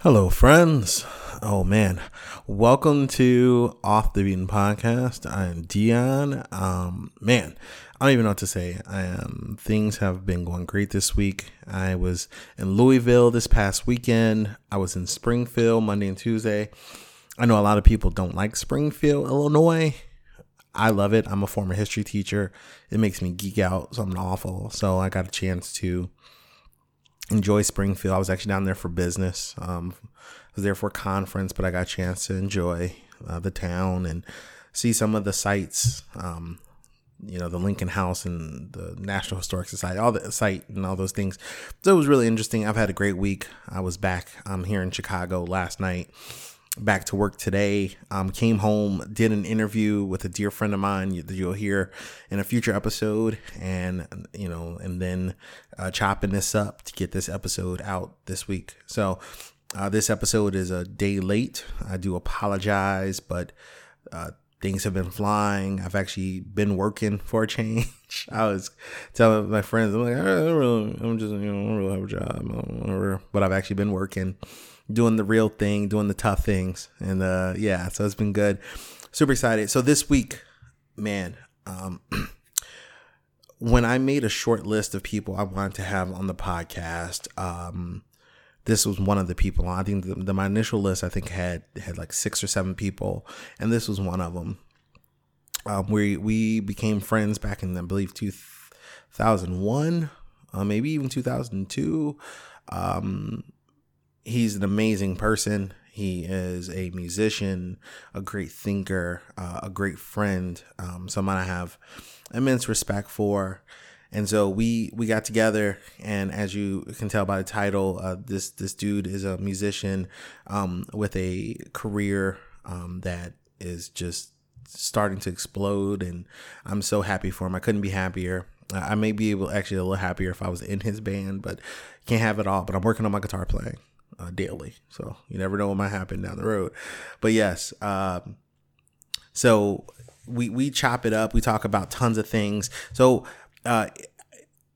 Hello, friends. Oh man, welcome to Off the Beaten Podcast. I am Dion. Um, man, I don't even know what to say. I am. Things have been going great this week. I was in Louisville this past weekend. I was in Springfield Monday and Tuesday. I know a lot of people don't like Springfield, Illinois. I love it. I'm a former history teacher. It makes me geek out something awful. So I got a chance to enjoy Springfield. I was actually down there for business. Um, I was there for a conference, but I got a chance to enjoy uh, the town and see some of the sites. Um, you know, the Lincoln House and the National Historic Society, all the site and all those things. So it was really interesting. I've had a great week. I was back um, here in Chicago last night back to work today. Um, came home, did an interview with a dear friend of mine that you'll hear in a future episode, and you know, and then uh, chopping this up to get this episode out this week. So uh, this episode is a day late. I do apologize, but uh, things have been flying. I've actually been working for a change. I was telling my friends, I'm like, I don't really, I'm just, you know, I don't really have a job, whatever. but I've actually been working doing the real thing, doing the tough things. And uh, yeah, so it's been good. Super excited. So this week, man, um, when I made a short list of people I wanted to have on the podcast, um, this was one of the people. I think the, the, my initial list I think had had like six or seven people, and this was one of them. Um, we we became friends back in I believe two thousand one, uh, maybe even two thousand two. Um, he's an amazing person. He is a musician, a great thinker, uh, a great friend, um, someone I have immense respect for. And so we we got together, and as you can tell by the title, uh, this this dude is a musician um, with a career um, that is just starting to explode, and I'm so happy for him. I couldn't be happier. I may be able actually a little happier if I was in his band, but can't have it all. But I'm working on my guitar playing uh, daily. So you never know what might happen down the road. But yes, um, so we we chop it up. We talk about tons of things. So uh,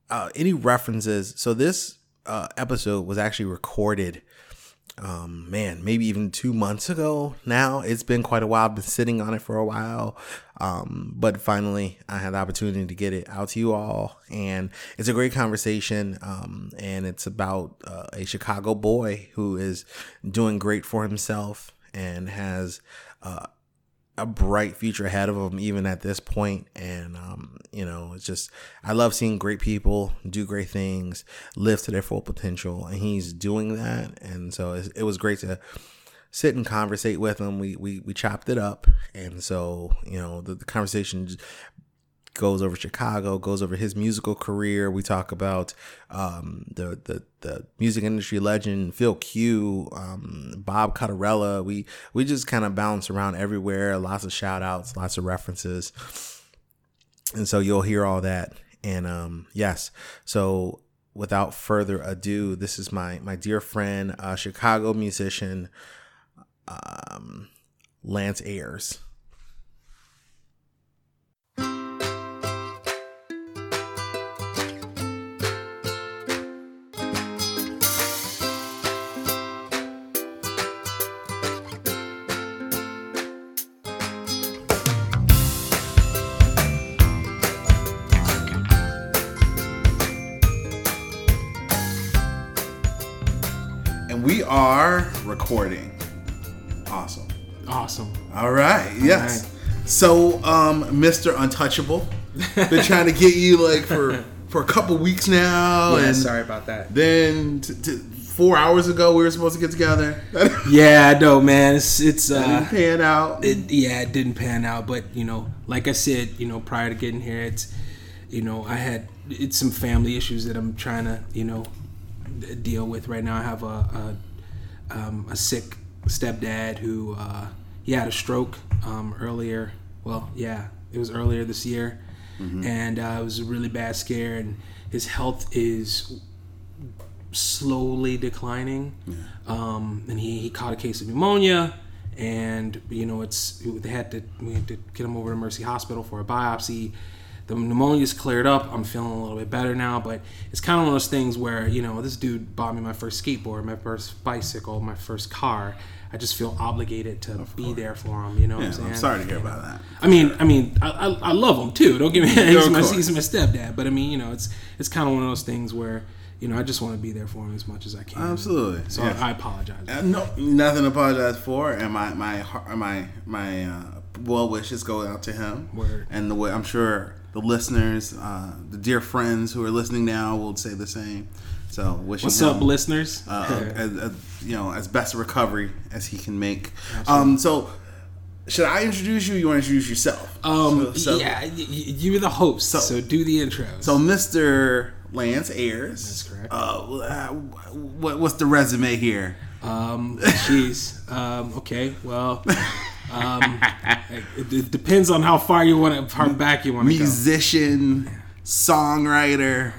uh, any references? So this uh, episode was actually recorded um, man, maybe even two months ago now. It's been quite a while. I've been sitting on it for a while. Um, but finally, I had the opportunity to get it out to you all. And it's a great conversation. Um, and it's about uh, a Chicago boy who is doing great for himself and has uh, a bright future ahead of him even at this point and um, you know it's just i love seeing great people do great things live to their full potential and he's doing that and so it was great to sit and conversate with him we we, we chopped it up and so you know the, the conversation goes over Chicago, goes over his musical career. We talk about um, the, the the music industry legend Phil Q, um, Bob Cottarella. We we just kind of bounce around everywhere. Lots of shout outs, lots of references, and so you'll hear all that. And um, yes, so without further ado, this is my my dear friend, uh, Chicago musician, um, Lance Ayers. And we are recording. All right. Yes. All right. So, um, Mr. Untouchable, been trying to get you like for for a couple weeks now. Yeah, and sorry about that. Then t- t- four hours ago we were supposed to get together. yeah, I know, man. It's it's uh, didn't pan out. It, yeah, it didn't pan out. But you know, like I said, you know, prior to getting here, it's you know, I had it's some family issues that I'm trying to you know deal with right now. I have a, a um, a sick stepdad who uh, he had a stroke um, earlier. Well, yeah, it was earlier this year, mm-hmm. and uh, it was a really bad scare. And his health is slowly declining. Yeah. Um, and he, he caught a case of pneumonia, and you know it's they had to we had to get him over to Mercy Hospital for a biopsy. The pneumonia's cleared up. I'm feeling a little bit better now, but it's kind of one of those things where you know this dude bought me my first skateboard, my first bicycle, my first car. I just feel obligated to be there for him. You know what I'm saying? I'm sorry to hear You know? about that. I mean, I mean, I, I, I love him too. Don't get me. He's my, he's my stepdad, but I mean, you know, it's it's kind of one of those things where you know I just want to be there for him as much as I can. Absolutely. So Yes. I apologize. Uh, no, nothing to apologize for, and my my my my uh, well wishes go out to him. Word. And the way I'm sure the listeners, uh, the dear friends who are listening now, will say the same. So wishing What's him, up, listeners? Uh, as, as, you know, as best a recovery as he can make. Um, so. Should I introduce you? Or you want to introduce yourself? um, So- so- yeah, you're the host, so, do the intro. So, Mr. Lance Ayers. That's correct. Uh, uh, what, what's the resume here? Um, jeez. Um, okay. Well, um, it, it depends on how far you want to, how back you want to go. musician, songwriter,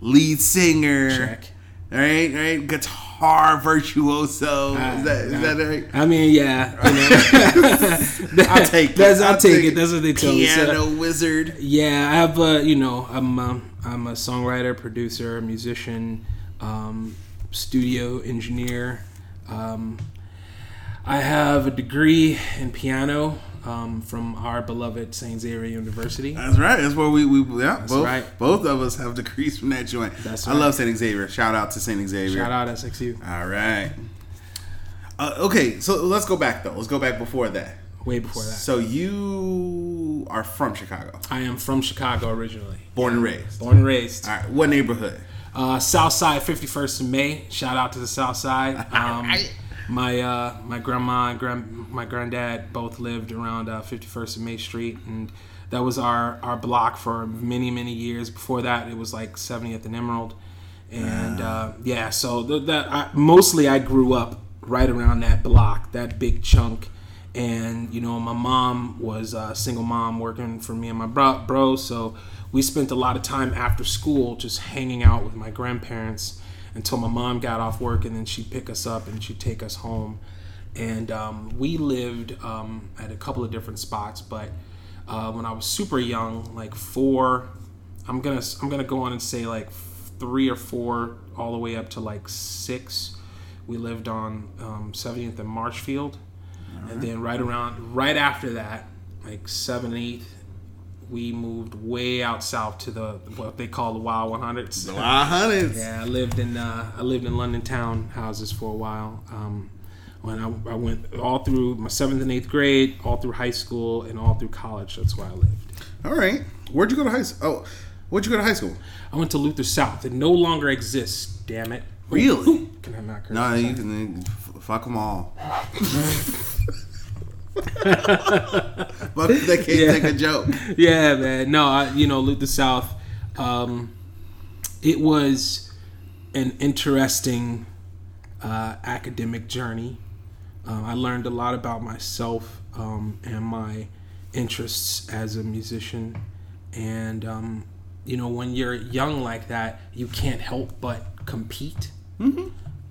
lead singer. Check. Right, right. Guitar virtuoso. Ah, is that is nah. that right? I mean, yeah. You know. I'll take it. That's, I'll, I'll take, it. That's what they tell me. So- Piano wizard. Yeah, I have a you know I'm a, I'm a songwriter, producer, musician, um, studio engineer. Um, I have a degree in piano um, from our beloved Saint Xavier University. That's right. That's where we we yeah. both right. both of us have degrees from that joint. That's right. I love Saint Xavier. Shout out to Saint Xavier. Shout out SXU. All right. Uh, okay, so let's go back though. Let's go back before that. Way before that, So you are from Chicago, I am from Chicago originally, born and raised. born and raised. All right, what neighborhood? Uh, South Side, 51st of May. Shout out to the South Side. Um, my uh, my grandma and grand, my granddad both lived around uh, 51st and May Street, and that was our, our block for many many years. Before that, it was like 70th and Emerald, and uh, yeah. So th- that I, mostly I grew up right around that block, that big chunk. And you know, my mom was a single mom working for me and my bro, bro so we spent a lot of time after school just hanging out with my grandparents until my mom got off work and then she'd pick us up and she'd take us home. And um, we lived um, at a couple of different spots but uh, when i was super young like four i'm gonna i'm gonna go on and say like three or four all the way up to like six we lived on um, 70th and marshfield. And then right around right after that like seven eight we moved way out south to the what they call the wild 100s Wild hundreds. yeah, I lived in uh, I lived in London town houses for a while. Um, when I, I went all through my seventh and eighth grade, all through high school, and all through college. That's where I lived. All right. Where'd you go to high school? Oh, where'd you go to high school? I went to Luther South. It no longer exists. Damn it! Really? Can I not curse? No, you can fuck them all. but they can't Yeah. take a joke. yeah, man. No, I, you know, Luther South. Um, it was an interesting uh, academic journey. Uh, I learned a lot about myself um, and my interests as a musician. And, um, you know, when you're young like that, you can't help but compete.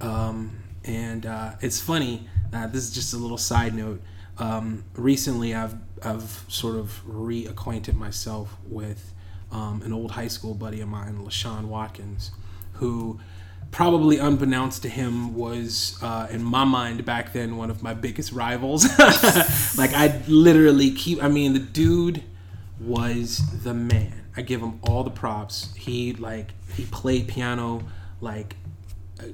Um, and uh, it's funny. Uh, this is just a little side note. Um, recently, I've I've sort of reacquainted myself with um, an old high school buddy of mine, LaShawn Watkins, who probably unbeknownst to him was uh, in my mind back then one of my biggest rivals. like I literally keep. I mean, the dude was the man. I give him all the props. He like he played piano like uh,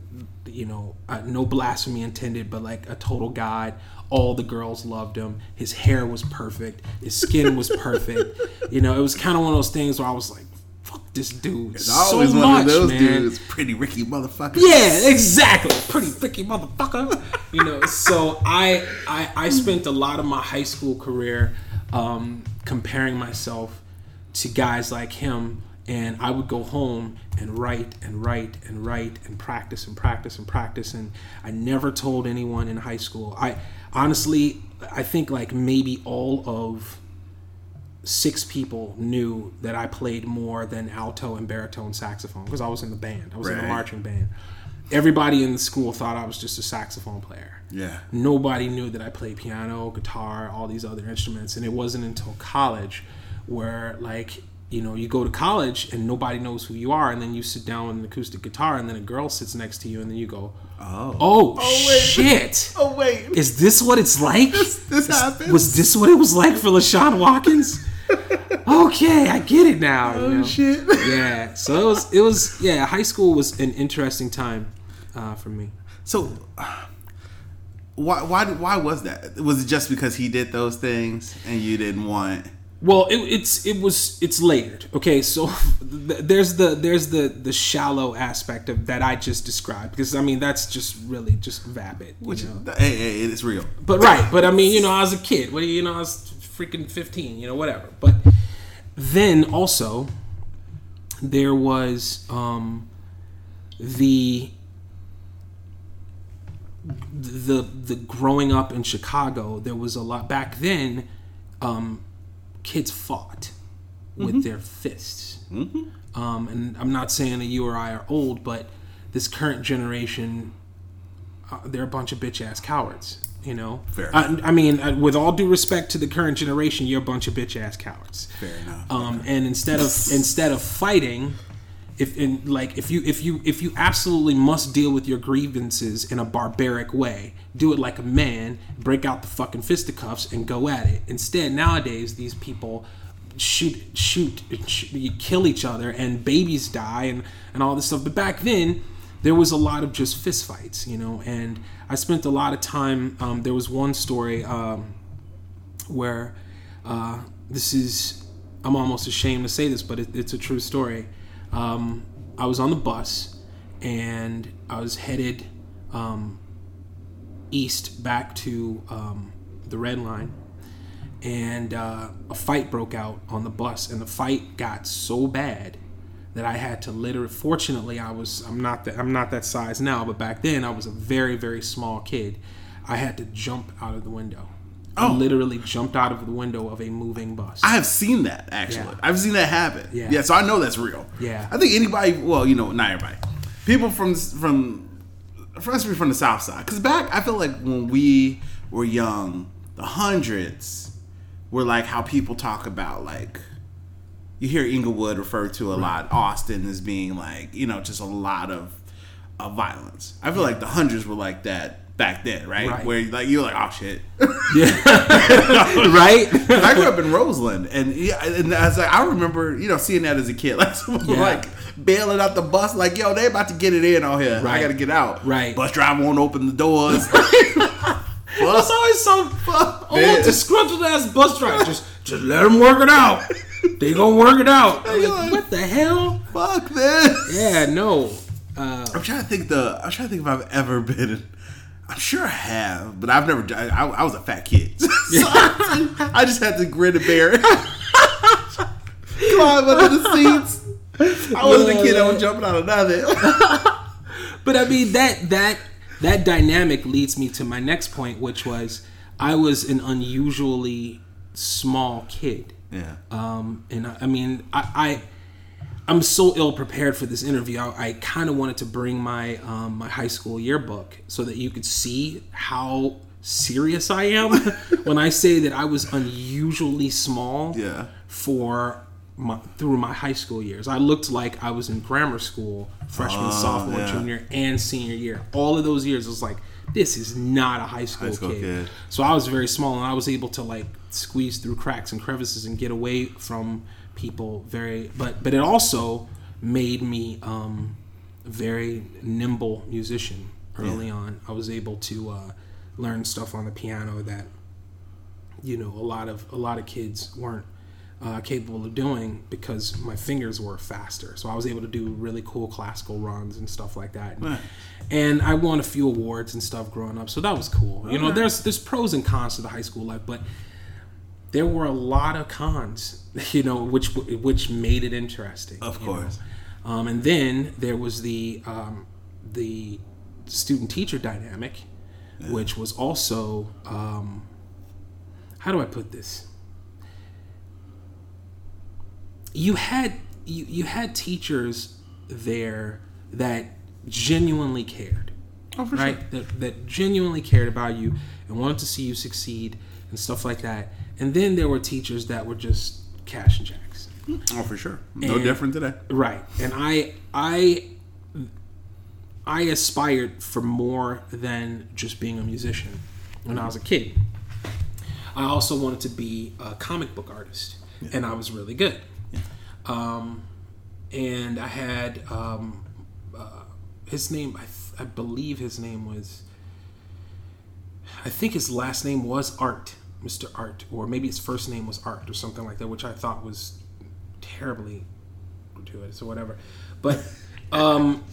you know, uh, no blasphemy intended, but like a total god. All the girls loved him. His hair was perfect. His skin was perfect. you know, it was kind of one of those things where I was like, "Fuck this dude It's so always one much, of those man." dudes. Pretty Ricky motherfucker. Yeah, exactly. Pretty Ricky motherfucker. You know, so I, I I spent a lot of my high school career um, comparing myself to guys like him, and I would go home and write and write and write and practice and practice and practice, and I never told anyone in high school. I honestly, I think like maybe all of six people knew that I played more than alto and baritone saxophone because I was in the band. I was in the marching band. Everybody in the school thought I was just a saxophone player. Yeah. Nobody knew that I played piano, guitar, all these other instruments, and it wasn't until college where like you know, you go to college and nobody knows who you are, and then you sit down with an acoustic guitar, and then a girl sits next to you, and then you go, Oh. "Oh, wait. shit! Oh wait. Is this what it's like? this Is- happens? Was this what it was like for LaShawn Watkins? okay, I get it now. you oh know? shit. Yeah, so it was, it was, yeah. High school was an interesting time uh, for me. So, why why why was that? Was it just because he did those things and you didn't want? Well, it, it's it was it's layered. Okay, so there's the there's the the shallow aspect of that I just described because I mean that's just really just vapid. Which know? hey, hey, it's real. But right, but I mean, you know, I was a kid. What you, you know, I was freaking 15, you know, whatever. But then also there was um the the the growing up in Chicago, there was a lot back then um kids fought with their fists. Um and I'm not saying that you or I are old, but this current generation uh, they're a bunch of bitch ass cowards. You know, Fair I, I mean, uh, with all due respect to the current generation, you're a bunch of bitch ass cowards. Fair enough. Um, and instead of instead of fighting, if in like if you if you if you absolutely must deal with your grievances in a barbaric way, do it like a man, break out the fucking fisticuffs and go at it. Instead, nowadays these people shoot shoot, shoot you kill each other and babies die and and all this stuff. But back then there was a lot of just fist fights, you know, and I spent a lot of time. Um, there was one story um, where uh, this is I'm almost ashamed to say this, but it, it's a true story. Um, I was on the bus and I was headed um, east back to um, the red line, and uh, a fight broke out on the bus, and the fight got so bad that I had to literally. Fortunately, I was I'm not that I'm not that size now, but back then I was a very very small kid. I had to jump out of the window. Oh. literally jumped out of the window of a moving bus. I have seen that actually. Yeah. I've seen that happen. Yeah. Yeah. So I know that's real. Yeah. I think anybody, well, you know, not everybody, people from from, us from the South Side, because back I feel like when we were young, the hundreds were like how people talk about like. You hear Englewood referred to a lot, Austin as being like, you know, just a lot of, of violence. I feel like the hundreds were like that back then, right? Right. Where like you're like, oh shit. Yeah, right? I grew up in Roseland, and yeah, and I was like, I remember, you know, seeing that as a kid, like someone Yeah. like bailing out the bus, like, yo, they about to get it in out here. I got to get out. Right. Bus driver won't open the doors. That's always so Fuck oh, disgruntled ass bus driver. Just, just let them work it out. They gonna work it out. Like, like- what the hell? Fuck this. Yeah, no. Uh, I'm trying to think the. I'm trying to think if I've ever been. I'm sure I have, but I've never. I, I, I was a fat kid, so I, I just had to grin and bear it. Climb under the seats. I wasn't a kid that was jumping out of nothing. but I mean that that that dynamic leads me to my next point, which was I was an unusually small kid. yeah. Um, and I, I mean, I, I I'm so ill prepared for this interview. I, I kind of wanted to bring my um, my high school yearbook so that you could see how serious I am when I say that I was unusually small Yeah. for my, through my high school years. I looked like I was in grammar school, freshman, sophomore, yeah. junior, and senior year. All of those years, it was like this is not a high school, school kid. kid. So I was very small, and I was able to like squeeze through cracks and crevices and get away from people very. But but it also made me um, very nimble musician early on. I was able to uh, learn stuff on the piano that you know a lot of a lot of kids weren't uh, capable of doing because my fingers were faster. So I was able to do really cool classical runs and stuff like that. And I won a few awards and stuff growing up, so that was cool. You know, there's there's pros and cons to the high school life, but there were a lot of cons, you know, which which made it interesting. Of you know. course. Um, and then there was the um, the student teacher dynamic, which was also um, how do I put this? You had you, you had teachers there that genuinely cared, Oh, for right? That, that genuinely cared about you and wanted to see you succeed and stuff like that. And then there were teachers that were just cash and checks. Oh, for sure. No And- different today. Right. And I I I aspired for more than just being a musician when I was a kid. I also wanted to be a comic book artist, and I was really good. Yeah. Um, and I had um, uh, his name. I, th- I believe his name was. I think his last name was Art, Mr. Art, or maybe his first name was Art or something like that, which I thought was terribly gratuitous or whatever. But um,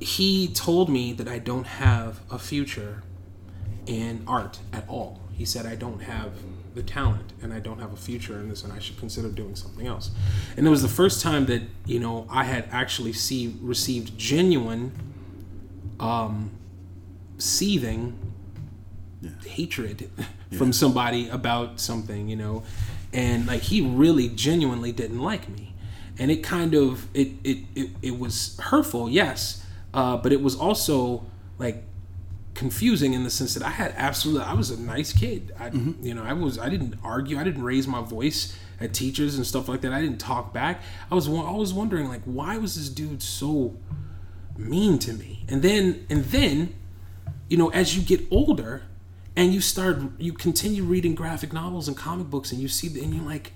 he told me that I don't have a future in art at all. He said I don't have the talent and I don't have a future in this and I should consider doing something else. And it was the first time that, you know, I had actually see received genuine um seething hatred from somebody about something, you know. And like he really genuinely didn't like me. And it kind of it it it, it was hurtful, yes. Uh, but it was also like confusing in the sense that I had absolutely I was a nice kid. I you know, I was I didn't argue, I didn't raise my voice at teachers and stuff like that. I didn't talk back. I was wa- I was wondering like why was this dude so mean to me? And then and then you know, as you get older and you start you continue reading graphic novels and comic books and you see the, and you're like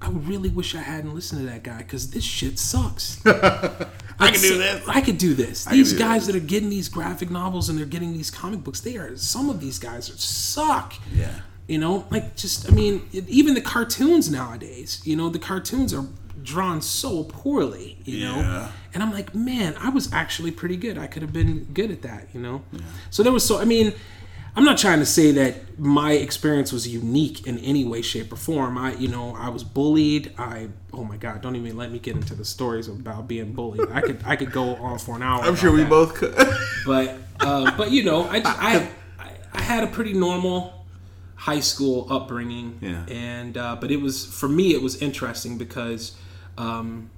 I really wish I hadn't listened to that guy because this shit sucks. I can do this. I could do this. These do guys that are getting these graphic novels and they're getting these comic books, they are some of these guys are suck. Yeah. You know, like just I mean, even the cartoons nowadays, you know, the cartoons are drawn so poorly, you Yeah. know. And I'm like, man, I was actually pretty good. I could have been good at that, you know. yeah. So there was so I mean, I'm not trying to say that my experience was unique in any way, shape, or form. I, you know, I was bullied. I, oh my God, don't even let me get into the stories about being bullied. I could, I could go on for an hour. I'm sure we both could. But, uh, but you know, I, just, I, I, I had a pretty normal high school upbringing. Yeah. And, uh, but it was for me, it was interesting because. Um,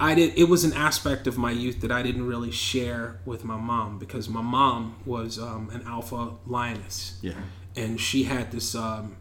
I did. It was an aspect of my youth that I didn't really share with my mom because my mom was um, an alpha lioness, yeah. and she had this um,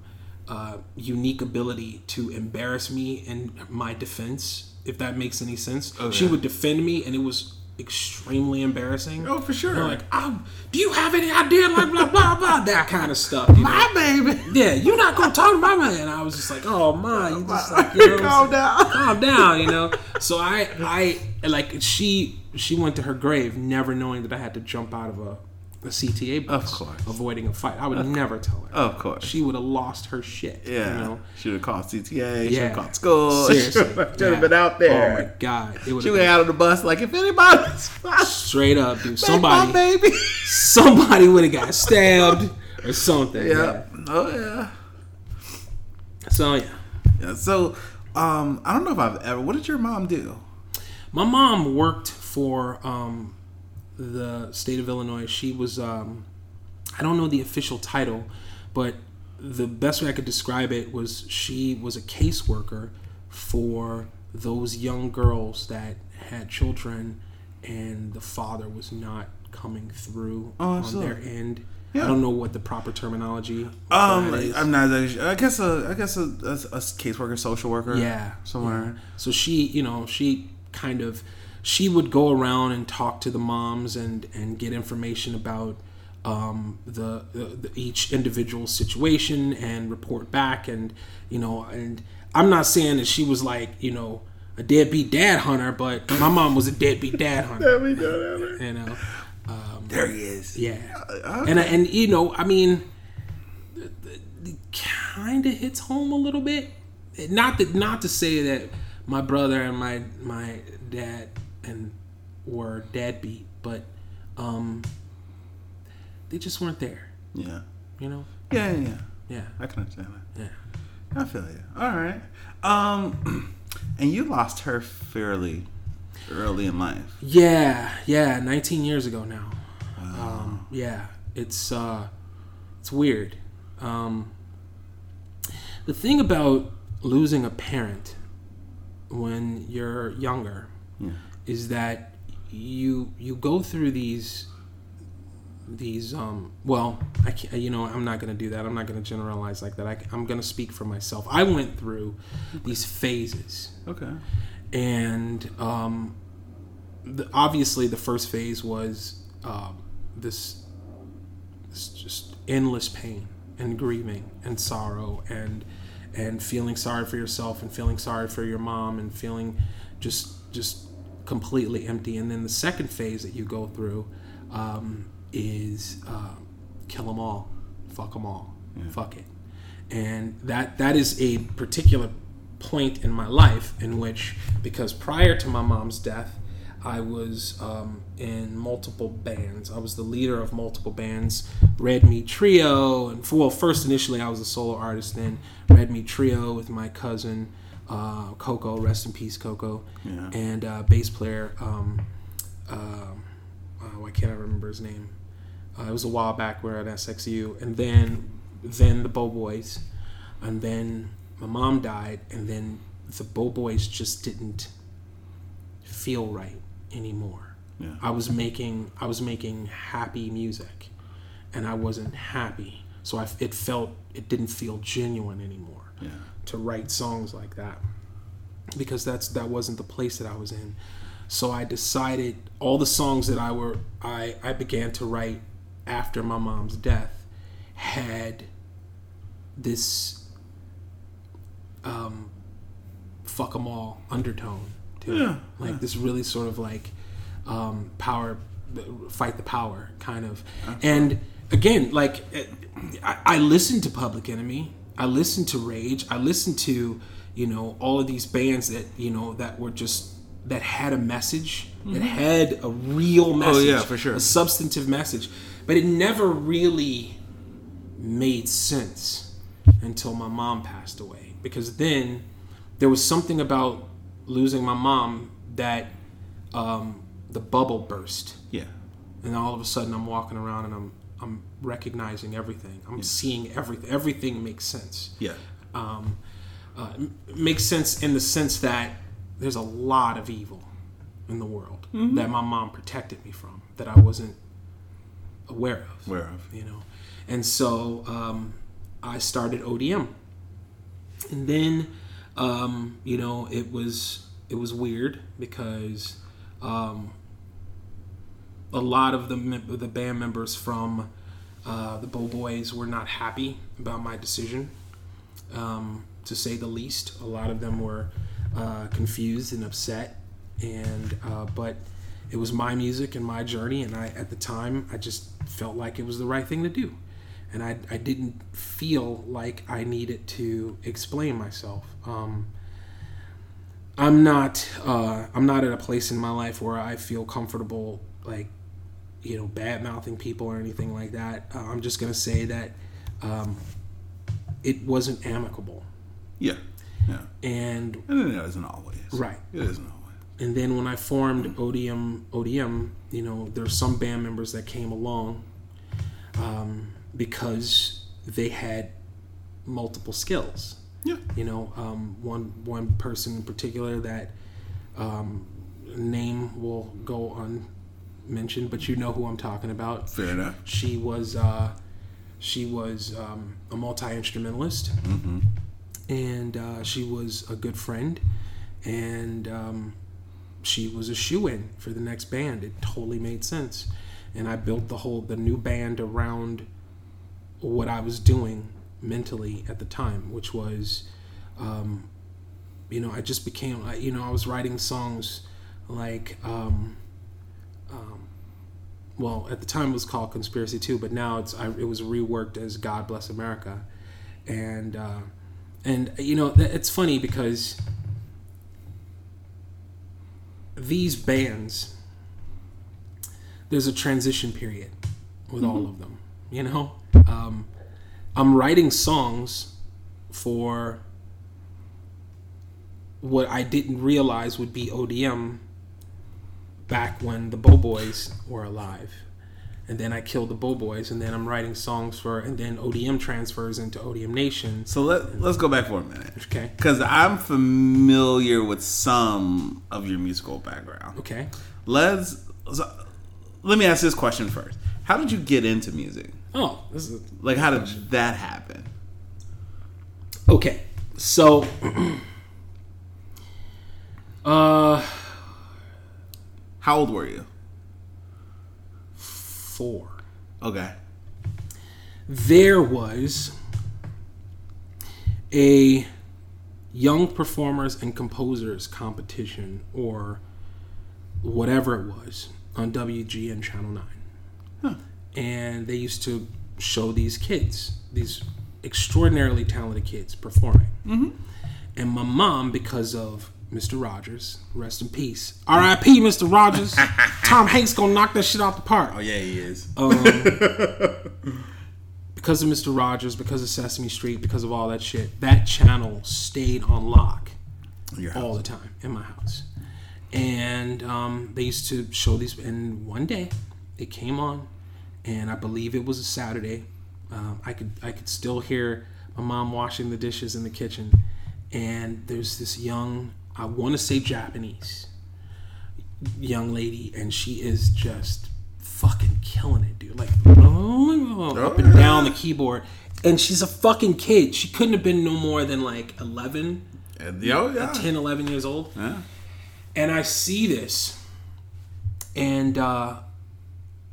uh, unique ability to embarrass me in my defense, if that makes any sense. She yeah. would defend me, and it was extremely embarrassing. Oh, for sure. Like, oh, do you have any idea? Like, blah blah blah, that kind of stuff. You know? My baby. Yeah, you're not gonna talk to my man. And I was just like, oh my, you just like, you know, Calm down. calm down, you know. So I, I like she, she went to her grave never knowing that I had to jump out of a, a CTA bus, Of course. avoiding a fight. I would never tell her. Of course. She would have lost her shit. Yeah. you know. Should have called CTA. Yeah. have called school. Seriously, Should have yeah. been out there. Oh my god, it would she have went out on the bus like, if anybody's straight up, dude. somebody, Somebody, baby. somebody would have got stabbed or something. yeah. Oh yeah. yeah. So yeah. Yeah. So, um, I don't know if I've ever. What did your mom do? My mom worked for um, the state of Illinois. She was, um, I don't know the official title, but the best way I could describe it was she was a caseworker for those young girls that had children and the father was not coming through Oh, on their end. Yeah. I don't know what the proper terminology. Um. I'm not. I guess a. I guess a, a, a caseworker, social worker. yeah somewhere. yeah. so she you know she kind of she would go around and talk to the moms and and get information about um, the, the, the each individual situation and report back and you know and i'm not saying that she was like you know a deadbeat dad hunter but my mom was a deadbeat dad hunter Let me know that. you know um, There he is. yeah Uh, and and you know, I mean, kind of hits home a little bit. Not that not to say that my brother and my my dad and were deadbeat, but um, they just weren't there. yeah. You know? Yeah. Yeah. Yeah. Yeah, I can understand that. yeah. I feel you. All right. Um, and you lost her fairly early in life. Yeah, yeah, 19 years ago now. Um, yeah, it's uh, it's weird. Um, the thing about losing a parent when you're younger Yeah. Is that you you go through these these um well i can't you know i'm not going to do that. I'm not going to generalize like that. I, i'm going to speak for myself. I went through these phases. Okay. and um the, obviously the first phase was um this, this just endless pain and grieving and sorrow and and feeling sorry for yourself and feeling sorry for your mom and feeling just just completely empty and then the second phase that you go through um, is uh, kill them all fuck them all fuck it and that that is a particular point in my life in which because prior to my mom's death I was um, in multiple bands. I was the leader of multiple bands, Red Meat Trio, and well, first initially I was a solo artist. Then Red Meat Trio with my cousin uh, Coco, rest in peace, Coco, Yeah. and uh, bass player. Um, uh, why can't I remember his name? Uh, it was a while back. We are at SXU, and then then the Bow Boys, and then my mom died, and then the Bow Boys just didn't feel right anymore. Yeah. I was making I was making happy music, and I wasn't happy. So I, it felt it didn't feel genuine anymore Yeah. To write songs like that because that's that wasn't the place that I was in. So I decided all the songs that I were I I began to write after my mom's death had this um fuck 'em all undertone to Yeah, it. Like this really sort of like um power fight the power kind of. And again, like I, I listened to Public Enemy, I listened to Rage, I listened to you know all of these bands that you know that were just that had a message, that had a real message, yeah, for sure. a substantive message, but it never really made sense until my mom passed away. Because then there was something about losing my mom that um, the bubble burst. Yeah. and all of a sudden I'm walking around and I'm I'm recognizing everything. I'm seeing everything. Everything makes sense. Yeah. Um, uh, m- makes sense in the sense that there's a lot of evil in the world that my mom protected me from that I wasn't aware of. Aware of. You know, and so um, I started ODM, and then um, you know it was it was weird because um, a lot of the the band members from uh, the Bow Boys were not happy about my decision, um, to say the least. A lot of them were uh, confused and upset, and uh, but it was my music and my journey, and I at the time I just felt like it was the right thing to do, and I I didn't feel like I needed to explain myself. Um, I'm not uh, I'm not at a place in my life where I feel comfortable like you know bad mouthing people or anything like that. Uh, I'm just gonna say that um, it wasn't amicable, Yeah. Yeah. and And it isn't always. Right. It isn't always. and then when I formed ODM, ODM, you know, there's some band members that came along um, because they had multiple skills. Yeah. You know, um, one one person in particular that um, name will go unmentioned, but you know who I'm talking about. Fair enough. She was uh, she was um, a multi instrumentalist, and uh, she was a good friend, and um, she was a shoe in for the next band. It totally made sense, and I built the whole the new band around what I was doing mentally at the time, which was, um, you know, I just became, you know, I was writing songs like. Um, um, well, at the time it was called Conspiracy Two, but now it's I, it was reworked as God Bless America, and uh, and you know it's funny because these bands there's a transition period with all of them. You know, um, I'm writing songs for what I didn't realize would be ODM back when the Bow Boys were alive. And then I killed the Bow Boys, and then I'm writing songs for, and then ODM transfers into ODM Nation. So let let's go back for a minute. Okay. Because I'm familiar with some of your musical background. Okay. Let's so, let me ask this question first. How did you get into music? Oh, this is Like, how did that happen? okay. So, uh, How old were you? four. Okay. There was a young performers and composers competition or whatever it was on WGN Channel 9. Huh. And they used to show these kids, these extraordinarily talented kids performing. Mm-hmm. And my mom, because of Mr. Rogers, rest in peace. R.I.P. Mr. Rogers. Tom Hanks gonna knock that shit out the park Oh yeah, he is. because of Mr. Rogers, because of Sesame Street, because of all that shit, that channel stayed on lock all the time in my house. And um, they used to show these. And one day, it came on, and I believe it was a Saturday. Um, I could I could still hear my mom washing the dishes in the kitchen, and there's this young I want to say Japanese young lady, and she is just fucking killing it, dude. Like up and down the keyboard, and she's a fucking kid. She couldn't have been no more than like 11, yeah. 10, 11 years old. Yeah. And I see this, and uh,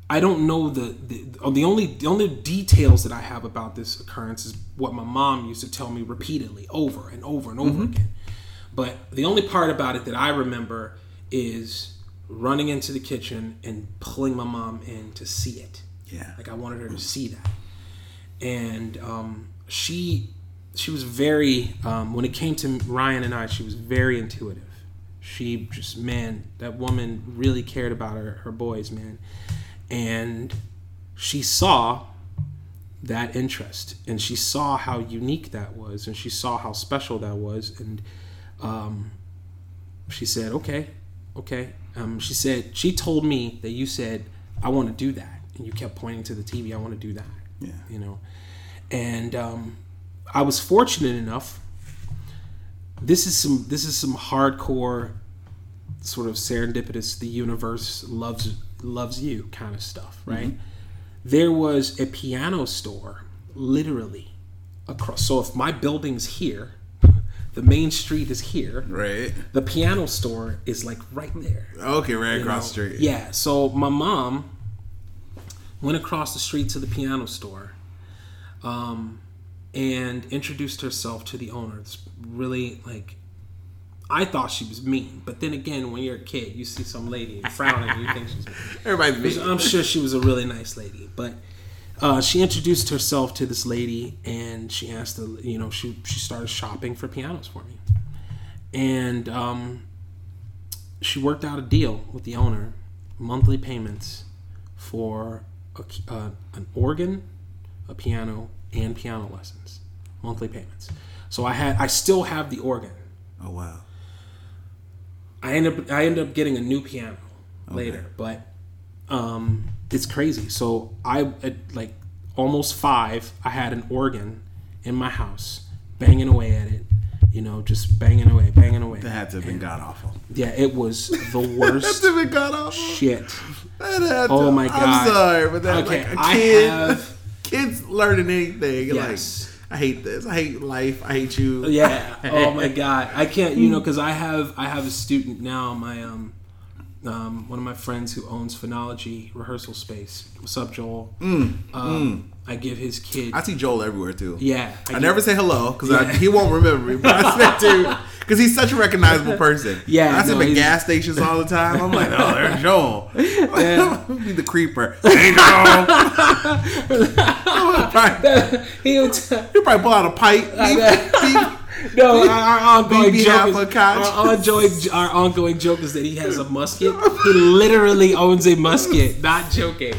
I don't know the the, oh, the only the only details that I have about this occurrence is what my mom used to tell me repeatedly, over and over and over again. But the only part about it that I remember is running into the kitchen and pulling my mom in to see it. Yeah. Like I wanted her to see that, and um, she she was very um, when it came to Ryan and I, she was very intuitive. She just man, that woman really cared about her her boys, man, and she saw that interest and she saw how unique that was and she saw how special that was and um, she said okay okay. Um, she said she told me that you said i want to do that and you kept pointing to the tv i want to do that. Yeah. you know? And um, i was fortunate enough this is some this is some hardcore sort of serendipitous the universe loves loves you kind of stuff right? There was a piano store literally across so if my building's here the main street is here Right. the piano store is like right there Okay, right across the street. Yeah. So my mom went across the street to the piano store, um, and introduced herself to the owner. It's really like. I thought she was mean, but then again, when you're a kid, you see some lady frowning, you think she's mean. Everybody's mean. I'm sure she was a really nice lady, but uh, she introduced herself to this lady, and she asked, her, you know, she she started shopping for pianos for me, and um, she worked out a deal with the owner, monthly payments for a, uh, an organ, a piano, and piano lessons, monthly payments. So I had, I still have the organ. Oh wow. I end up I ended up getting a new piano later, but um, it's crazy. So I at like almost five, I had an organ in my house, banging away at it. You know, just banging away, banging away. That had to have been god awful. Yeah, it was the That worst had to have been god awful. shit. That had Oh to- my God. I'm sorry, but that Okay, like a I kid, have- kids learning anything. Yes. Like I hate this. I hate life. I hate you. Yeah. Oh my god. I can't. You know, because I have I have a student now. My um, um, one of my friends who owns Phonology Rehearsal Space. What's up, Joel? um, I give his kid. I see Joel everywhere too. yeah. I give- never say hello because Yeah. he won't remember me. But I said to because he's such a recognizable person. Yeah, I see no, him at gas stations all the time. I'm like, oh, there's Joel. be the creeper. Hey, Joel. probably, he would t- he'll probably pull out a pipe. Beep, beep. No, our, our ongoing joke is, our, ongoing, our ongoing joke is that he has a musket. He literally owns a musket. Not joking.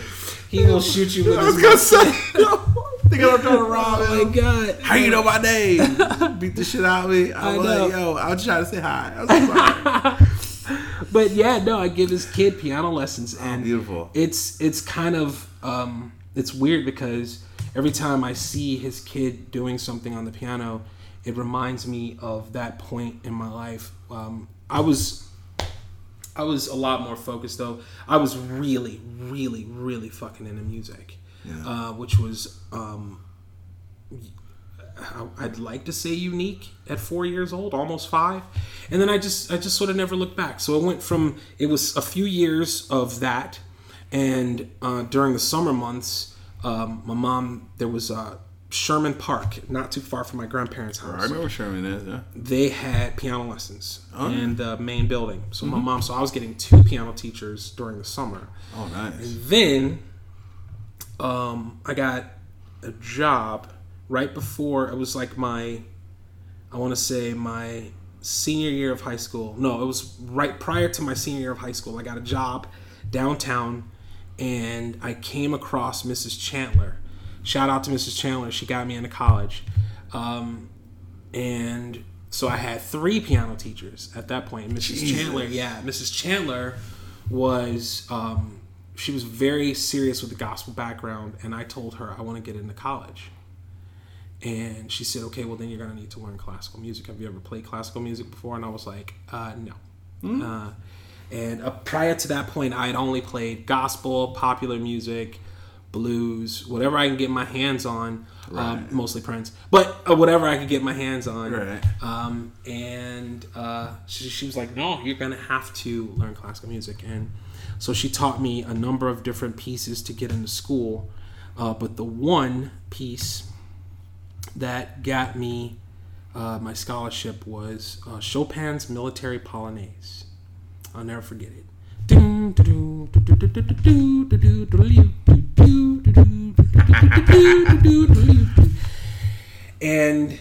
He will shoot you with I was his gonna musket. say, thinking I'm trying to rob him. Oh my god. How you know my name? Beat the shit out of me. I I was know. like, yo, I was trying to say hi. So sorry. But yeah, no, I give his kid piano lessons, and beautiful. It's it's kind of um, it's weird because every time I see his kid doing something on the piano, it reminds me of that point in my life. Um, I was I was a lot more focused though. I was really, really, really fucking into music, uh, which was um, I'd like to say unique at four years old, almost five, and then I just I just sort of never looked back. So it went from it was a few years of that, and uh, during the summer months, um, my mom there was uh, Sherman Park, not too far from my grandparents' house I remember Sherman is. Yeah. they had piano lessons in the main building. So my mom, so I was getting two piano teachers during the summer. Oh, nice. And then um, I got a job right before it was like my, I want to say my senior year of high school. No, it was right prior to my senior year of high school. I got a job downtown, and I came across Mrs. Chandler. Shout out to Mrs. Chandler. She got me into college. Um, and so I had three piano teachers at that point. Mrs. Jesus. Chandler, yeah, Mrs. Chandler was um, she was very serious with the gospel background, and I told her I want to get into college. And she said, "Okay, well then you're gonna need to learn classical music. Have you ever played classical music before?" And I was like, uh, "No." Uh, and uh, prior to that point, I had only played gospel, popular music, blues, whatever I can get my hands on. Um, mostly Prince, but uh, whatever I could get my hands on. Right. Um, and uh, she, she was like, "No, you're gonna have to learn classical music." And so she taught me a number of different pieces to get into school. Uh, but the one piece that got me uh, my scholarship was uh, Chopin's Military Polonaise. I'll never forget it. And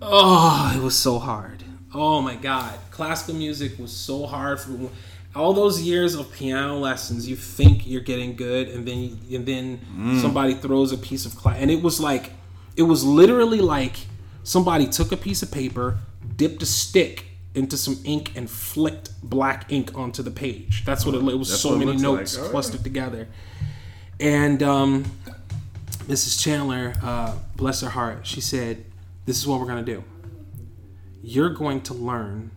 oh, it was so hard. Oh my god, classical music was so hard for all those years of piano lessons. You think you're getting good, and then and then mm. somebody throws a piece of class, and it was like it was literally like somebody took a piece of paper, dipped a stick into some ink, and flicked black ink onto the page. That's what it, it was. That's so many looks like. notes All right. clustered together, and um, Mrs. Chandler, uh, bless her heart, she said, "This is what we're gonna do. You're going to learn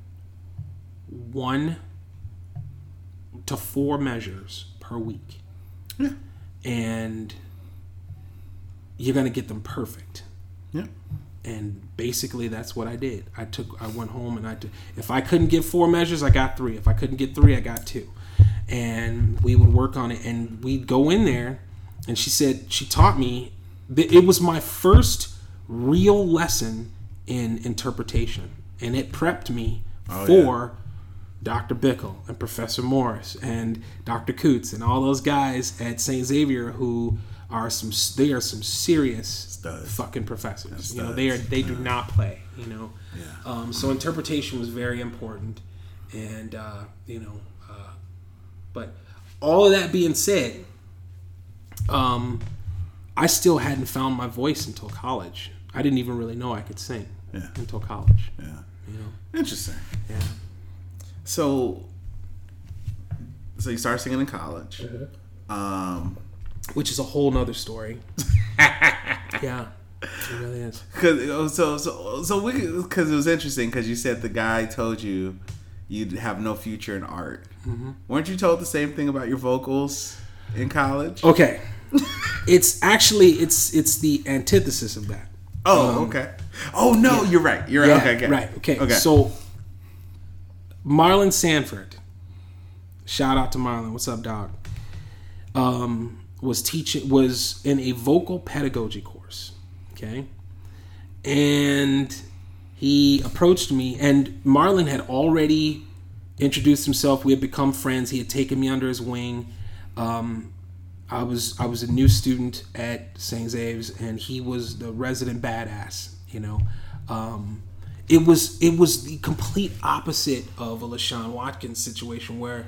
one to four measures per week, Yeah. and you're gonna get them perfect." Yeah. and basically that's what I did. I took, I went home and I, took, if I couldn't get four measures, I got three. If I couldn't get three, I got two, and we would work on it. And we'd go in there, and she said she taught me. that It was my first real lesson in interpretation, and it prepped me Oh, for. Dr. Bickle and Professor Morris and Dr. Coots and all those guys at St. Xavier who are some they are some serious Studs. fucking professors. You know, they are they do not play. You know, Yeah. um, so interpretation was very important, and uh, you know, uh, but all of that being said, um, I still hadn't found my voice until college. I didn't even really know I could sing Yeah. until college. Yeah. You know, Interesting. yeah. So, so you start singing in college. Mm-hmm. Um, Which is a whole nother story. yeah, it really is. cause so so so we because it was interesting because you said the guy told you you'd have no future in art. Mm-hmm. Weren't you told the same thing about your vocals in college? Okay, it's actually it's it's the antithesis of that. Oh, okay. Oh no, you're right. You're right. Yeah, okay, okay. right. Okay. Okay. So Marlon Sanford, shout out to Marlon. What's up, dog? Um, was teaching was in a vocal pedagogy course. Okay, and he approached me, and Marlon had already introduced himself. We had become friends. He had taken me under his wing. Um, I was I was a new student at St. Xavier's, and he was the resident badass. You know, um, it was it was the complete opposite of a LaShawn Watkins situation where.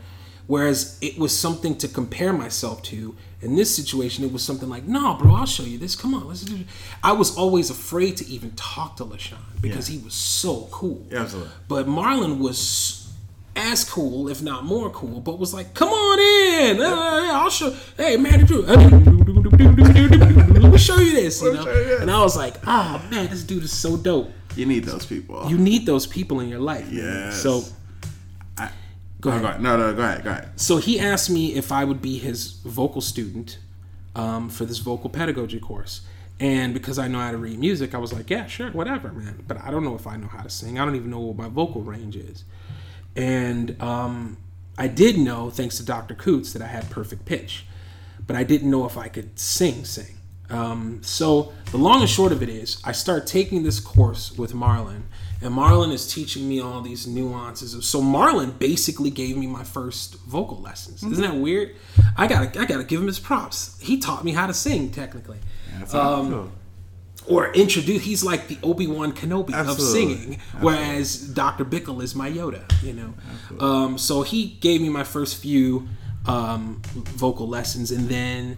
Whereas it was something to compare myself to. In this situation, it was something like, "No, bro, I'll show you this. Come on, let's do." it." I was always afraid to even talk to LaShawn because he was so cool. Absolutely. But Marlon was as cool, if not more cool, but was like, "Come on in, Uh, I'll show." Hey, man, Drew, let me show you this, you know. show you this. And I was like, "Ah, man, this dude is so dope." You need those people. You need those people in your life. Yes. So, Go ahead. go ahead. No, no, go ahead. Go ahead. So he asked me if I would be his vocal student um, for this vocal pedagogy course. And because I know how to read music, I was like, yeah, sure, whatever, man. But I don't know if I know how to sing. I don't even know what my vocal range is. And um, I did know, thanks to Dr. Coots, that I had perfect pitch. But I didn't know if I could sing, sing. Um, so the long and short of it is, I start taking this course with Marlon, and Marlon is teaching me all these nuances. Of, so Marlon basically gave me my first vocal lessons. Isn't that weird? I gotta, I gotta give him his props. He taught me how to sing, technically, That's Um, or introduce. He's like the Obi Wan Kenobi of Absolutely. singing, whereas Dr. Bickle is my Yoda. You know, um, so he gave me my first few um, vocal lessons, and then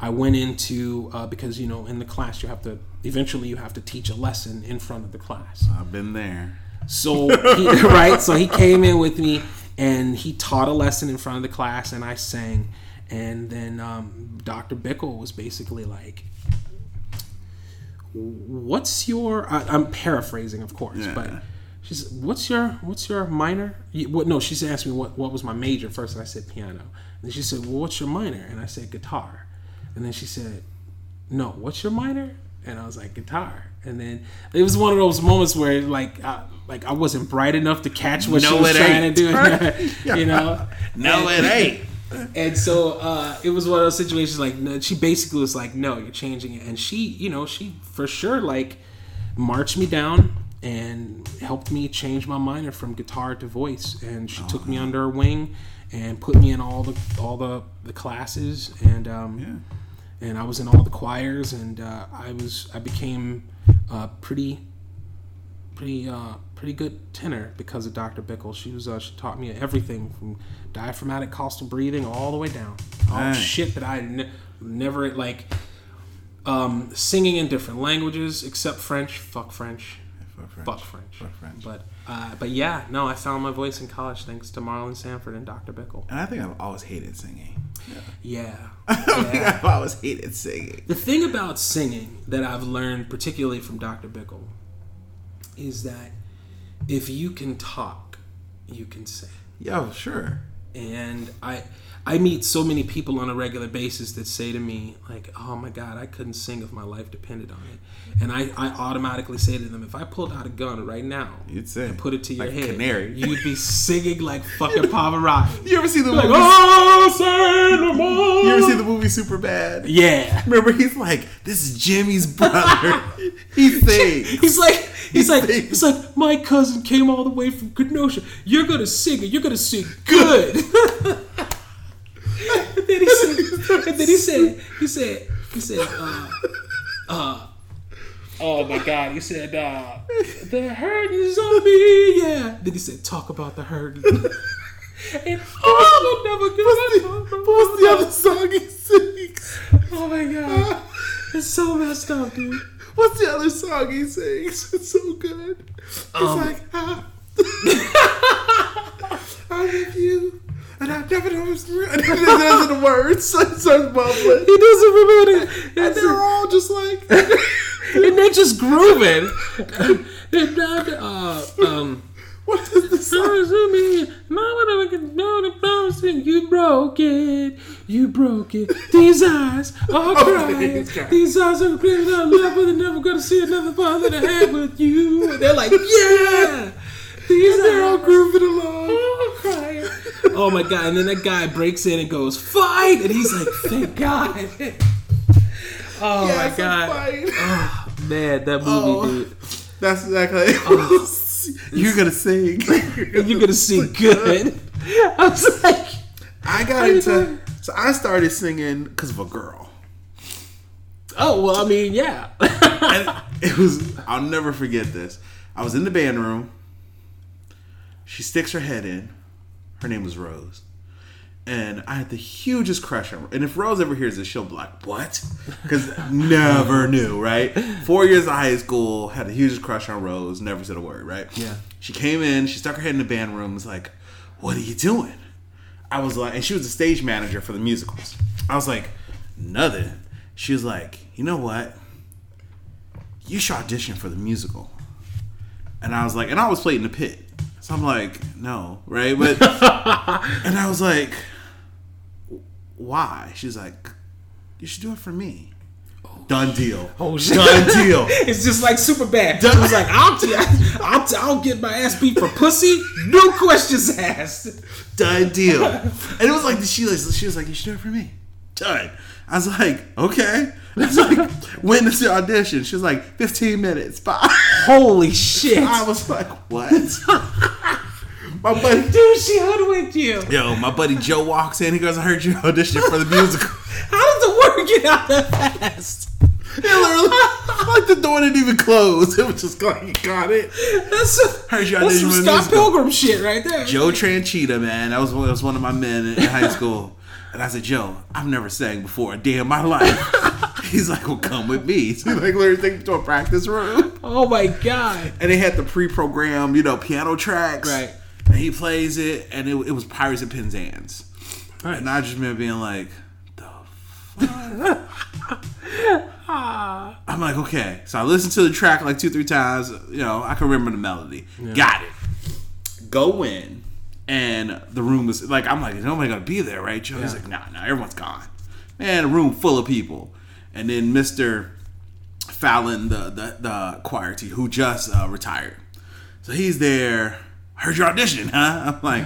I went into uh, because you know in the class you have to eventually you have to teach a lesson in front of the class. I've been there. So he, right, so he came in with me and he taught a lesson in front of the class, and I sang. And then um, Dr. Bickle was basically like, "What's your?" I, I'm paraphrasing, of course, Yeah. but she's, "What's your? What's your minor?" You- What? No, she asked me what what was my major first, and I said piano. And she said, "Well, what's your minor?" And I said guitar. And then she said, no, what's your minor? And I was like, guitar. And then it was one of those moments where like, I, like I wasn't bright enough to catch what she was it trying ain't. to do, you know. No, it ain't. And so uh, it was one of those situations like no, she basically was like, no, you're changing it. And she, you know, she for sure like marched me down and helped me change my minor from guitar to voice. And she took me under her wing and put me in all the all the, the classes and um, and I was in all the choirs and uh, I was I became uh, pretty pretty uh, pretty good tenor because of Dr. Bickle. She was uh, she taught me everything from diaphragmatic costal breathing all the way down. All Nice. shit that I ne- never like um, singing in different languages except French. Fuck French. Fuck French. Fuck French. Fuck French. But uh, but yeah, no, I found my voice in college thanks to Marlon Sanford and Dr. Bickle. And I think I've always hated singing. Yeah. Think yeah. I've always hated singing. The thing about singing that I've learned, particularly from Dr. Bickle, is that if you can talk, you can sing. Yeah, sure. And I I meet so many people on a regular basis that say to me, like, oh my God, I couldn't sing if my life depended on it. And I, I automatically say to them, if I pulled out a gun right now You'd sing. and put it to your Like head, Canary. you'd be singing like fucking Pavarotti. You ever see the like, movie? oh, say no more. Movie Superbad? Yeah. Remember, he's like, "This is Jimmy's brother." he sings. He's like, he's like, sings. he's like, my cousin came all the way from Kenosha. You're gonna sing it. You're gonna sing good. and then he said, and then he said, he said, he said, uh, uh, oh my God, he said, uh, the hurt is on me, yeah. Then he said, talk about the hurt. and oh, never gonna. What's the other song he sings? Oh my God, it's so messed up, dude. What's the other song he sings? It's so good. It's Um, like, ah. I love you, and I never know it's real. And then there's the words, so it starts bubbling. He doesn't remember it. And they're all just like, and they're just grooving. And not, uh, um, what is it? No, I don't know the song? you broke it, you broke it. These eyes are oh, crying. these eyes. Are crying out loud, but they're never gonna see another father I had with you. And they're like, yeah. These They're all grooving along. are crying. Oh my god! And then that guy breaks in and goes, "Fight!" And he's like, "Thank God." Oh Yes, my god! Oh man, that movie, Oh. dude. That's exactly. You're gonna sing. You're gonna sing good. I was like, I got into. So I started singing because of a girl. oh well, I mean, yeah. And it was. I'll never forget this. I was in the band room. She sticks her head in. Her name was Rose. And I had the hugest crush on her. And if Rose ever hears this, she'll be like, What? Because never knew, right? Four years of high school, had the hugest crush on Rose, never said a word, right? Yeah. She came in, she stuck her head in the band room, was like, What are you doing? I was like, and she was the stage manager for the musicals. I was like, Nothing. She was like, You know what? You should audition for the musical. And I was like, and I was playing in the pit. So I'm like, no, right? But and I was like, why? She's like, you should do it for me. Oh, Done deal. Oh shit! Done deal. It's just like super bad. Done- I was like, I'll, t- I'll, t- I'll get my ass beat for pussy. No questions asked. Done deal. And it was like she was she was like, you should do it for me. Done. I was like, okay. I was like, when is the audition? She was like, 15 minutes. Bye. Holy shit! I was like, what? My buddy, Dude, she hoodwinked you. yo, my buddy Joe walks in. He goes, I heard you audition for the musical. How did the word get out that fast? He literally, like the door didn't even close. It was just like he got it. That's, some- Heard you that's some Scott. Pilgrim shit right there. Joe Tranchita, man, that was one, that was one of my men in high school. And I said, Joe, I've never sang before a day in my life. He's like, well, come with me. So he like literally take me to a practice room. Oh my god! And they had the pre-programmed, you know, piano tracks. Right. And he plays it, and it, it was Pirates of Penzance. Right. And I just remember being like, the fuck? I'm like, okay. So I listened to the track like two, three times. You know, I can remember the melody. Got it. Go in. And the room was like, I'm like, is nobody gonna be there, right? Joe? He's like, nah, nah, everyone's gone. Man, a room full of people. And then Mr. Fallon, the the, the choir teacher, who just uh, retired. So he's there. I heard your audition, huh? I'm like,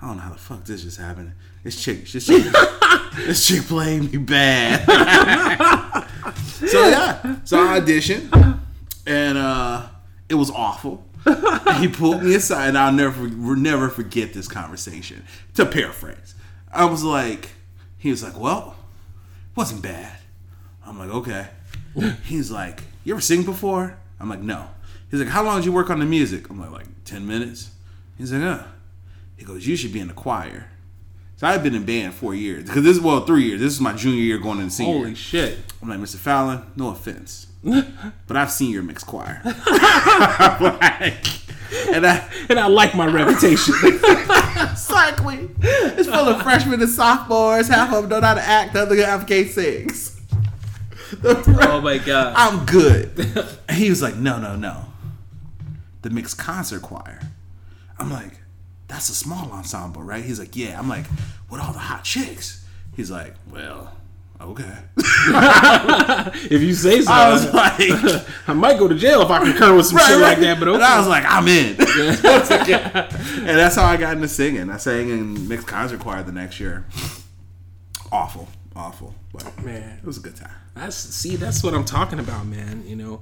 I don't know how the fuck this just happened. This chick, this chick, this chick played me bad. so yeah, so I auditioned, and uh, it was awful. He pulled me aside, and I'll never, never forget this conversation. To paraphrase, I was like, he was like, well, wasn't bad. I'm like, okay. He's like, you ever sing before? I'm like, no. He's like, how long did you work on the music? I'm like, like 10 minutes. He's like, uh. He goes, you should be in the choir. So I've been in band four years. Because this is, well, three years. This is my junior year going into senior. Holy shit! I'm like, Mr. Fallon, no offense. but I've seen your mixed choir. Like, and I, And I like my reputation. Exactly. It's full of freshmen and sophomores. Half of them don't know how to act. The other half can't sing. oh my god! I'm good. And he was like, no, no, no. The mixed concert choir. I'm like, that's a small ensemble, right? He's like, yeah. I'm like, with all the hot chicks. He's like, well, okay. If you say so, I was like, I might go to jail if I concur with some shit like that. But okay. And I was like, I'm in. and that's how I got into singing. I sang in mixed concert choir the next year. Awful, awful, but man, it was a good time. That's see, that's what I'm talking about, man. You know,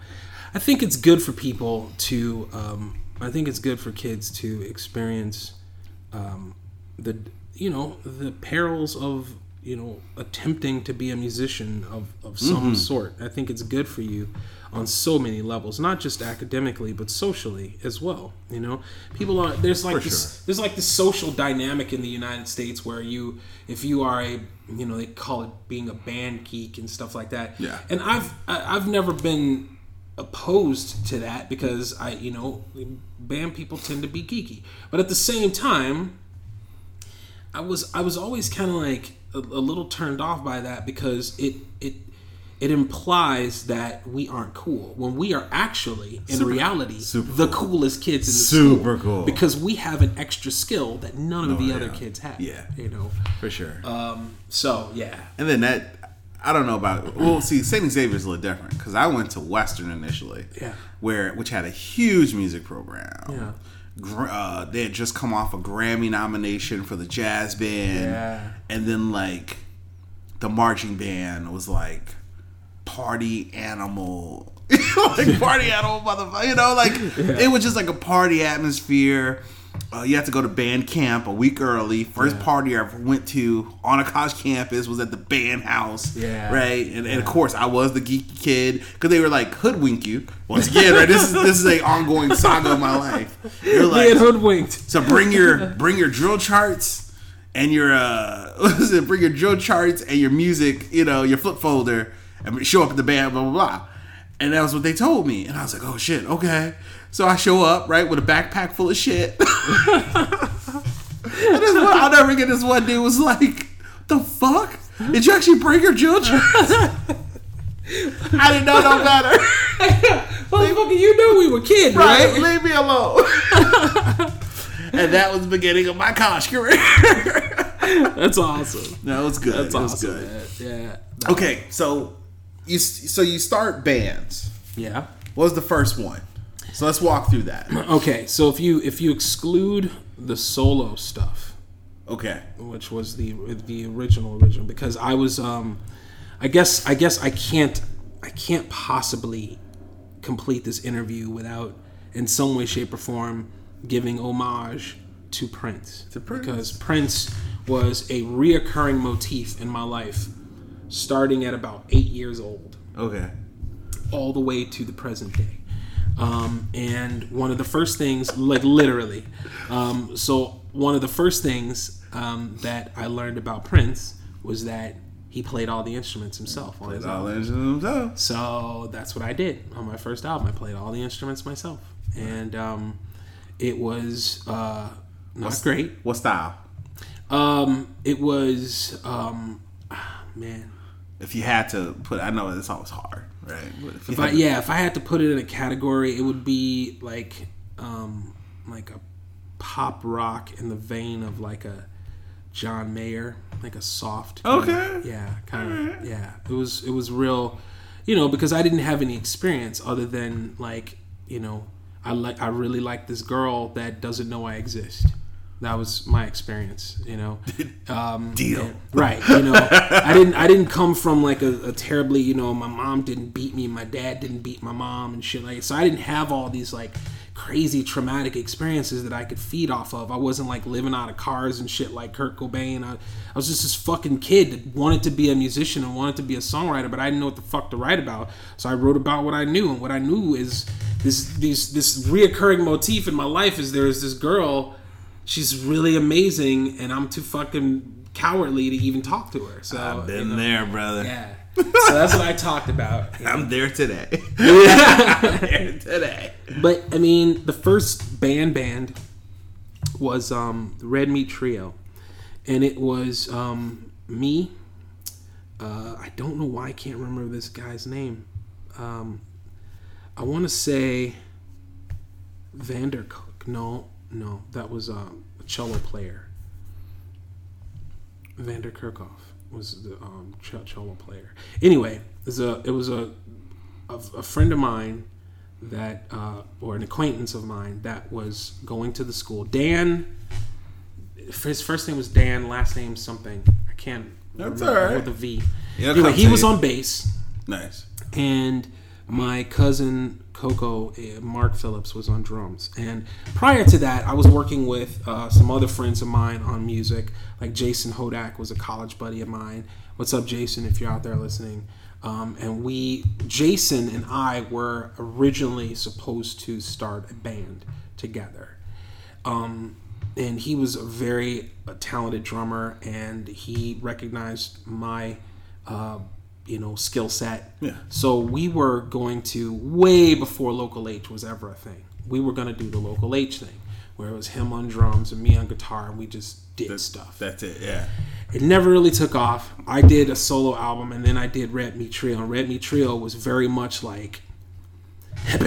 I think it's good for people to. Um, I think it's good for kids to experience um, the you know the perils of you know attempting to be a musician of of some sort. I think it's good for you on so many levels, not just academically but socially as well. You know, people are there's like For this sure. there's like this social dynamic in the United States where you if you are a you know they call it being a band geek and stuff like that. Yeah. And I've I've never been opposed to that because I you know band people tend to be geeky, but at the same time. I was I was always kind of like a, a little turned off by that because it it it implies that we aren't cool when we are actually in reality super the cool. coolest kids in the Super school cool. because we have an extra skill that none of the yeah. other kids have. Yeah. you know. For sure. Um. So yeah. and then that, I don't know about. Well, see, St. Xavier's a little different because I went to Western initially. Yeah. Where which had a huge music program. Yeah. Gr- Uh, they had just come off a Grammy nomination for the jazz band. Yeah. And then like, the marching band was like, party animal. like party animal motherfucker. You know, like it was just like a party atmosphere. Uh, you have to go to band camp a week early. First party I ever went to on a college campus was at the band house. Yeah. Right. And, and of course I was the geeky kid because they were like hoodwink you. Once again, right? This is this is a ongoing saga of my life. You're like Being hoodwinked. so bring your bring your drill charts and your uh what is it? Bring your drill charts and your music, you know, your flip folder and show up at the band, blah blah blah. And that was what they told me. And I was like, oh shit, okay. So I show up, right, with a backpack full of shit. and this one, I'll never get this one dude was like, the fuck? Did you actually bring your charts? I didn't know no better. Motherfucker, you know we were kids, Right, right? leave me alone. and that was the beginning of my college career. That's awesome. no, it was good. That's it awesome. good. Yeah. Okay, so you so you start bands. Yeah. What was the first one? So let's walk through that. Okay, so if you if you exclude the solo stuff, Okay. which was the the original original, because I was um, I guess I guess I can't I can't possibly complete this interview without in some way, shape, or form giving homage to Prince. To Prince. Because Prince was a reoccurring motif in my life, starting at about eight years old Okay. all the way to the present day. Um, and one of the first things, like literally, um, so one of the first things um, that I learned about Prince was that he played all the instruments himself on his All engines themselves. So that's what I did on my first album. I played all the instruments myself, and um, it was uh, not great. What style? Um, it was um, ah, man. If you had to put, I know it's always hard, right? If If I, to- yeah, if I had to put it in a category, it would be like um, like a pop rock in the vein of like a John Mayer, like a soft. kind of- Okay. yeah, kind of. Yeah, it was it was real, you know, because I didn't have any experience other than like you know I like I really like this girl that doesn't know I exist. That was my experience, you know. Um, Deal. and- right? You know, I didn't. I didn't come from like a, a terribly, you know, my mom didn't beat me, my dad didn't beat my mom, and shit like. So I didn't have all these like crazy traumatic experiences that I could feed off of. I wasn't like living out of cars and shit like Kurt Cobain. I, I was just this fucking kid that wanted to be a musician and wanted to be a songwriter, but I didn't know what the fuck to write about. So I wrote about what I knew, and what I knew is this these this reoccurring motif in my life is there is this girl. She's really amazing, and I'm too fucking cowardly to even talk to her. So I've been you know, there, brother. Yeah. So that's what I talked about. I'm there today. I'm there today. But I mean, the first band band was um, the Red Meat Trio, and it was um, me. Uh, I don't know why I can't remember this guy's name. Um, I want to say Vandercook. No, no, that was um, a cello player. Vander Kirchhoff was the um, cello player. Anyway, it was a it was a a, a friend of mine that uh, or an acquaintance of mine that was going to the school. Dan, his first name was Dan, last name something. I can't. That's remember, all right. With a V. It'll anyway, come he to was you. on bass Nice. and my cousin Coco, uh, Mark Phillips, was on drums. And prior to that, I was working with uh, some other friends of mine on music. Like Jason Hodak was a college buddy of mine. What's up, Jason? If you're out there listening. Um, and we, Jason and I, were originally supposed to start a band together. Um, and he was a very talented drummer, and he recognized my, uh, you know, skill set. Yeah. So we were going to way before Local H was ever a thing. We were going to do the Local H thing, where it was him on drums and me on guitar, and we just did stuff. That's it. Yeah. It never really took off. I did a solo album, and then I did Red Meat Trio. And Red Meat Trio was very much like.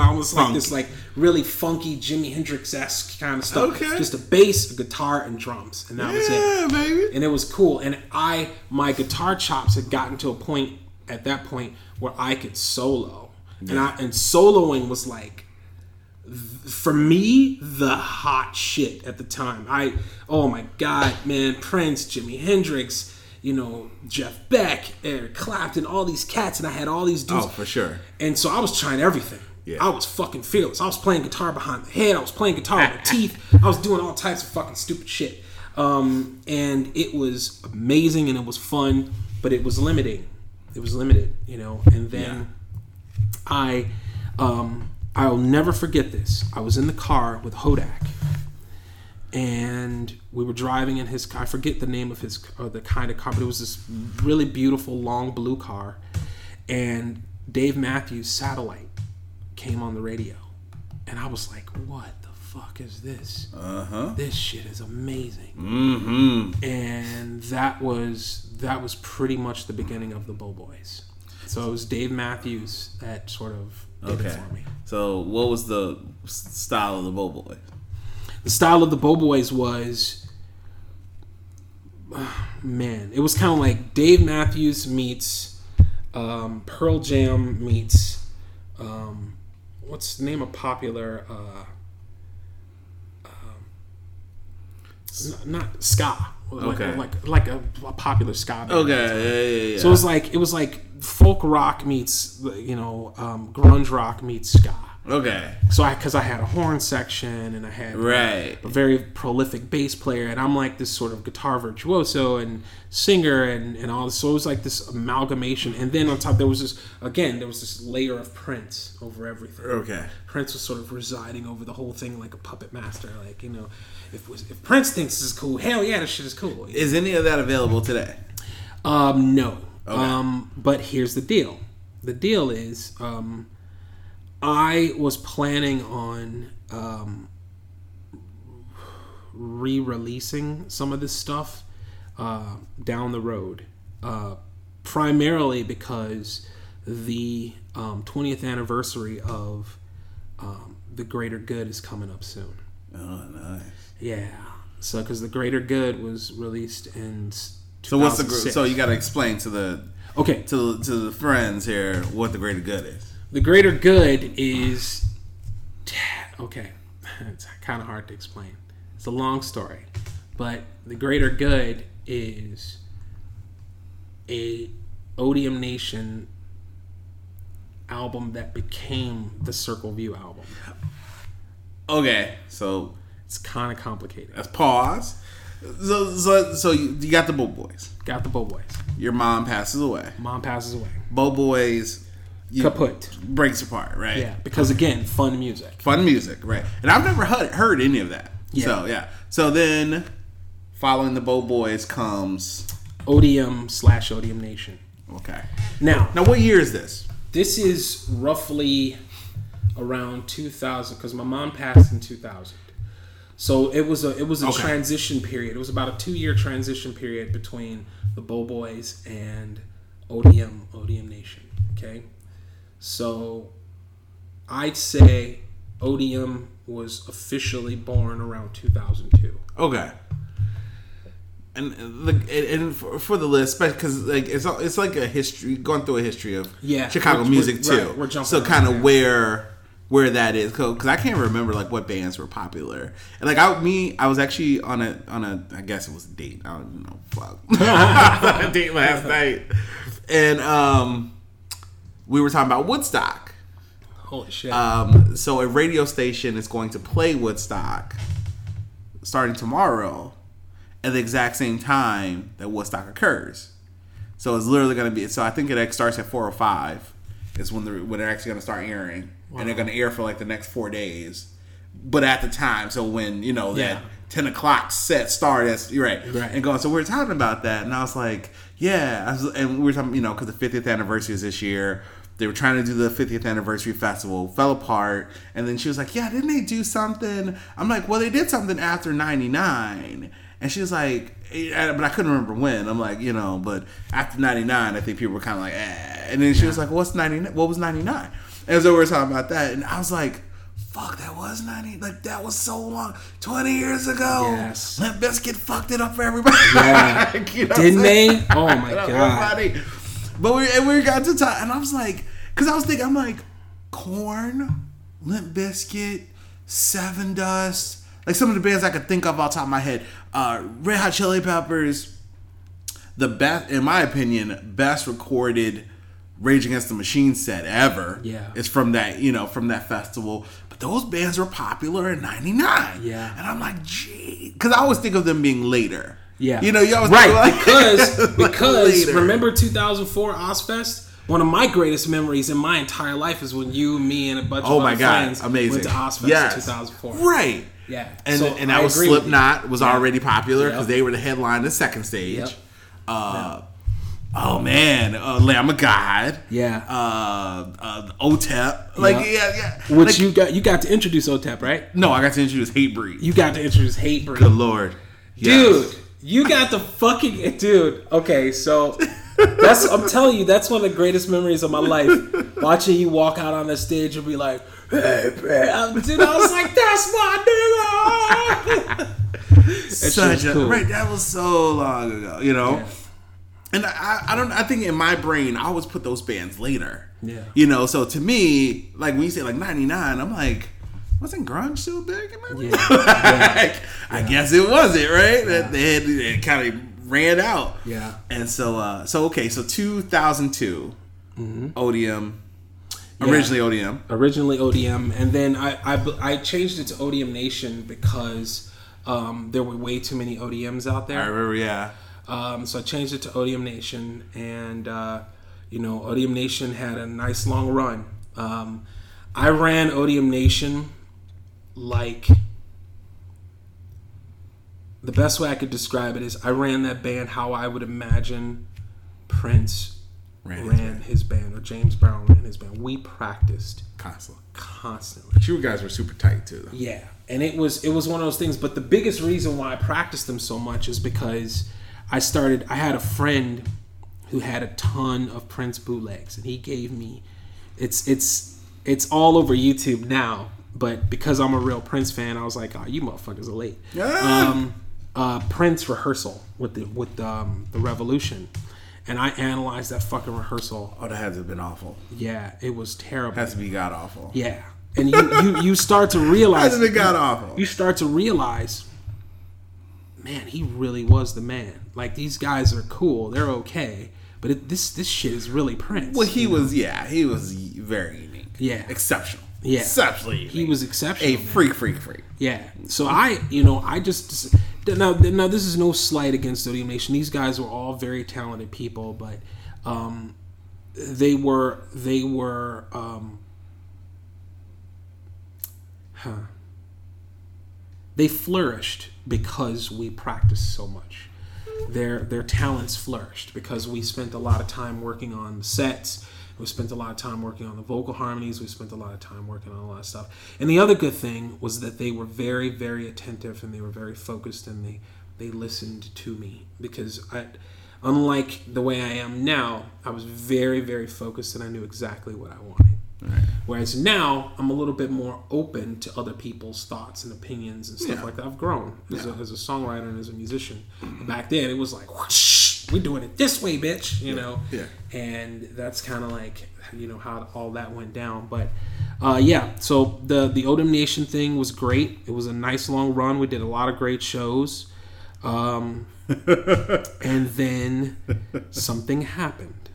I was like this like really funky Jimi Hendrix esque kind of stuff. Okay. Just a bass, a guitar, and drums, and that was it Yeah, baby. and it was cool. And I, my guitar chops had gotten to a point at that point where I could solo, and I and soloing was like, for me, the hot shit at the time. I, oh my god, man, Prince, Jimi Hendrix. You know, Jeff Beck, Eric Clapton, all these cats, and I had all these dudes. Oh, for sure. And so I was trying everything. Yeah. I was fucking fearless. I was playing guitar behind the head. I was playing guitar with my teeth. I was doing all types of fucking stupid shit. Um, and it was amazing and it was fun, but it was limiting. It was limited, you know. And then I, um, I'll never forget this. I was in the car with Hodak, and we were driving in his car. I forget the name of his or the kind of car, but it was this really beautiful long blue car. And Dave Matthews Satellite came on the radio, and I was like, "What the fuck is this? Uh huh. This shit is amazing." Mm-hmm. And that was that was pretty much the beginning of the Bow Boys. So it was Dave Matthews that sort of did it for me. So what was the style of the Bo Boys? The style of the Bo Boys was, man, it was kind of like Dave Matthews meets um, Pearl Jam meets um, what's the name of popular uh, um, not ska like, Okay. like like a, a popular ska band. Okay, yeah, yeah, yeah. So it was like it was like folk rock meets you know um, grunge rock meets ska. Okay, So I because I had a horn section and I had right. a very prolific bass player, and I'm like this sort of guitar virtuoso and singer and, and all this. So it was like this amalgamation. And then on top, there was this again, there was this layer of Prince over everything. Okay. Prince was sort of residing over the whole thing like a puppet master. Like you know, if if Prince thinks this is cool, hell yeah, this shit is cool. Is any of that available today? Um, no. Okay. Um, but here's the deal. The deal is, um, I was planning on um, re-releasing some of this stuff uh, down the road, uh, primarily because the um, 20th anniversary of um, the Greater Good is coming up soon. Oh, nice. Yeah. So, because the Greater Good was released in. So what's the so you got to explain to the Okay. to to the friends here what the greater good is. The greater good is okay. It's kind of hard to explain. It's a long story, but the greater good is a Odium Nation album that became the Circle View album. Okay, so It's kind of complicated. let's pause. So so, so you, you got the Bo Boys. Got the Bo Boys. Your mom passes away. Mom passes away. Bo Boys you, Kaput. breaks apart, right? Yeah, because again, fun music. Fun music, right? And I've never heard, heard any of that. Yeah. So yeah. So then, following the Bo Boys comes Odium slash Odium Nation. okay. Now, Now what year is this? This is roughly around 2000 because my mom passed in 2000. So it was a it was a Okay. transition period. It was about a two year transition period between the Bo Boys and Odium Odium Nation. Okay, so I'd say Odium was officially born around 2002. Okay. And the and for, for the list, because like it's all- it's like a history going through a history of Yeah, Chicago we're- music we're- too. right, so kind of where where that is because I can't remember like what bands were popular. And like I me I was actually on a on a I guess it was a date. I don't know. Fuck. date last night, and um, we were talking about Woodstock. Holy shit! Um, so a radio station is going to play Woodstock starting tomorrow at the exact same time that Woodstock occurs. So it's literally going to be. So I think it starts at four or five. Is when they're when they're actually going to start airing, and they're going to air for like the next four days. But at the time, so when you know Yeah. that ten o'clock set start, that's you're right, Right. and going. So we were talking about that, and I was like, yeah, I was, and we were talking, you know, because the 50th anniversary is this year. They were trying to do the 50th anniversary festival, fell apart, and then she was like, "Yeah, didn't they do something?" I'm like, "Well, they did something after '99," and she was like, eh, "But I couldn't remember when." I'm like, you know, but after '99, I think people were kind of like, "Eh," and then she was like, "What's '99? What was '99?" And so we were talking about that, and I was like. Fuck, that was 90, like that was so long, 20 years ago. Yes. Limp Bizkit fucked it up for everybody. Yeah. You know Didn't they? Oh my Fucked it up for god! everybody. But we and we got to talk, and I was like, because I was thinking, I'm like, Korn, Limp Bizkit, Sevendust, like some of the bands I could think of off the top of my head. Uh, Red Hot Chili Peppers, the best, in my opinion, best recorded Rage Against the Machine set ever. Yeah. it's from that you know from that festival. But those bands were popular in '99. Yeah. and I'm like, gee, because I always think of them being later. Yeah, you know, you always right like- because because later. remember 2004 Ozzfest. One of my greatest memories in my entire life is when you, me, and a bunch Oh of my god, friends amazing! went to Ozzfest Yes. in 2004. right? Yeah, and So and I that was with you. Slipknot was Yeah. already popular because Yep. they were the headline the second stage. Yep. Uh, Oh man, uh, Lamb of God. Yeah. Uh, uh, OTEP. Like Yeah. yeah, yeah. Which Like, you got you got to introduce OTEP, right? No, I got to introduce Hatebreed. You got to introduce Hatebreed. Good lord, Dude, you got the fucking dude. Okay, so That's I'm telling you, that's one of the greatest memories of my life. Watching you walk out on the stage and be like, "Hey, man," dude, I was like, "That's my nigga." Such a, cool. right. That was so long ago. You know. Yeah. And I, I don't. I think in my brain, I always put those bands later. Yeah. You know. So to me, like when you say like '99, I'm like, wasn't grunge still big in '99? Yeah. like, I guess it wasn't right. That they had it kind of ran out. Yeah. And so, uh, so okay, so 2002, Odium, Mm-hmm. Yeah. originally ODM. originally ODM, and then I, I I changed it to ODM Nation because um, there were way too many ODMs out there. I remember, yeah. Um, so I changed it to Odium Nation, and uh, you know, Odium Nation had a nice long run. Um, I ran Odium Nation like the best way I could describe it is I ran that band how I would imagine Prince Ran ran, his his band or James Brown ran his band. We practiced Constantly. constantly. You guys were super tight too. Though. Yeah, and it was it was one of those things. But the biggest reason why I practiced them so much is because I started. I had a friend who had a ton of Prince bootlegs, and he gave me. It's it's it's all over YouTube now. But because I'm a real Prince fan, I was like, "Oh, you motherfuckers are late." Ah. Um, uh, Prince rehearsal with the with um, the Revolution, and I analyzed that fucking rehearsal. Oh, that had to have been awful. Yeah, it was terrible. Has to be god awful. Yeah, and you you, you start to Has realize to be god awful. you start to realize, man, he really was the man. Like these guys are cool, they're okay, but it, this this shit is really Prince. Well, he was, yeah, he was very unique. Yeah. Exceptional. Yeah. Exceptionally unique. he was exceptional. a freak, freak, freak. Yeah. So I, you know, I just now now this is no slight against Odium Nation. These guys were all very talented people, but um, they were they were um, huh. They flourished because we practiced so much. Their their talents flourished because we spent a lot of time working on sets. We spent a lot of time working on the vocal harmonies. We spent a lot of time working on a lot of stuff. And the other good thing was that they were very, very attentive and they were very focused and they they listened to me because I, unlike the way I am now, I was very, very focused and I knew exactly what I wanted. Right. Whereas now I'm a little bit more open to other people's thoughts and opinions and stuff Yeah. like that. I've grown as, a, as a songwriter and as a musician. Back then, it was like, whoosh, we're doing it this way, bitch, you know. Yeah. And that's kind of like you know how all that went down. But uh, yeah, so the the Odium Nation thing was great. It was a nice long run. We did a lot of great shows. Um, and then something happened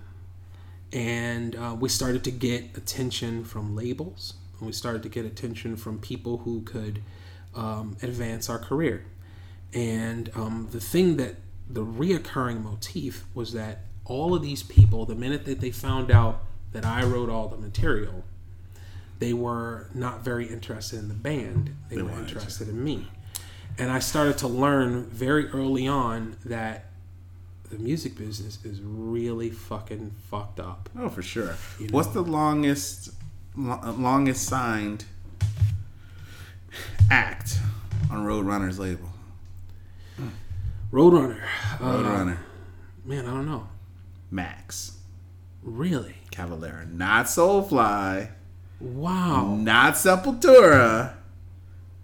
and uh, we started to get attention from labels and we started to get attention from people who could um, advance our career and um, the thing that the reoccurring motif was that all of these people the minute that they found out that i wrote all the material they were not very interested in the band they, were weren't. interested in me and i started to learn very early on that the music business is really fucking fucked up. Oh, for sure. You What's know. the longest, lo- longest signed act on Roadrunner's label? Hmm. Roadrunner. Uh, Roadrunner. man, I don't know. Max Really? Cavalera, not Soulfly, Wow. not Sepultura.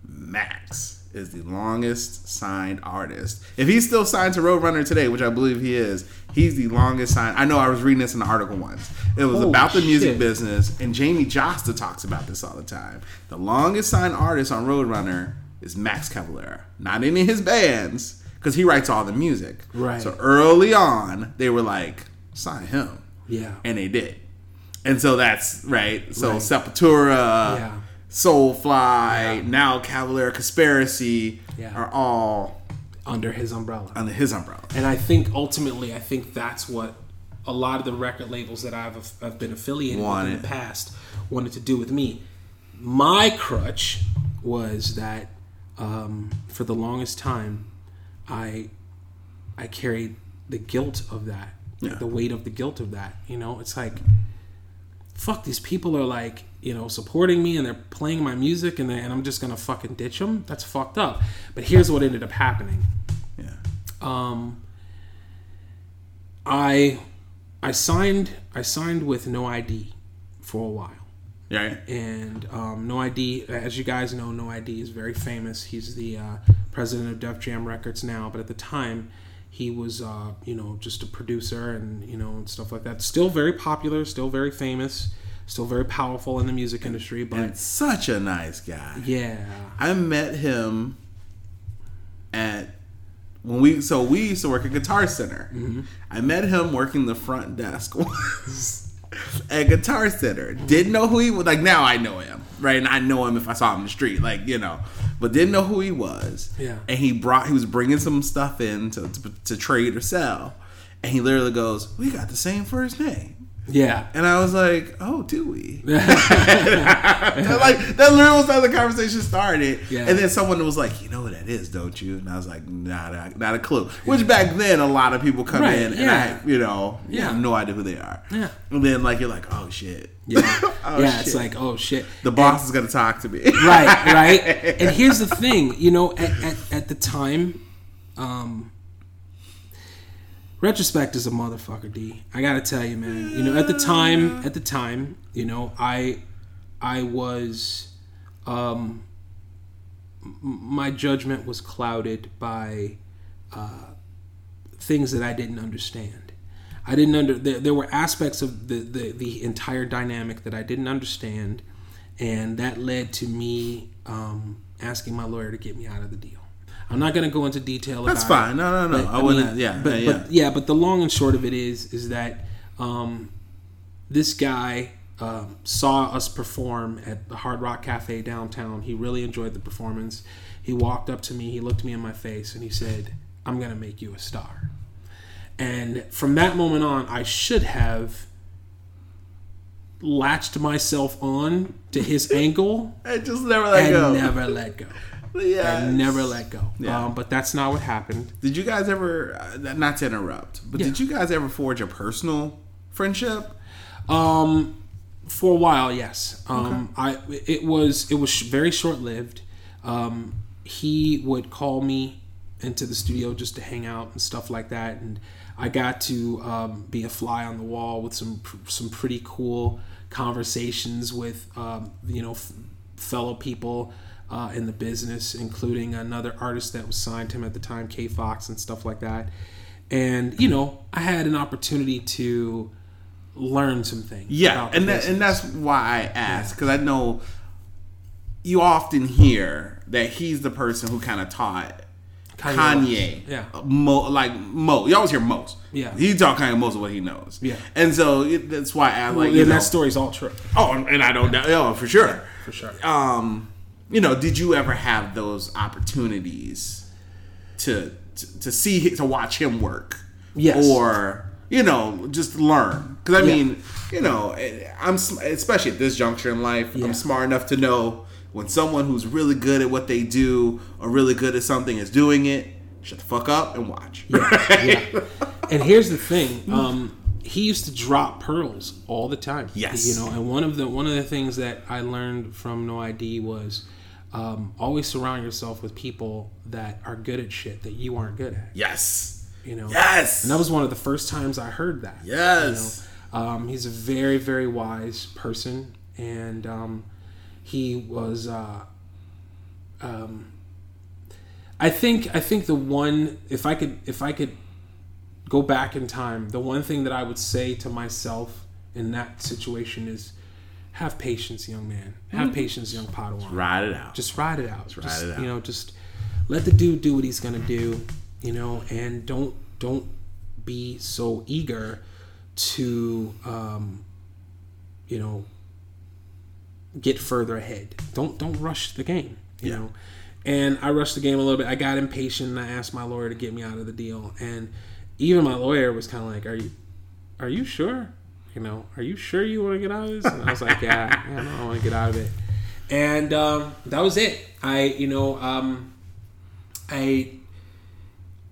Max is the longest signed artist. If he's still signed to Roadrunner today, which I believe he is, he's the longest signed. I know I was reading this in an article once. It was Holy about the music shit. business, and Jamey Jasta talks about this all the time. The longest signed artist on Roadrunner is Max Cavalera. Not any of his bands, because he writes all the music. Right. So early on, they were like, sign him Yeah. and they did. And so that's right. So Right. Sepultura, Yeah. Soulfly, now Cavalera Conspiracy Yeah. are all Under his umbrella. under his umbrella. And I think ultimately, I think that's what a lot of the record labels that I've, I've been affiliated with in the past wanted to do with me. My crutch was that um, for the longest time, I I carried the guilt of that, Yeah. the weight of the guilt of that. You know, it's like, fuck, these people are like, you know, supporting me and they're playing my music and, and I'm just gonna fucking ditch them. That's fucked up. But here's what ended up happening Yeah. um, I I signed I signed with No ID for a while. Right. And um, No ID, as you guys know, No ID is very famous. He's the uh, president of Def Jam Records now, but at the time, he was, uh, you know, just a producer and you know and stuff like that. Still very popular, still very famous, still very powerful in the music industry. But And such a nice guy. yeah, I met him at when we so we used to work at Guitar Center. Mm-hmm. I met him working the front desk once at Guitar Center. Didn't know who he was. Like now I know him, right? And I know him if I saw him in the street, like you know. But didn't know who he was. Yeah. And he brought he was bringing some stuff in to, to, to trade or sell, and he literally goes, "We got the same first name." Yeah, And I was like, "Oh, do we?" like that literally was how the conversation started. Yeah. And then someone was like, "You know what that is, don't you?" And I was like, "Not a, not a clue." Which back then, a lot of people come Right, in and. I, you know, Yeah. have no idea who they are. Yeah. And then like you're like, "Oh shit." yeah, Oh, yeah. shit. It's like oh shit, the boss is gonna talk to me. right, right. And here's the thing, you know, at, at, at the time, um, retrospect is a motherfucker, D. I gotta tell you, man. You know, at the time, at the time, you know, I, I was, um, my judgment was clouded by uh, things that I didn't understand. I didn't under there, there were aspects of the, the the entire dynamic that I didn't understand, and that led to me um, asking my lawyer to get me out of the deal. I'm not going to go into detail. About That's fine. It, No, no, no. but, I wouldn't. mean, yeah, but, yeah, but yeah, but the long and short of it is, is that um, this guy um, saw us perform at the Hard Rock Cafe downtown. He really enjoyed the performance. He walked up to me, he looked me in my face, and he said, "I'm gonna make you a star." And from that moment on, I should have latched myself on to his ankle I just never let and go. never let go. Yeah. And never let go. Yeah. Um, but that's not what happened. Did you guys ever? Uh, not to interrupt, but Yeah. did you guys ever forge a personal friendship? Um, for a while, yes. Um, I it was it was sh- very short lived. Um, he would call me into the studio just to hang out and stuff like that, and I got to um, be a fly on the wall with some pr- some pretty cool conversations with um, you know f- fellow people. Uh, in the business, including another artist that was signed to him at the time, K Fox, and stuff like that. And you know, I had an opportunity to learn some things. Yeah, and that, and that's why I asked because I know you often hear that he's the person who kind of taught Kanye Kanye, Yeah. mo, like Mo. You always hear most. Yeah. he taught Kanye most of what he knows. Yeah. and so it, that's why I. Like, Well, and know, that story's all true. oh, and I don't know, oh, for sure, For sure. um, you know, did you ever have those opportunities to to, to see to watch him work? Yes. Or you know, just learn. Because I Yeah. mean, you know, I'm especially at this juncture in life, Yeah. I'm smart enough to know when someone who's really good at what they do or really good at something is doing it. Shut the fuck up and watch. yeah. And here's the thing. Um, he used to drop pearls all the time. Yes. You know, and one of the one of the things that I learned from No ID was um, always surround yourself with people that are good at shit that you aren't good at. yes. You know. Yes. And that was one of the first times I heard that. Yes. You know? um, he's a very, very wise person, and um, he was. Uh, um, I think. I think the one. If I could. If I could go back in time, the one thing that I would say to myself in that situation is, have patience, young man. Have patience, young Padawan Ride it out. just ride it out. Just, ride it out. You know, just let the dude do what he's gonna do. You know, and don't don't be so eager to um, you know get further ahead. Don't don't rush the game. You Yeah. know. And I rushed the game a little bit. I got impatient and I asked my lawyer to get me out of the deal. And even my lawyer was kind of like, "Are you, are you sure? You know, are you sure you want to get out of this?" And I was like, "Yeah, yeah no, I want to get out of it." And um, that was it. I, you know, um, I,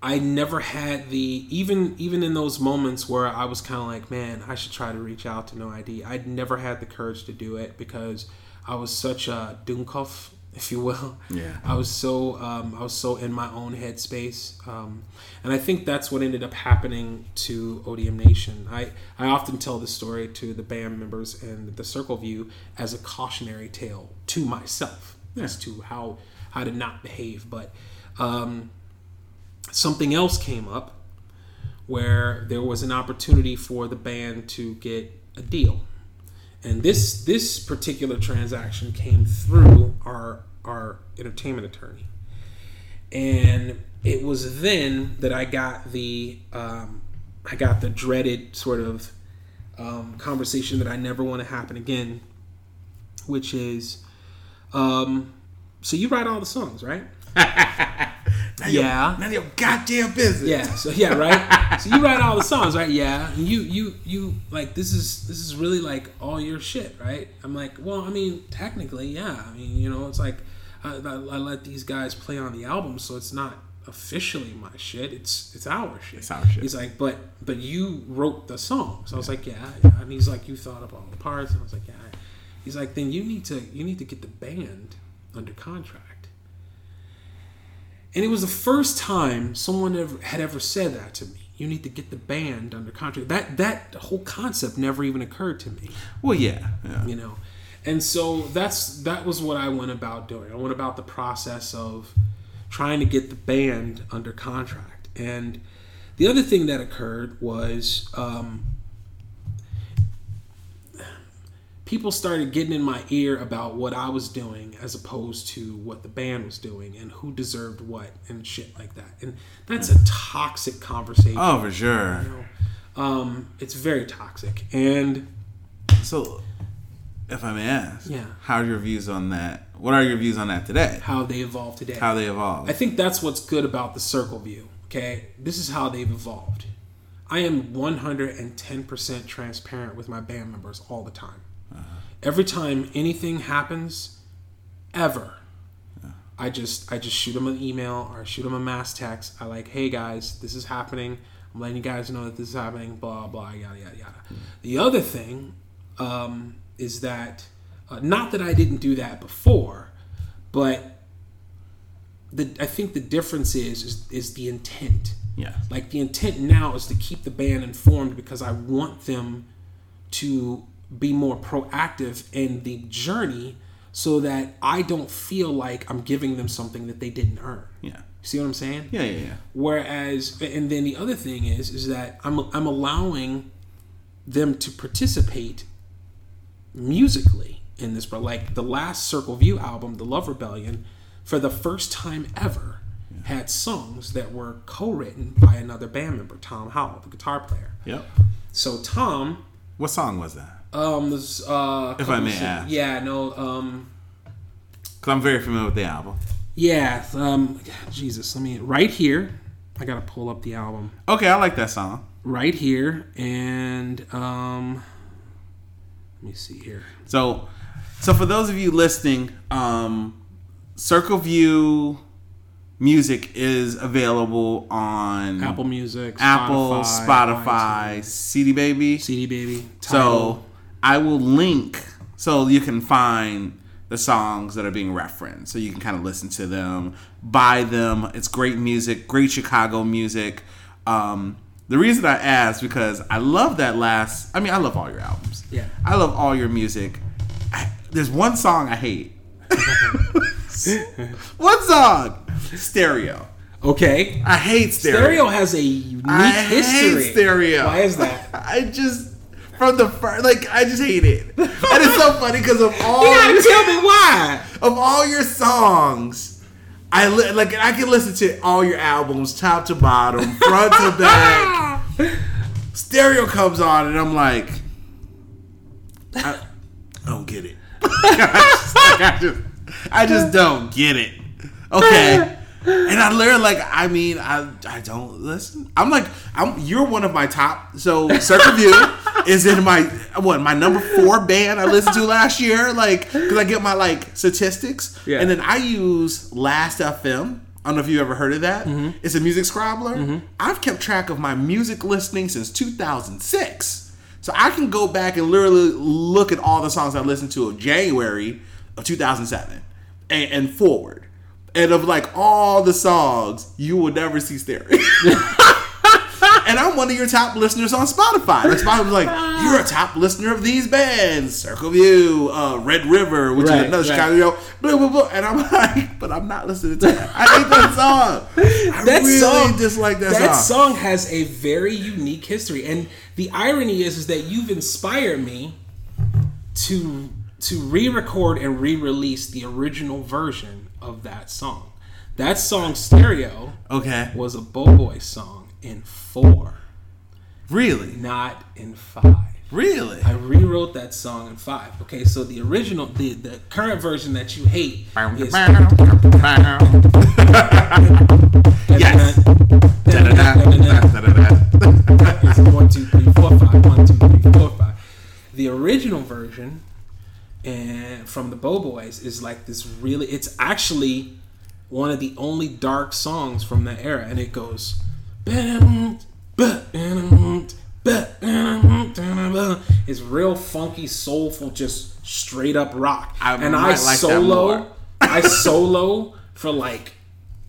I never had the even even in those moments where I was kind of like, man, I should try to reach out to No ID. I'd never had the courage to do it because I was such a Dunkov if you will. Yeah. I was so um, I was so in my own headspace, um, and I think that's what ended up happening to Odium Nation. I I often tell this story to the band members and the Circle View as a cautionary tale to myself as to how how to not behave. But um, something else came up where there was an opportunity for the band to get a deal and this this particular transaction came through our our entertainment attorney. And it was then that i got the um, i got the dreaded sort of um, conversation that i never want to happen again which is um, so you write all the songs right yeah None of your goddamn business. yeah. So yeah, right. So you write all the songs, right? Yeah. And you you you like this is this is really like all your shit, right? I'm like, well, I mean, technically, yeah. I mean, you know, it's like I, I, I let these guys play on the album, so it's not officially my shit. It's it's our shit. It's our shit. He's like, but but you wrote the song. So I was like, yeah, yeah. And he's like, you thought of all the parts. And I was like, yeah. He's like, then you need to you need to get the band under contract. And it was the first time someone ever, had ever said that to me. You need to get the band under contract. That that whole concept never even occurred to me, Well, yeah. yeah. you know. And so that's that was what I went about doing. I went about the process of trying to get the band under contract. And the other thing that occurred was um, people started getting in my ear about what I was doing as opposed to what the band was doing and who deserved what and shit like that. And that's a toxic conversation. Oh, for sure. you know? Um, it's very toxic. And So, if I may ask, Yeah. how are your views on that? What are your views on that today? how they evolve today. How they evolve? I think that's what's good about the circle view. Okay, this is how they've evolved. I am 110% transparent with my band members all the time. Every time anything happens, ever, I just I just shoot them an email or shoot them a mass text. I like, hey guys, this is happening. I'm letting you guys know that this is happening. Blah blah yada yada yada. The other thing um, is that uh, not that I didn't do that before, but the I think the difference is is, is the intent. yeah. Like the intent now is to keep the band informed because I want them to be more proactive in the journey so that I don't feel like I'm giving them something that they didn't earn. Yeah. See what I'm saying? Yeah, yeah, yeah. Whereas, and then the other thing is, is that I'm I'm allowing them to participate musically in this. But like the last Circle View album, The Love Rebellion, for the first time ever, had songs that were co-written by another band member, Tom Howell, the guitar player. Yep. So Tom, What song was that? Um, was uh, If I may ask. yeah, no, um, Because I'm very familiar with the album. yeah, um, Jesus, let me right here. I gotta pull up the album. Okay, I like that song. right here and um let me see here So, so for those of you listening, um, Circle View music is available on apple music Apple, Spotify, iTunes, CD Baby. cd baby So Tidal. I will link so you can find the songs that are being referenced. So you can kind of listen to them, buy them. It's great music, great Chicago music. Um, the reason I asked because I love that last. I mean, I love all your albums. Yeah. I love all your music. I, there's one song I hate. one song, Stereo. okay I hate Stereo. stereo has a unique I history hate stereo. why is that I just from the first, like I just hate it, and it's so funny because of all you gotta tell me why of all your songs, I li- like I can listen to all your albums top to bottom, front to back. Stereo comes on, and I'm like, I, I don't get it. I, just, like, I just, I just don't get it. Okay. And I literally like I mean I I don't listen. I'm like I'm you're one of my top so Circle View is in my what my number four band I listened to last year like because I get my like statistics Yeah. and then I use Last FM. I don't know if you ever heard of that. Mm-hmm. It's a music scrobbler. Mm-hmm. I've kept track of my music listening since 2006. So I can go back and literally look at all the songs I listened to of January of 2007. and, and forward. And of like all the songs, you will never see stereo. and I'm one of your top listeners on Spotify. Like Spotify was like, you're a top listener of these bands, Circle View, uh, Red River, which Right, is another right. Chicago, blah blah blah. And I'm like, but I'm not listening to that. I hate that song. I that really song dislike that, that song. That song has a very unique history and the irony is is that you've inspired me to to re-record and re-release the original version of that song that song stereo Okay, was a Boboy song in four really, not in five really. I rewrote that song in five. Okay, so the original, the, the current version that you hate is Yes. It's one, two, three, four, five. One, two, three, four, five. The original version, and from the Bo Boys, is like this really. It's actually one of the only dark songs from that era, and it goes. It's real funky, soulful, just straight up rock. I and I like solo. I solo for like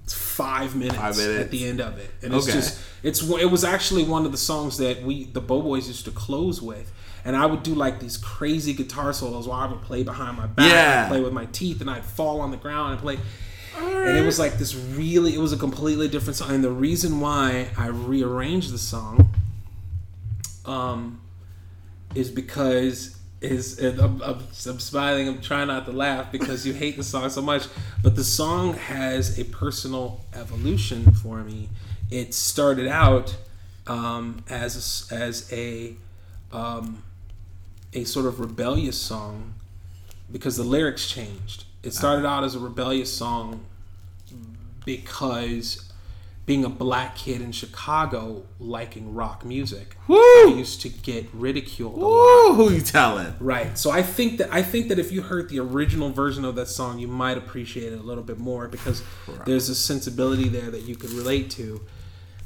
five minutes, Five minutes. at the end of it, and it's Okay. just it's it was actually one of the songs that we the Bo Boys used to close with, and I would do like these crazy guitar solos while I would play behind my back, Yeah. Play with my teeth, and I'd fall on the ground and play. And it was like this really, it was a completely different song. And the reason why I rearranged the song, um, is because is and I'm, I'm, I'm smiling. I'm trying not to laugh because you hate the song so much. But the song has a personal evolution for me. It started out um, as a, as a um, a sort of rebellious song because the lyrics changed. It started out as a rebellious song because being a black kid in Chicago liking rock music, I used to get ridiculed a lot. Woo! Who you telling? Right. So I think that I think that if you heard the original version of that song, you might appreciate it a little bit more because there's a sensibility there that you could relate to.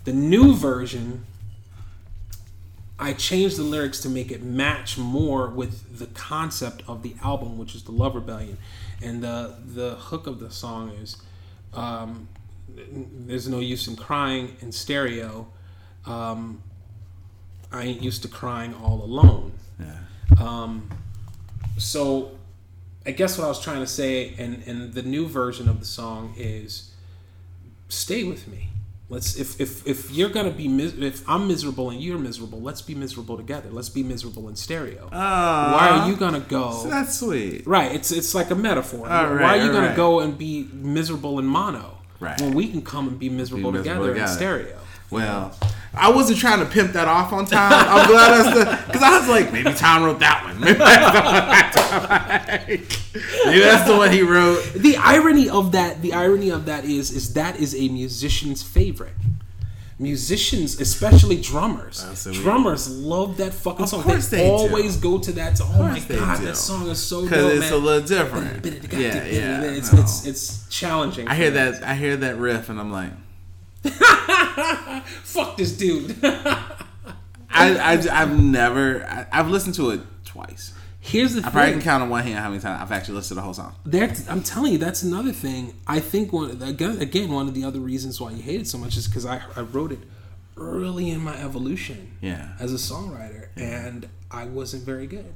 The new version I changed the lyrics to make it match more with the concept of the album, which is the Love Rebellion, and the the hook of the song is, um, "There's no use in crying in stereo. Um, I ain't used to crying all alone." Um, so, I guess what I was trying to say, and and the new version of the song is, "Stay with me." Let's if if if you're gonna be mis- if I'm miserable and you're miserable, let's be miserable together. Let's be miserable in stereo. Why are you gonna go? That's sweet. Right, it's it's like a metaphor. Why are you gonna right. go and be miserable in mono? Right. When we can come and be miserable, Be miserable together, in stereo. Well, I wasn't trying to pimp that off on time. I'm glad that's the because I was like maybe Tom wrote that one. Maybe that's, maybe that's the one he wrote. The irony of that, the irony of that is, is that is a musician's favorite. Musicians, especially drummers, drummers love that fucking Of song. course they, they do. always go to that. song. Oh my god, do. that song is so Because it's man. a little different. Yeah, yeah. It's, no. it's it's challenging. I hear that. I hear that riff, and I'm like, Fuck this dude. I, I I've never. I, I've listened to it twice. Here's the thing I probably can count on one hand how many times I've actually listened to the whole song. That's, I'm telling you, that's another thing. I think one again, again one of the other reasons why you hate it so much is because I, I wrote it early in my evolution Yeah. as a songwriter, and I wasn't very good.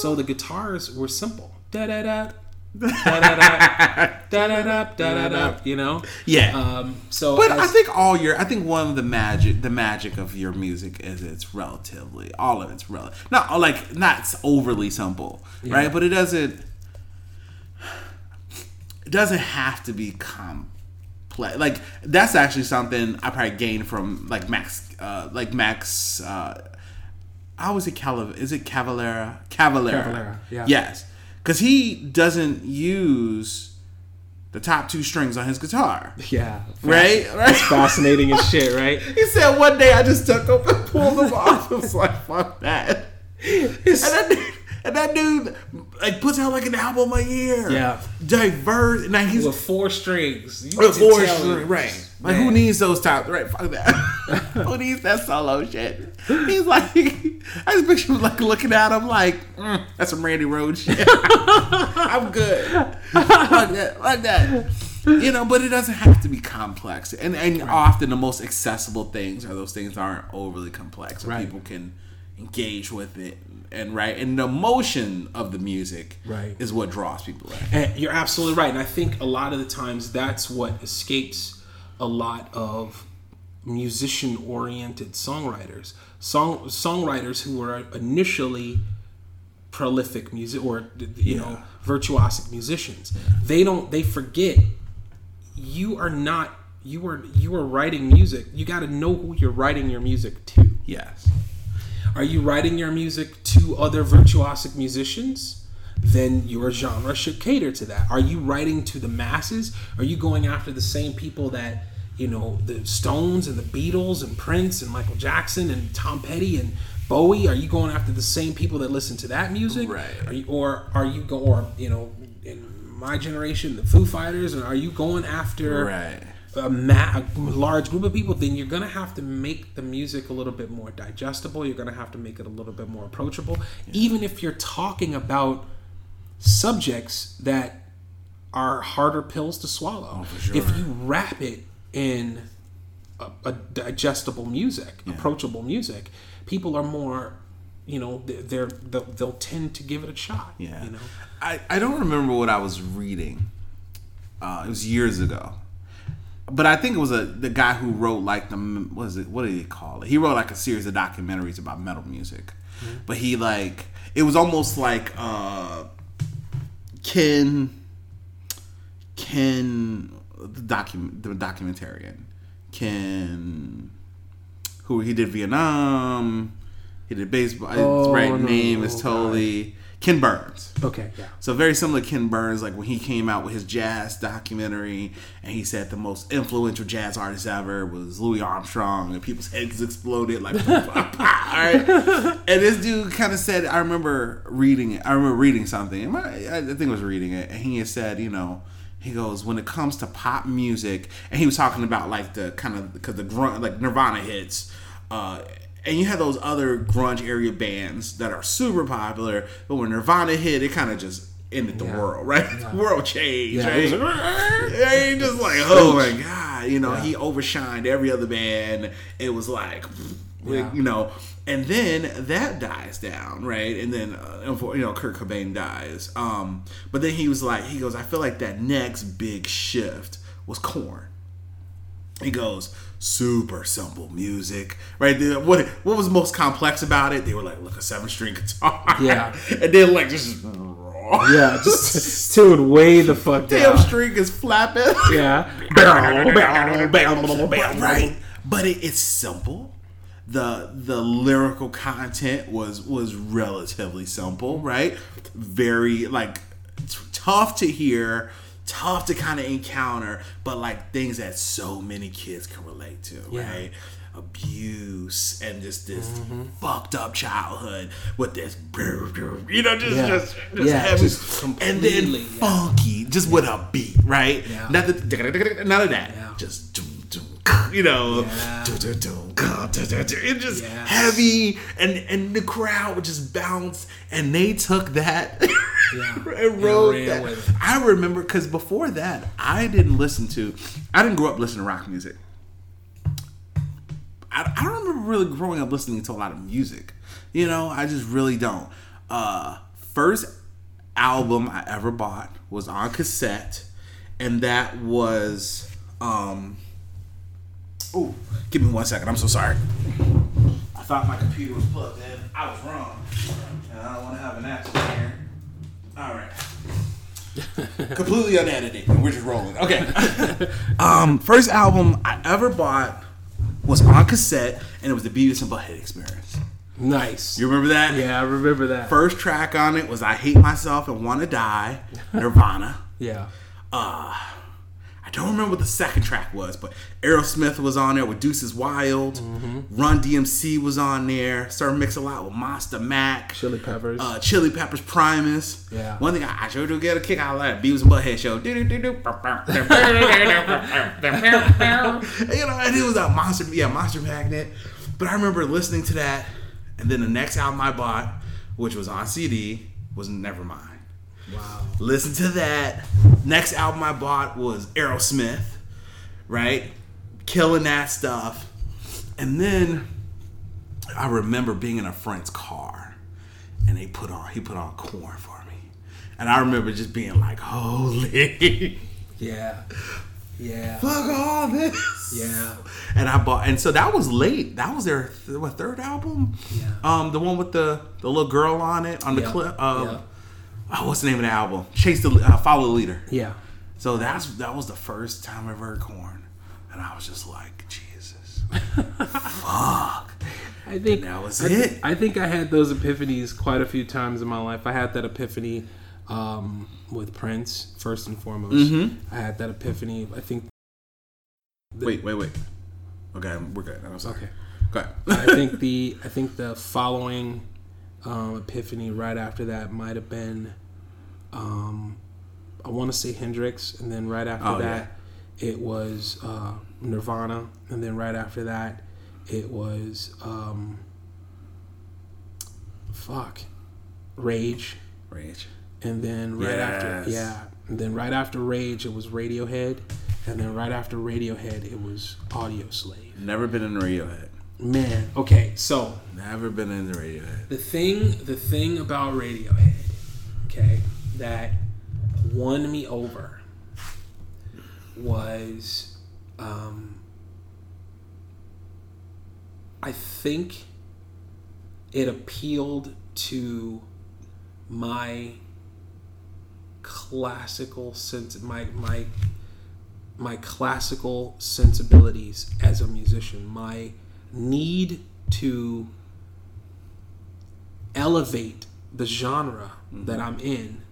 So the guitars were simple. Da da da. Da da da da da. You know. Yeah. Um. So. But as- I think all your, I think one of the magic, the magic of your music is it's relatively, all of it's relative, not like not overly simple, right? But it doesn't, it doesn't have to be complex. Like that's actually something I probably gained from like Max, uh, like Max. Uh, I always say Calav. Is it Cavalera? Cavalera. Cavalera, yeah. Yes, because he doesn't use the top two strings on his guitar. yeah. Right, right. Fascinating as shit, right? He said one day I just took them and pulled them off. I was like, fuck that. And that dude, and that dude like puts out like an album a year. Yeah. Diverse. Now he's With four strings. You with four strings, right. Like who needs those top right? Fuck that. who needs that solo shit? He's like, I just picture him like looking at him like, mm, that's some Randy Rhoads shit. I'm good. Fuck that. Fuck that. You know, but it doesn't have to be complex. And and often the most accessible things are those things that aren't overly complex, so Right. people can engage with it. And right, and the emotion of the music Right. is what draws people in. And you're absolutely right. And I think a lot of the times that's what escapes a lot of musician oriented songwriters. Song songwriters who were initially prolific music or you know virtuosic musicians. They don't they forget you are not you are you are writing music. You got to know who you're writing your music to. Yes. Are you writing your music to other virtuosic musicians? Then your genre should cater to that. Are you writing to the masses? Are you going after the same people that, you know, the Stones and the Beatles and Prince and Michael Jackson and Tom Petty and Bowie? Are you going after the same people that listen to that music? Right. Are you, or are you go or you know, in my generation, the Foo Fighters, or are you going after Right. A, ma- a large group of people, then you're gonna have to make the music a little bit more digestible. You're gonna have to make it a little bit more approachable, even if you're talking about subjects that are harder pills to swallow. sure. If you wrap it in a, a digestible music, approachable music, people are more, you know, they're, they're they'll, they'll tend to give it a shot. Yeah. you know. I, I don't remember what I was reading. Uh, it was years ago. But I think it was a the guy who wrote like the what is it what did he call it? He wrote like a series of documentaries about metal music. But he like it was almost like uh Ken Ken the document the documentarian. Ken who he did Vietnam. He did baseball. His Oh, right no, name no, is totally Ken Burns Okay. Yeah. so very similar to Ken Burns, like when he came out with his jazz documentary, and he said the most influential jazz artist ever was Louis Armstrong, and people's heads exploded like, all right. And this dude kind of said, I remember reading it. I remember reading something. I think I was reading it, and he had said, you know. He goes when it comes to pop music, and he was talking about like the kind of because the grunt like Nirvana hits, uh, and you have those other grunge area bands that are super popular, but when Nirvana hit, it kind of just ended the Yeah. world, right? The world changed, Yeah, right? like, Yeah, he just like, oh my god, you know, he overshined every other band. It was like, Yeah. you know, and then that dies down, right? And then, uh, you know, Kurt Cobain dies. Um, but then he was like, he goes, I feel like that next big shift was Korn. He goes, super simple music, right? What what was most complex about it? They were like, look, a seven string guitar, Yeah. and then like just Yeah, just tuned way the fuck damn down. string is flapping. Yeah. right but it, it's simple the the lyrical content was was relatively simple right very like tough to hear tough to kind of encounter but like things that so many kids can relate to Yeah. right? Abuse and just this mm-hmm. fucked up childhood with this you know just Yeah. just, just Yeah, heavy. Just and then funky just with a beat right? Yeah. Not the, none of that. Just doom, doom, you know, Yeah. it's just Yes. heavy, and and the crowd would just bounce, and they took that Yeah. and And that. I remember because before that, I didn't listen to, I didn't grow up listening to rock music. I, I don't remember really growing up listening to a lot of music. You know, I just really don't. Uh, first album I ever bought was on cassette, and that was um. Oh, give me one second. I'm so sorry. I thought my computer was plugged in. I was wrong, and I don't want to have an accident here. All right. Completely unedited, and we're just rolling. Okay. um, first album I ever bought was on cassette, and it was the Beavis and Butthead Experience. Nice. You remember that? Yeah, I remember that. First track on it was "I Hate Myself and Want to Die," Nirvana. Yeah. Uh, I don't remember what the second track was, but Aerosmith was on there with Deuces Wild. Run DMC was on there. Started mixing a lot with Monster Mac. Chili Peppers. Uh, Chili Peppers Primus. Yeah. One thing I, I sure do get a kick out of that Beavis and Butthead show. you know, and it was a monster, yeah, Monster Magnet. But I remember listening to that, and then the next album I bought, which was on CD, was Nevermind. Wow. Listen to that. Next album I bought was Aerosmith, right? Killing that stuff. And then I remember being in a friend's car and they put on he put on Korn for me. And I remember just being like, holy Yeah. Yeah. fuck all this. Yeah. And I bought and so that was late. That was their th- what third album? Yeah. Um the one with the the little girl on it on the Yeah. clip um Yeah. Oh, what's the name of the album? Chase the uh, follow the leader. Yeah. So that's that was the first time I ever heard Korn, and I was just like, Jesus, fuck. I think that was I, it. I think I had those epiphanies quite a few times in my life. I had that epiphany um, with Prince first and foremost. Mm-hmm. I had that epiphany. I think. Wait, wait, wait. Okay, we're good. I'm sorry. Okay. Go ahead. I think the I think the following um, epiphany right after that might have been, um, I want to say Hendrix, and then right after Oh, that, it was uh, Nirvana, and then right after that, it was um, fuck, Rage, Rage. and then right after yeah, and then right after Rage, it was Radiohead, and then right after Radiohead, it was Audioslave. Never been in Radiohead. Man, okay, so Never been in the Radiohead. the thing the thing about Radiohead, okay, that won me over was um I think it appealed to my classical sense my my my classical sensibilities as a musician my need to elevate the genre that I'm in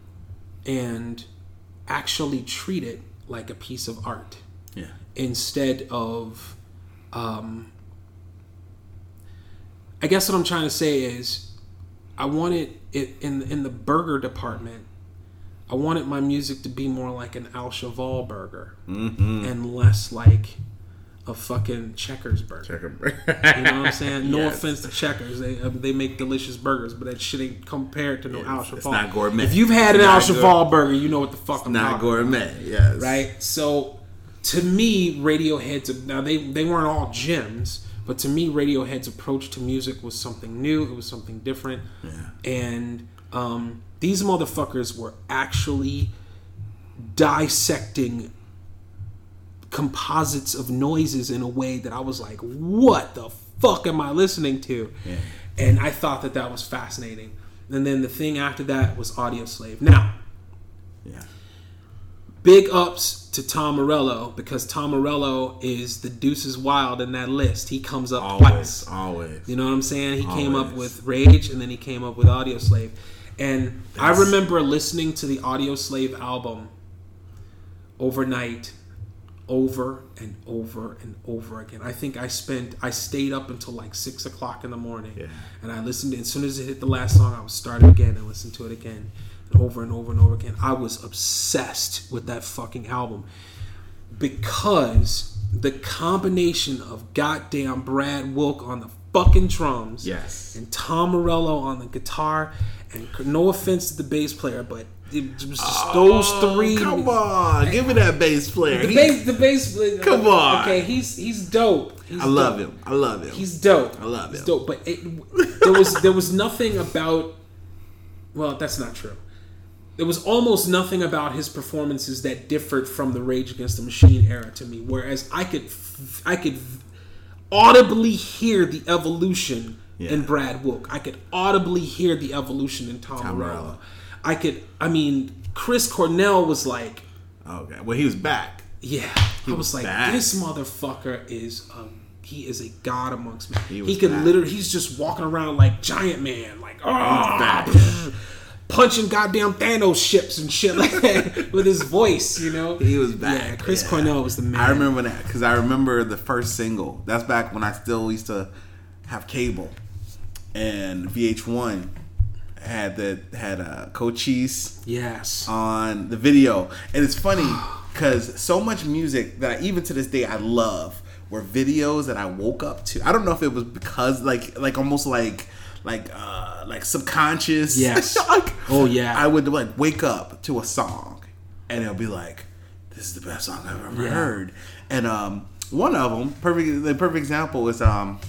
and actually treat it like a piece of art Yeah. instead of um, I guess what I'm trying to say is I wanted it in in the burger department I wanted my music to be more like an Au Cheval burger Mm-hmm. and less like a fucking Checkers burger. You know what I'm saying? No Yes. offense to Checkers, they um, they make delicious burgers, but that shit ain't compared to no Al it's not gourmet. If you've had an Au Cheval burger, you know what the fuck I'm Not talking about, gourmet. Yes. right? So, to me, Radiohead's now they they weren't all gems, but to me, Radiohead's approach to music was something new. It was something different, Yeah. and um, these motherfuckers were actually dissecting composites of noises in a way that I was like, what the fuck am I listening to? Yeah. And I thought that that was fascinating. And then the thing after that was Audioslave. Now, Yeah. big ups to Tom Morello because Tom Morello is the deuces wild in that list. He comes up Always. twice. Always. You know what I'm saying? He came up with Rage and then he came up with Audioslave. And I remember listening to the Audioslave album overnight over and over and over again. I think I spent I stayed up until like six o'clock in the morning. Yeah. And I listened as soon as it hit the last song, I would start it again and listen to it again. And over and over and over again. I was obsessed with that fucking album. Because the combination of goddamn Brad Wilk on the fucking drums Yes. and Tom Morello on the guitar. And no offense to the bass player, but it was just those oh, three. Oh, Come on. Give me that bass player. The bass, the bass. player- Come on. Okay, he's he's dope. He's I love dope. him. I love him. He's dope. I love He's him. dope. But it, there was there was nothing about. Well, that's not true. There was almost nothing about his performances that differed from the Rage Against the Machine era to me. Whereas I could I could audibly hear the evolution in Brad Wilk. I could audibly hear the evolution in Tom, Tom Morello. I could. I mean, Chris Cornell was like. okay. Well, he was back. Yeah, I was like, back. this motherfucker is a he is a god amongst men. He, was could literally, he's just walking around like giant man, like oh, punching goddamn Thanos ships and shit like that with his voice. You know, He was back. Yeah, Chris Cornell was the man. I remember that because I remember the first single. That's back when I still used to have cable, and VH1 had the had uh, Cochise Yes. on the video, and it's funny because so much music that I, even to this day I love were videos that I woke up to. I don't know if it was because like like almost like like uh like subconscious. Yes. Like, Oh, yeah. I would like wake up to a song, and it'll be like, "This is the best song I've ever Yeah. heard." And um, one of them, perfect the perfect example is um,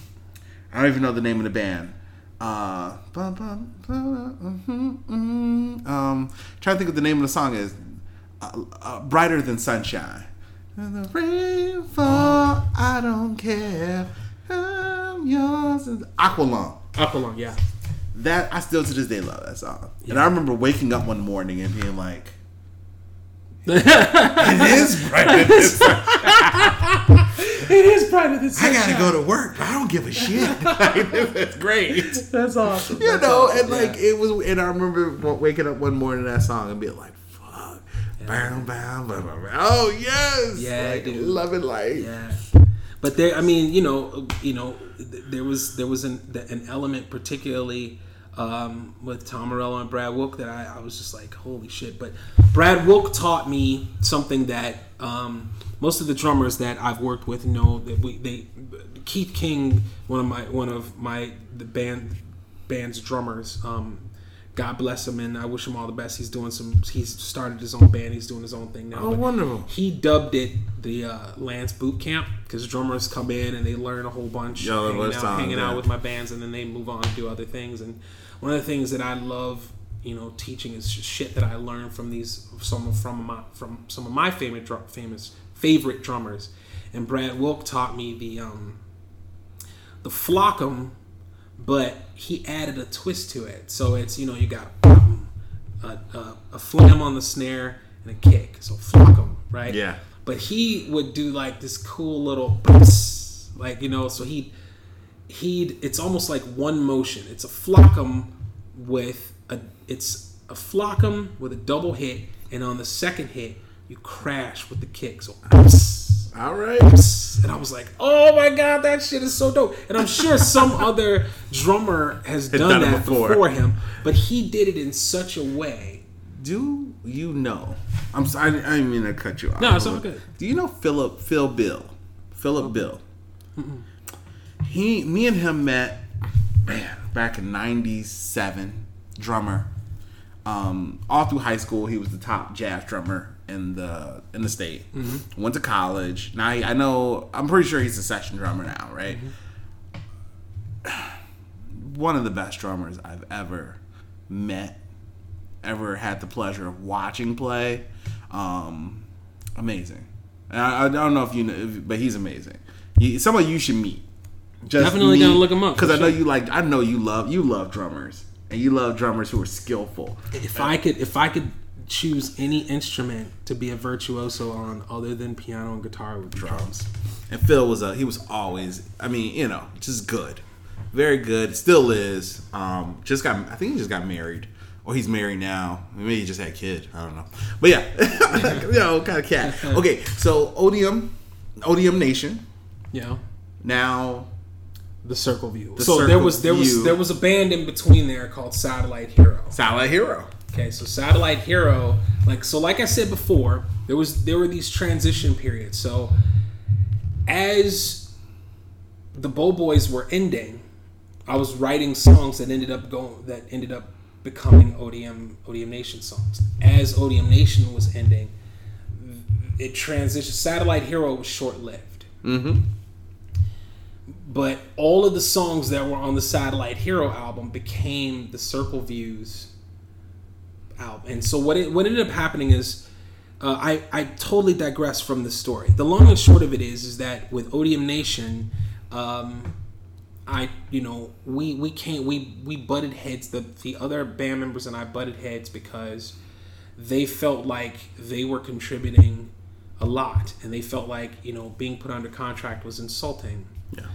I don't even know the name of the band. Uh, mhm, mhm. um, trying to think of the name of the song is uh, uh, "Brighter Than Sunshine." And the rain fall, I don't care. I'm yours. Aqualung. Aqualung, yeah. That I still to this day love that song. And I remember waking up one morning and being like, "It is brighter than sunshine." It is brighter than I gotta go to work, but I don't give a shit. It's great. That's awesome. You That's know, awesome. and like it was, and I remember waking up one morning to that song and being like, "Fuck, bam, bam, bam, bam, bam. oh yes, Yeah, like, dude. love it, like Yeah, but there. I mean, you know, you know, there was there was an an element particularly um, with Tom Morello and Brad Wilk that I, I was just like, holy shit. But Brad Wilk taught me something that um, most of the drummers that I've worked with know that we they Keith King, one of my one of my the band band's drummers. Um, God bless him, and I wish him all the best. He's doing some. He's started his own band. He's doing his own thing now. Oh, wonderful. He dubbed it the uh, Lance Boot Camp because drummers come in and they learn a whole bunch, Yeah, hanging, out, songs, hanging out with my bands, and then they move on and do other things. And one of the things that I love, you know, teaching is just shit that I learned from these some from my from some of my favorite drum, famous favorite drummers. And Brad Wilk taught me the um, the flockum, but he added a twist to it. So it's you know you got a, a, a flam on the snare and a kick. So flockum, right? Yeah. But he would do like this cool little like you know. So he he'd it's almost like one motion. It's a flockum with a it's a flockum with a double hit, and on the second hit you crash with the kick. So. all right. And I was like, "Oh my god, that shit is so dope!" And I'm sure some other drummer has done, done that before. before. him, but he did it in such a way. Do you know? I'm sorry, I didn't mean to cut you off. No, it's all good. Do you know Philip Phil Bill? Philip Bill. He, me and him met, man, back in '97. Drummer. Um, all through high school, he was the top jazz drummer in the in the state. Went to college. Now he, I know. I'm pretty sure he's a session drummer now, right? One of the best drummers I've ever met ever had the pleasure of watching play. Um, amazing. And I, I don't know if you know, but he's amazing. He, somebody you should meet. Just Definitely gonna look him up, because I know sure. you like. I know you love you love drummers and you love drummers who are skillful. If I could, if I could choose any instrument to be a virtuoso on other than piano and guitar, with drums. And Phil was a he was always. I mean, you know, just good, very good. Still is. Um, just got. I think he just got married. Or he's married now. Maybe he just had a kid. I don't know. But yeah, you know, kind of cat. Okay, so Odium, Odium Nation. Yeah. Now The circle view. The so there was there View. was there was a band in between there called Satellite Hero. Satellite Hero. Okay, so Satellite Hero, like so, like I said before, there was there were these transition periods. So as the Bow Boys were ending, I was writing songs that ended up going that ended up becoming Odium Odium Nation songs. As Odium Nation was ending, it transitioned. Satellite Hero was short lived. Mm-hmm. But all of the songs that were on the Satellite Hero album became the Circle Views album. And so what it what ended up happening is uh, I I totally digress from the story. The long and short of it is is that with Odium Nation, um, I you know we we can't we we butted heads. The the other band members and I butted heads because they felt like they were contributing a lot, and they felt like you know being put under contract was insulting Yeah.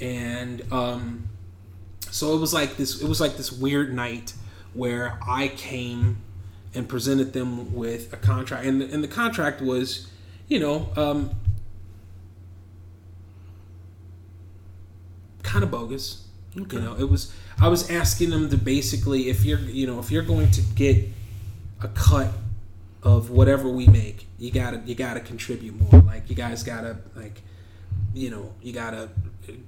and um, so it was like this it was like this weird night where I came and presented them with a contract, and and the contract was, you know, um, kind of bogus. Okay. You know, it was. I was asking them to basically, if you're, you know, if you're going to get a cut of whatever we make, you gotta, you gotta contribute more. Like you guys gotta, like, you know, you gotta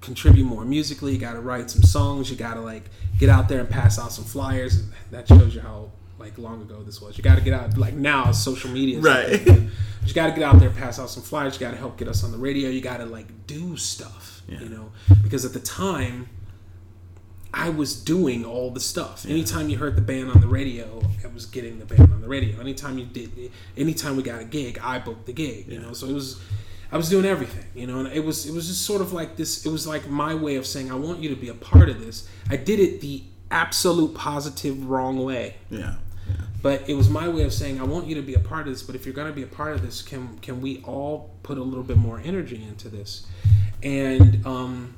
contribute more musically. You gotta write some songs. You gotta like get out there and pass out some flyers. That shows you how like long ago this was. You got to get out like now social media, Right. like. You got to get out there, pass out some flyers. You got to help get us on the radio. You got to like do stuff, Yeah. you know, because at the time I was doing all the stuff. Anytime you heard the band on the radio, I was getting the band on the radio. Anytime you did, anytime we got a gig, I booked the gig. You know, so it was, I was doing everything. You know, and it was it was just sort of like this. It was like my way of saying I want you to be a part of this. I did it the absolute positive wrong way Yeah. but it was my way of saying I want you to be a part of this. But if you're going to be a part of this, can can we all put a little bit more energy into this? And um,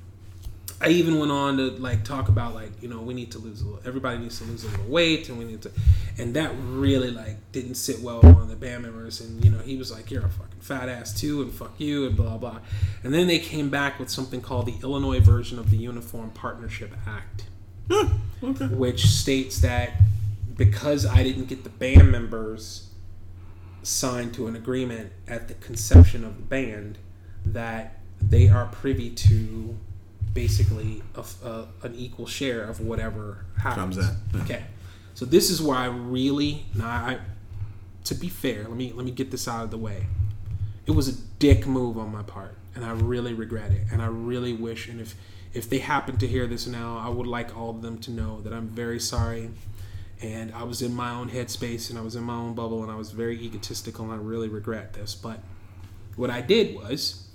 I even went on to like talk about like you know we need to lose a little. Everybody needs to lose a little weight, and we need to. And that really like didn't sit well with one of the band members. And you know he was like, "You're a fucking fat ass too," and "fuck you," and blah blah. And then they came back with something called the Illinois version of the Uniform Partnership Act okay. which states that because I didn't get the band members signed to an agreement at the conception of the band, that they are privy to basically a, a- an equal share of whatever happens. Comes in. Okay, so this is where I really now I. To be fair, let me let me get this out of the way. It was a dick move on my part, and I really regret it. And I really wish, and if if they happen to hear this now, I would like all of them to know that I'm very sorry. And I was in my own headspace, and I was in my own bubble, and I was very egotistical, and I really regret this. But what I did was,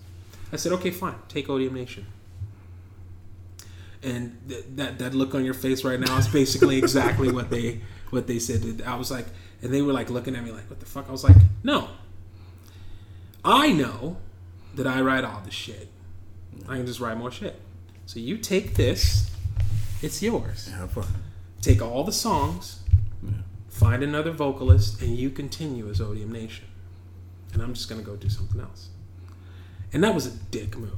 I said, okay, fine, take Odium Nation. And th- that that look on your face right now is basically exactly what they what they said. I was like, and they were like looking at me like, what the fuck? I was like, no. I know that I write all this shit. I can just write more shit. So you take this, it's yours. Have fun. Take all the songs, find another vocalist, and you continue as Odium Nation. And I'm just gonna go do something else. And that was a dick move.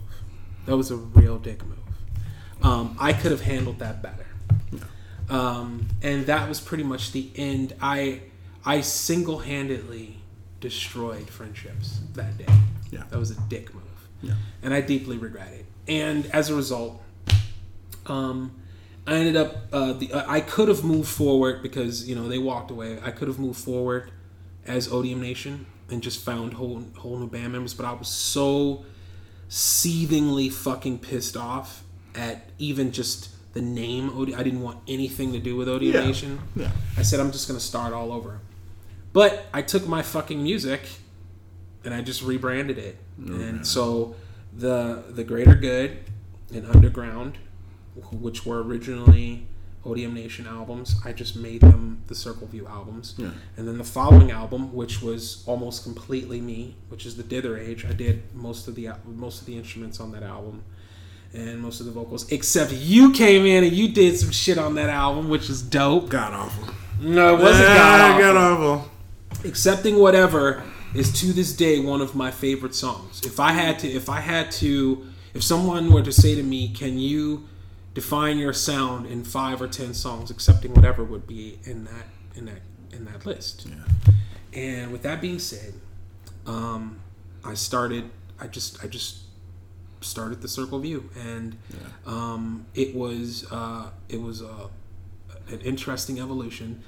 That was a real dick move. Um, I could have handled that better. Um, and that was pretty much the end. I I single handedly destroyed friendships that day. Yeah. That was a dick move. Yeah. And I deeply regret it. And as a result, um, I ended up. Uh, the uh, I could have moved forward because you know they walked away. I could have moved forward as Odium Nation and just found whole whole new band members. But I was so seethingly fucking pissed off at even just the name Odium. I didn't want anything to do with Odium Yeah. Nation. Yeah. I said I'm just gonna start all over. But I took my fucking music and I just rebranded it. Oh, and so the the Greater Good and Underground, which were originally Odium Nation albums, I just made them the Circle View albums. Yeah. And then the following album, which was almost completely me, which is the Dither Age, I did most of the most of the instruments on that album. And most of the vocals, except you came in and you did some shit on that album, which is dope. God awful. No, it wasn't Ah, god awful. Accepting whatever is to this day one of my favorite songs. If I had to, if I had to, if someone were to say to me, "Can you define your sound in five or ten songs?" Accepting whatever would be in that in that in that list. Yeah. And with that being said, um, I started. I just I just started the Circle View, and um, it was uh, it was a, an interesting evolution.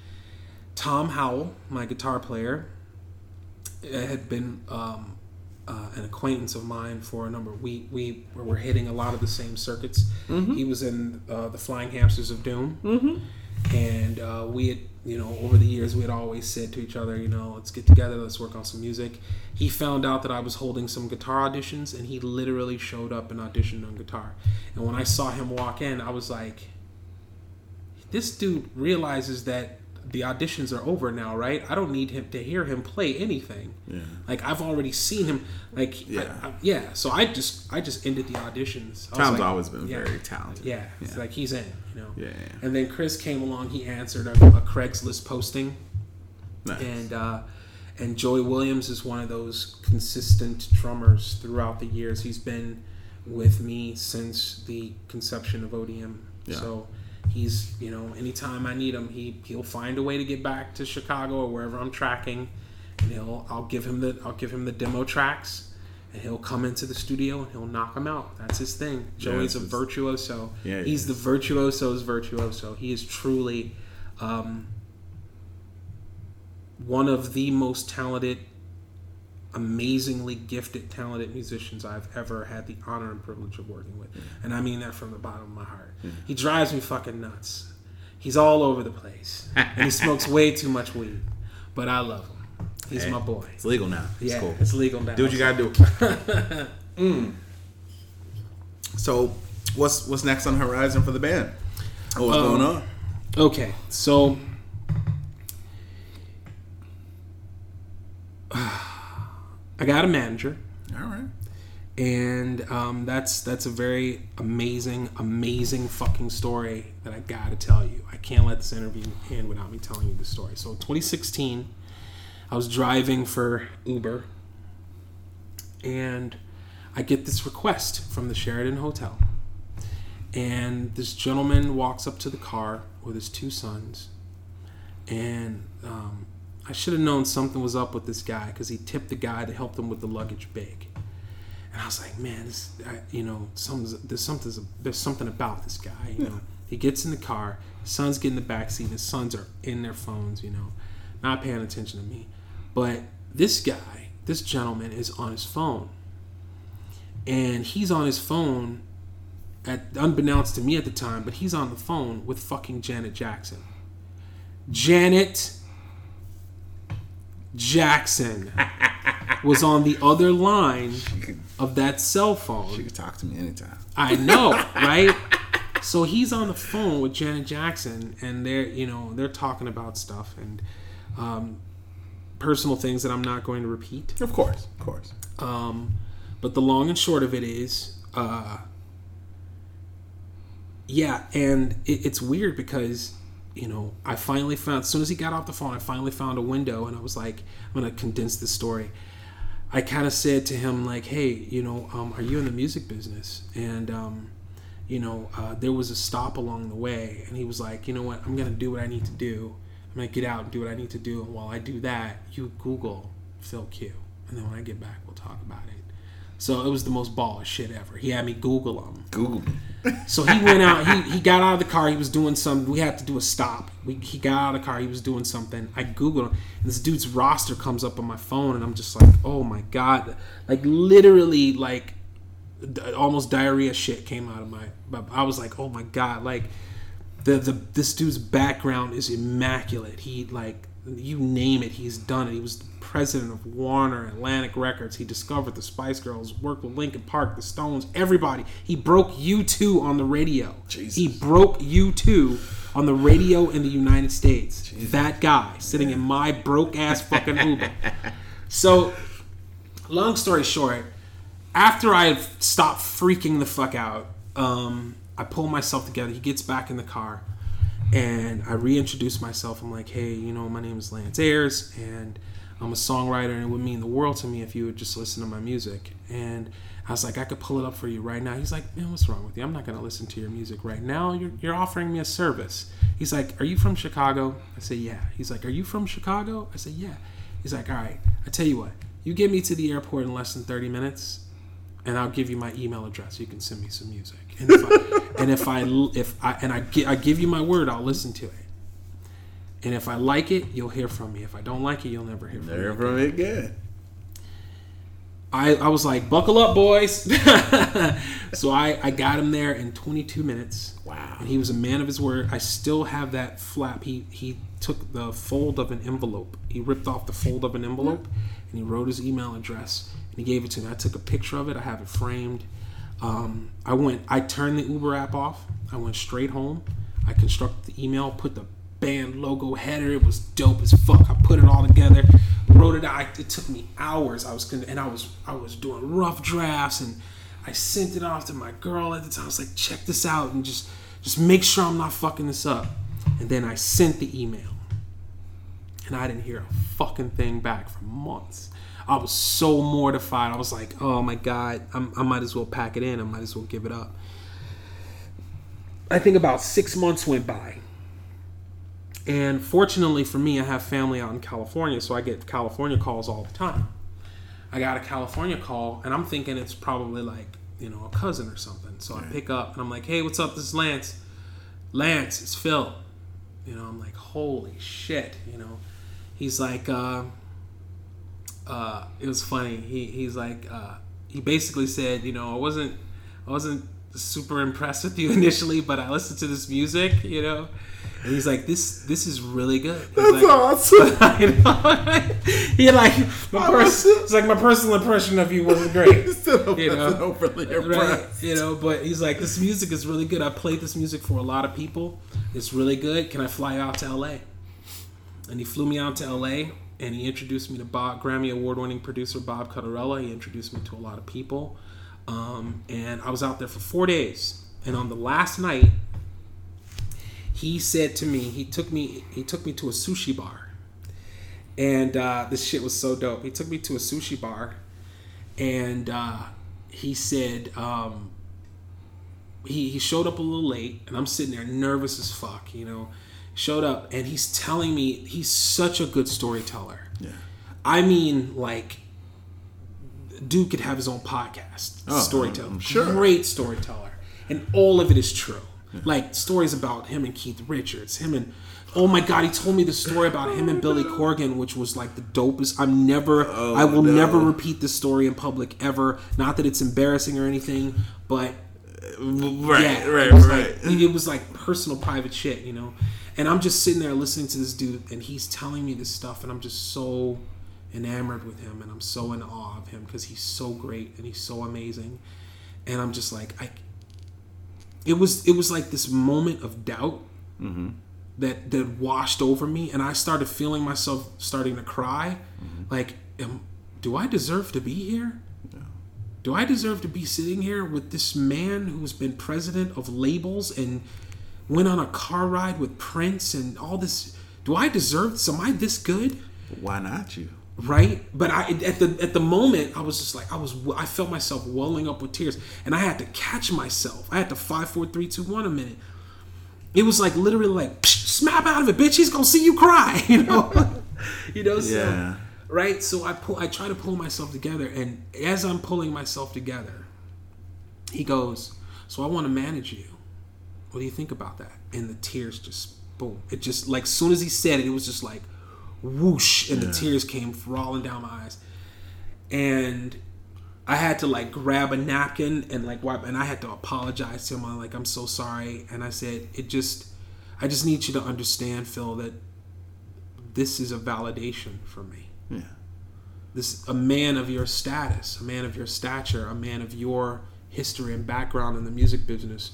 Tom Howell, my guitar player, uh, had been um, uh, an acquaintance of mine for a number. Of, We we were hitting a lot of the same circuits. He was in uh, the Flying Hamsters of Doom, and uh, we had you know over the years we had always said to each other, you know, let's get together, let's work on some music. He found out that I was holding some guitar auditions, and he literally showed up and auditioned on guitar. And when I saw him walk in, I was like, this dude realizes that the auditions are over now, right? I don't need him to hear him play anything. Yeah. Like I've already seen him. Like Yeah. yeah, I, I, yeah. So I just I just ended the auditions. I Tom's like, always been yeah. very talented. Yeah, it's like he's in, you know. Yeah. And then Chris came along. He answered a, a Craigslist posting, Nice. and uh, and Joey Williams is one of those consistent drummers throughout the years. He's been with me since the conception of ODM. Yeah. So he's you know anytime I need him, he he'll find a way to get back to Chicago or wherever I'm tracking, and he'll I'll give him the I'll give him the demo tracks. And he'll come into the studio and he'll knock them out. That's his thing. Joey's a virtuoso. Yeah, he He's the virtuoso's virtuoso. He is truly um, one of the most talented, amazingly gifted, talented musicians I've ever had the honor and privilege of working with. And I mean that from the bottom of my heart. He drives me fucking nuts. He's all over the place. and he smokes way too much weed. But I love him. He's Hey, my boy. It's legal now. It's yeah, cool. it's legal now. Do what you gotta do. Mm. So, what's what's next on the horizon for the band? Oh, what's Um, going on? Okay, so I got a manager, All right. and um, that's that's a very amazing, amazing fucking story that I gotta tell you. I can't let this interview end without me telling you the story. So, 2016, I was driving for Uber, and I get this request from the Sheraton Hotel. And this gentleman walks up to the car with his two sons. And um, I should have known something was up with this guy because he tipped the guy to help him with the luggage bag. And I was like, man, this, I, you know, something's, there's something, there's something about this guy. You know, he gets in the car, his sons get in the back seat, his sons are in their phones. You know, not paying attention to me. But this guy, this gentleman, is on his phone, and he's on his phone at unbeknownst to me at the time, but he's on the phone with fucking Janet Jackson. Janet Jackson was on the other line of that cell phone. can talk to me anytime. I know, right? So he's on the phone with Janet Jackson, and they're you know they're talking about stuff and um, personal things that I'm not going to repeat. Of course, of course. Um, but the long and short of it is, uh, yeah, and it, it's weird because you know I finally found as soon as he got off the phone, I finally found a window, and I was like, I'm gonna condense this story. I kind of said to him like, hey, you know, um, are you in the music business? And um, you know, uh, there was a stop along the way, and he was like, you know what, I'm gonna do what I need to do. I'm gonna get out and do what I need to do, and while I do that, you Google Phil Q, and then when I get back, we'll talk about it. So it was the most baller shit ever. He had me Google him. Google. So he went out. He, he got out of the car. He was doing some. We had to do a stop. We, he got out of the car. He was doing something. I googled him. This dude's roster comes up on my phone, and I'm just like, oh my god! Like literally, like almost diarrhea shit came out of my. I was like, oh my god! Like the the this dude's background is immaculate. He like you name it, he's done it. He was president of Warner Atlantic Records. He discovered the Spice Girls, worked with Linkin Park, the Stones, everybody. He broke U2 on the radio. Jesus. He broke U2 on the radio in the United States. That guy sitting in my broke ass fucking Uber. So, long story short, after I stopped freaking the fuck out, um, I pull myself together. He gets back in the car, and I reintroduce myself. I'm like, hey, you know, my name is Lance Ayers, and I'm a songwriter, and it would mean the world to me if you would just listen to my music. And I was like, I could pull it up for you right now. He's like, man, what's wrong with you? I'm not going to listen to your music right now. You're, you're offering me a service. He's like, are you from Chicago? I say, yeah. He's like, are you from Chicago? I say, yeah. He's like, all right, I tell you what, you get me to the airport in less than 30 minutes, and I'll give you my email address. You can send me some music. And if I, and if I, if I, and I, I give you my word, I'll listen to it. And if I like it, you'll hear from me. If I don't like it, you'll never hear from me. There from it good. I, I was like, buckle up, boys. so I, I got him there in 22 minutes. Wow. And he was a man of his word. I still have that flap. He he took the fold of an envelope. He ripped off the fold of an envelope and he wrote his email address and he gave it to me. I took a picture of it. I have it framed. Um, I went. I turned the Uber app off. I went straight home. I constructed the email, put the band logo header. It was dope as fuck. I put it all together, wrote it out. It took me hours. I was gonna, and I was I was doing rough drafts, and I sent it off to my girl at the time. I was like, check this out, and just just make sure I'm not fucking this up. And then I sent the email, and I didn't hear a fucking thing back for months. I was so mortified. I was like, oh my god, I'm, I might as well pack it in. I might as well give it up. I think about six months went by. And fortunately for me, I have family out in California, so I get California calls all the time. I got a California call, and I'm thinking it's probably like, you know, a cousin or something. So I pick up, and I'm like, hey, what's up? This is Lance. Lance, it's Phil. You know, I'm like, holy shit, you know. He's like, uh, uh, it was funny. He, he's like, uh, he basically said, you know, I wasn't, I wasn't super impressed with you initially, but I listened to this music, you know. And he's like, "This, this is really good." He's That's like, awesome. I know. he like my pers- it's like my personal impression of you wasn't great. Still You know, overly right? You know, but he's like, this music is really good. I played this music for a lot of people. It's really good. Can I fly out to LA? And he flew me out to LA and he introduced me to Bob Grammy award winning producer Bob Cottarella. He introduced me to a lot of people. Um, and I was out there for four days. And on the last night, he said to me, he took me, he took me to a sushi bar, and uh, this shit was so dope. He took me to a sushi bar, and uh, he said um, he he showed up a little late, and I'm sitting there nervous as fuck, you know. Showed up, and he's telling me he's such a good storyteller. Yeah. I mean, like, dude could have his own podcast. Oh, storyteller, I'm sure. great storyteller, and all of it is true. Like stories about him and Keith Richards, him and oh my god, he told me the story about him and Billy Corgan, which was like the dopest. I'm never, oh, I will no. never repeat this story in public ever. Not that it's embarrassing or anything, but uh, Right, yeah, right, it right. Like, it was like personal, private shit, you know. And I'm just sitting there listening to this dude, and he's telling me this stuff, and I'm just so enamored with him, and I'm so in awe of him because he's so great and he's so amazing. And I'm just like, I. It was it was like this moment of doubt Mm-hmm. that that washed over me, and I started feeling myself starting to cry, Mm-hmm. like, am, do I deserve to be here? do I deserve to be sitting here with this man who's been president of labels and went on a car ride with Prince and all this? Do I deserve this? Am I this good? Why not you? Right? But I at the at the moment I was just like I was I felt myself welling up with tears and I had to catch myself. I had to five, four, three, two, one a minute. It was like literally like Psh, snap out of it, bitch. He's gonna see you cry, you know. you know. So, Yeah. right so i pull i try to pull myself together and as i'm pulling myself together he goes so i want to manage you what do you think about that and the tears just boom it just like soon as he said it it was just like whoosh and the tears came rolling down my eyes. And i had to like grab a napkin and like wipe and i had to apologize to him. I'm like i'm so sorry. And i said it just i just need you to understand phil that this is a validation for me. Yeah. this a man of your status, a man of your stature, a man of your history and background in the music business,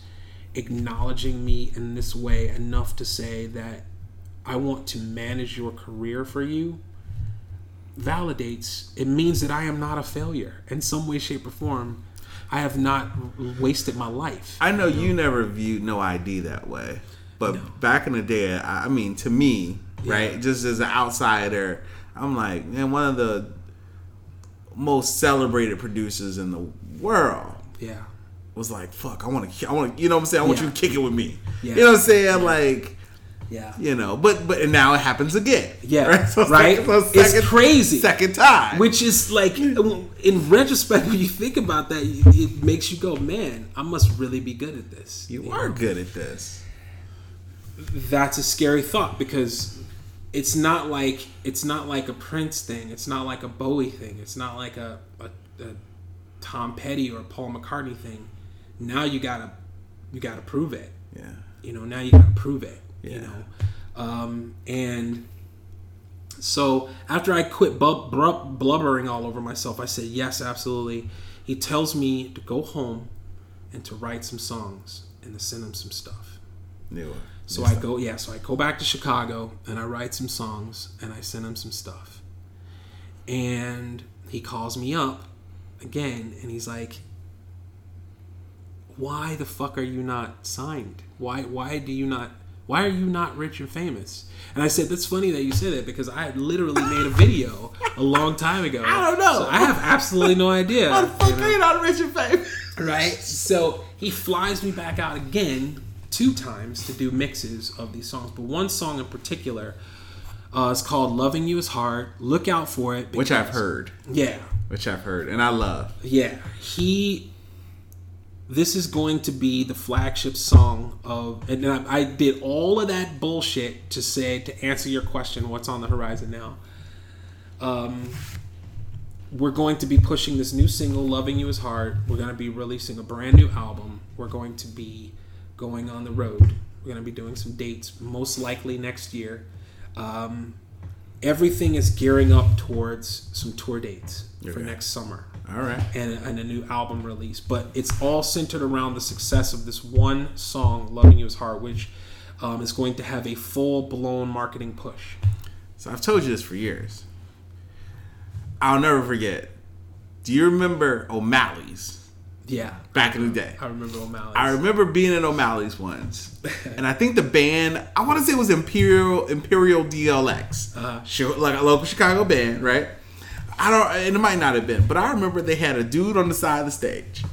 acknowledging me in this way enough to say that I want to manage your career for you validates it means that I am not a failure in some way, shape, or form. I have not wasted my life. I know you never viewed No ID that way, but back in the day, I I mean, to me, right, just as an outsider, I'm like, man, one of the most celebrated producers in the world Yeah. was like, fuck, I want to, I want to, you know what I'm saying? I want Yeah. you to kick it with me. Yeah. You know what I'm saying? Like, Yeah. you know, but but and now it happens again. Yeah, right. So right? second- so It's crazy. Second time. Which is like, in retrospect, when you think about that, it makes you go, "Man, I must really be good at this." you are good at this. That's a scary thought because it's not like it's not like a Prince thing. It's not like a Bowie thing. It's not like a, a, a Tom Petty or a Paul McCartney thing. Now you gotta you gotta prove it. Yeah. you know now you gotta prove it you know um, and so after i quit bub- brub- blubbering all over myself i said yes absolutely he tells me to go home and to write some songs and to send him some stuff New. So I go, yeah. So I go back to Chicago and I write some songs and I send him some stuff. And he calls me up again and he's like, "Why the fuck are you not signed? Why why do you not why are you not rich and famous?" And I said, "That's funny that you said that because I had literally made a video a long time ago. I don't know. So I have absolutely no idea. How the fuck you know? are you not rich and famous? right? So he flies me back out again two times to do mixes of these songs, but one song in particular uh, is called "Loving You Is Hard." Look out for it, Which I've heard. Yeah, Which I've heard, and I love. yeah. He. This is going to be the flagship song of, and I, I did all of that bullshit to say to answer your question. What's on the horizon now? Um, we're going to be pushing this new single loving you is hard. We're going to be releasing a brand new album. We're going to be going on the road. We're going to be doing some dates most likely next year. Um, everything is gearing up towards some tour dates for next summer All right. and, and a new album release but it's all centered around the success of this one song loving you is hard which um, is going to have a full-blown marketing push So I've told you this for years. I'll never forget. Do you remember O'Malley's yeah back in the day? i remember O'Malley's. I remember being at O'Malley's once, and I think the band I want to say it was Imperial Imperial DLX. Uh-huh. Like a local Chicago band, right? I don't, and it might not have been, but I remember they had a dude on the side of the stage.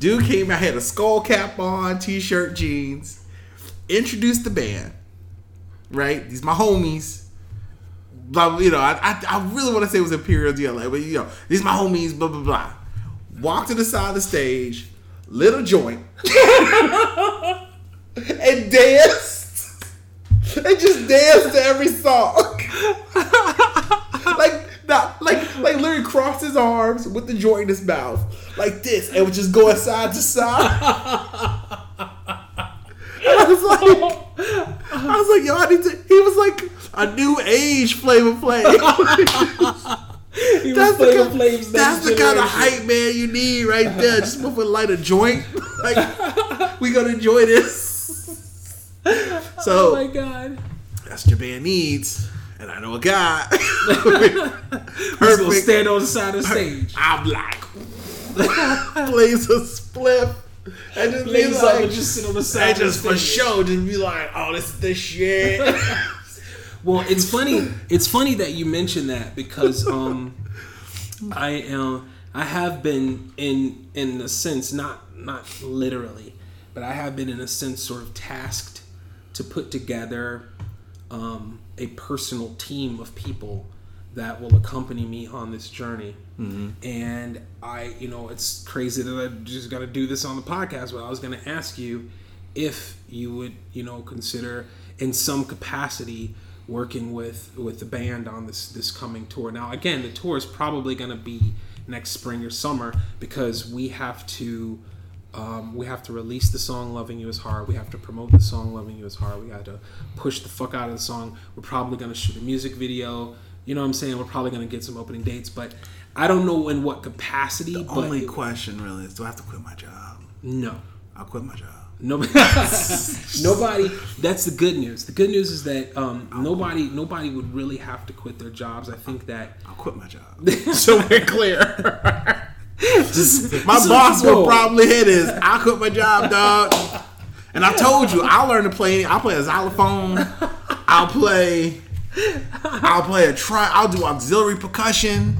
Dude came out, had a skull cap on, t-shirt, jeans, introduced the band, right? These my homies. Blah, you know, I, I, I really want to say it was Imperial DLX, but you know, these my homies, blah blah blah. Walked to the side of the stage, lit a joint, and danced. And just danced to every song. like not like like literally crossed his arms with the joint in his mouth. Like this. And was just going side to side. I was like I was like, yo, I need to he was like a new age Flavor Flav. He was That's the, kind, Flav's that's the kind of hype man you need right there. Just move and light a joint. Like we gonna enjoy this. So Oh my god. that's what your band needs. And I know a guy. He's gonna stand on the side of the stage. I'm like plays a spliff. And just be up and like just sit on the side. and of the just for show, just be like, oh, this is the shit. Well, it's funny. It's funny that you mentioned that because um, I am. I have been in in a sense, not not literally, but I have been in a sense sort of tasked to put together um, a personal team of people that will accompany me on this journey. And I, you know, it's crazy that I just got to do this on the podcast, but I was going to ask you if you would, you know, consider in some capacity working with with the band on this this coming tour. Now, again, the tour is probably going to be next spring or summer because we have to um, we have to release the song "Loving You Is Hard." We have to promote the song "Loving You Is Hard." We got to push the fuck out of the song. We're probably going to shoot a music video. You know what I'm saying? We're probably going to get some opening dates, but I don't know in what capacity. but Only it- question really is, do I have to quit my job? no, I'll quit my job. Nobody, nobody. That's the good news. The good news is that um, nobody, nobody would really have to quit their jobs. I think that I'll quit my job. so we're clear. just My so boss will probably hit is I'll quit my job, dog. And I told you I learned to play. I'll play a xylophone. I'll play. I'll play a try. I'll do auxiliary percussion.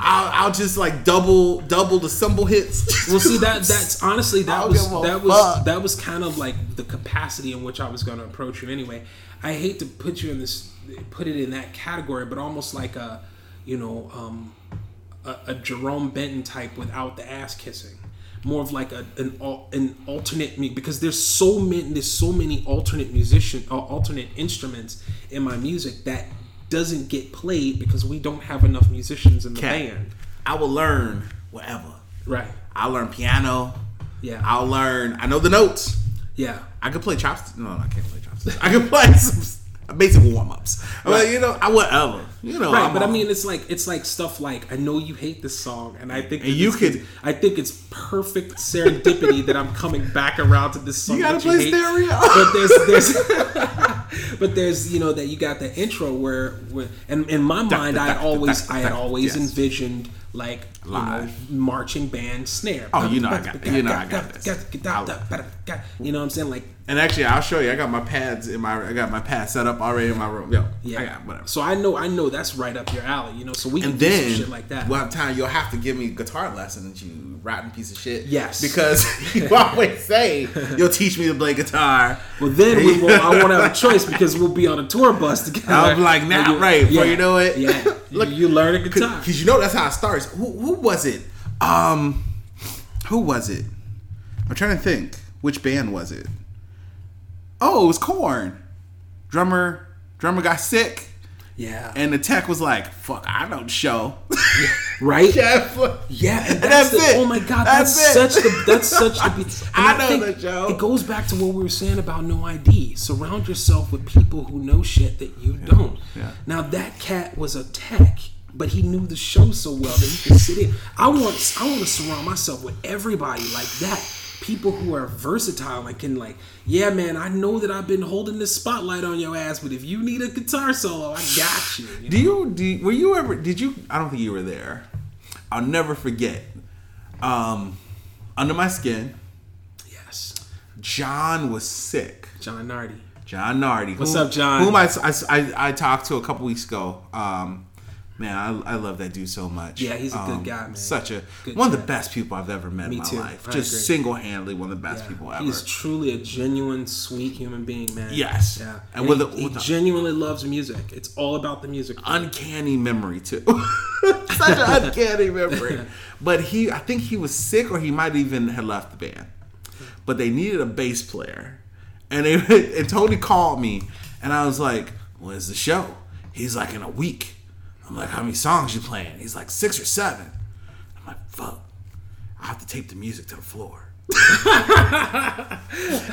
I'll, I'll just like double double the cymbal hits. Well, see that that's honestly that was that was fuck. that was kind of like the capacity in which I was going to approach you anyway. I hate to put you in this, put it in that category, but almost like a, you know, um, a, a Jerome Benton type without the ass kissing. More of like a, an an alternate because there's so many there's so many alternate musician uh, alternate instruments in my music that doesn't get played because we don't have enough musicians in the Cat. band. I will learn whatever. Right. I'll learn piano. Yeah. I'll learn. I know the notes. yeah. I could play chopsticks. No, I can't play chopsticks. I can play some. basic warm ups. Well, you know, I whatever. You know, Right, I'm but I mean, it's like it's like stuff like I know you hate this song, and I think And you could- is- I think it's perfect serendipity that I'm coming back around to this song. You gotta play stereo. but there's there's but there's you know that you got the intro where, where and in my mind I had always I had always envisioned like you know marching band snare. Oh, you know I got- you know I got this. You know what I'm saying? Like And actually, I'll show you. I got my pads in my. I got my pad set up already in my room. Yo, yeah, I got whatever. So I know I know that's right up your alley. You know, so we can And do then, some shit like that. one time you'll have to give me guitar lessons, you rotten piece of shit. Yes. because you always say you'll teach me to play guitar. Well, then we will, I won't have a choice because we'll be on a tour bus together. I'm like, nah, you- right, before you know it. Yeah, Look, you, you learn a guitar. Because you know that's how it starts. Who, who was it? Um, who was it? I'm trying to think. Which band was it? Oh, it was Korn. Drummer, drummer got sick, Yeah, and the tech was like, "Fuck, I don't show." right. yeah, Yeah, and that's, that's the, it. oh my god, That's that's, such the that's such the. and I know think that, Joe. It goes back to what we were saying about no ID. Surround yourself with people who know shit that you don't. yeah. Now that cat was a tech, but he knew the show so well that he could sit in. I want I want to surround myself with everybody like that. People who are versatile and can like, yeah, man. I know that I've been holding this spotlight on your ass, but if you need a guitar solo, I got you. you Do you, do were you ever did you I don't think you were there. I'll never forget. Um Under My Skin, Yes, John was sick. John Nardi. John Nardi. What's whom- up, John? Whom I, I, I, I talked to a couple weeks ago. Um, man, I, I love that dude so much. Yeah, he's a good Um, guy, man. Such a Good one of the best people I've ever met Me in my too. life. I Just single handedly one of the best Yeah. people ever. He's truly a genuine, sweet human being, man. Yes. Yeah. And And, with he, the- he the- genuinely loves music. It's all about the music. uncanny memory too. Such an uncanny memory. But he, I think he was sick, or he might even have left the band. But they needed a bass player, and they and Tony called me, and I was like, "When's the show?" He's like, "In a week." I'm like, "How many songs you playing?" He's like, six or seven. I'm like, "Fuck." I have to tape the music to the floor. and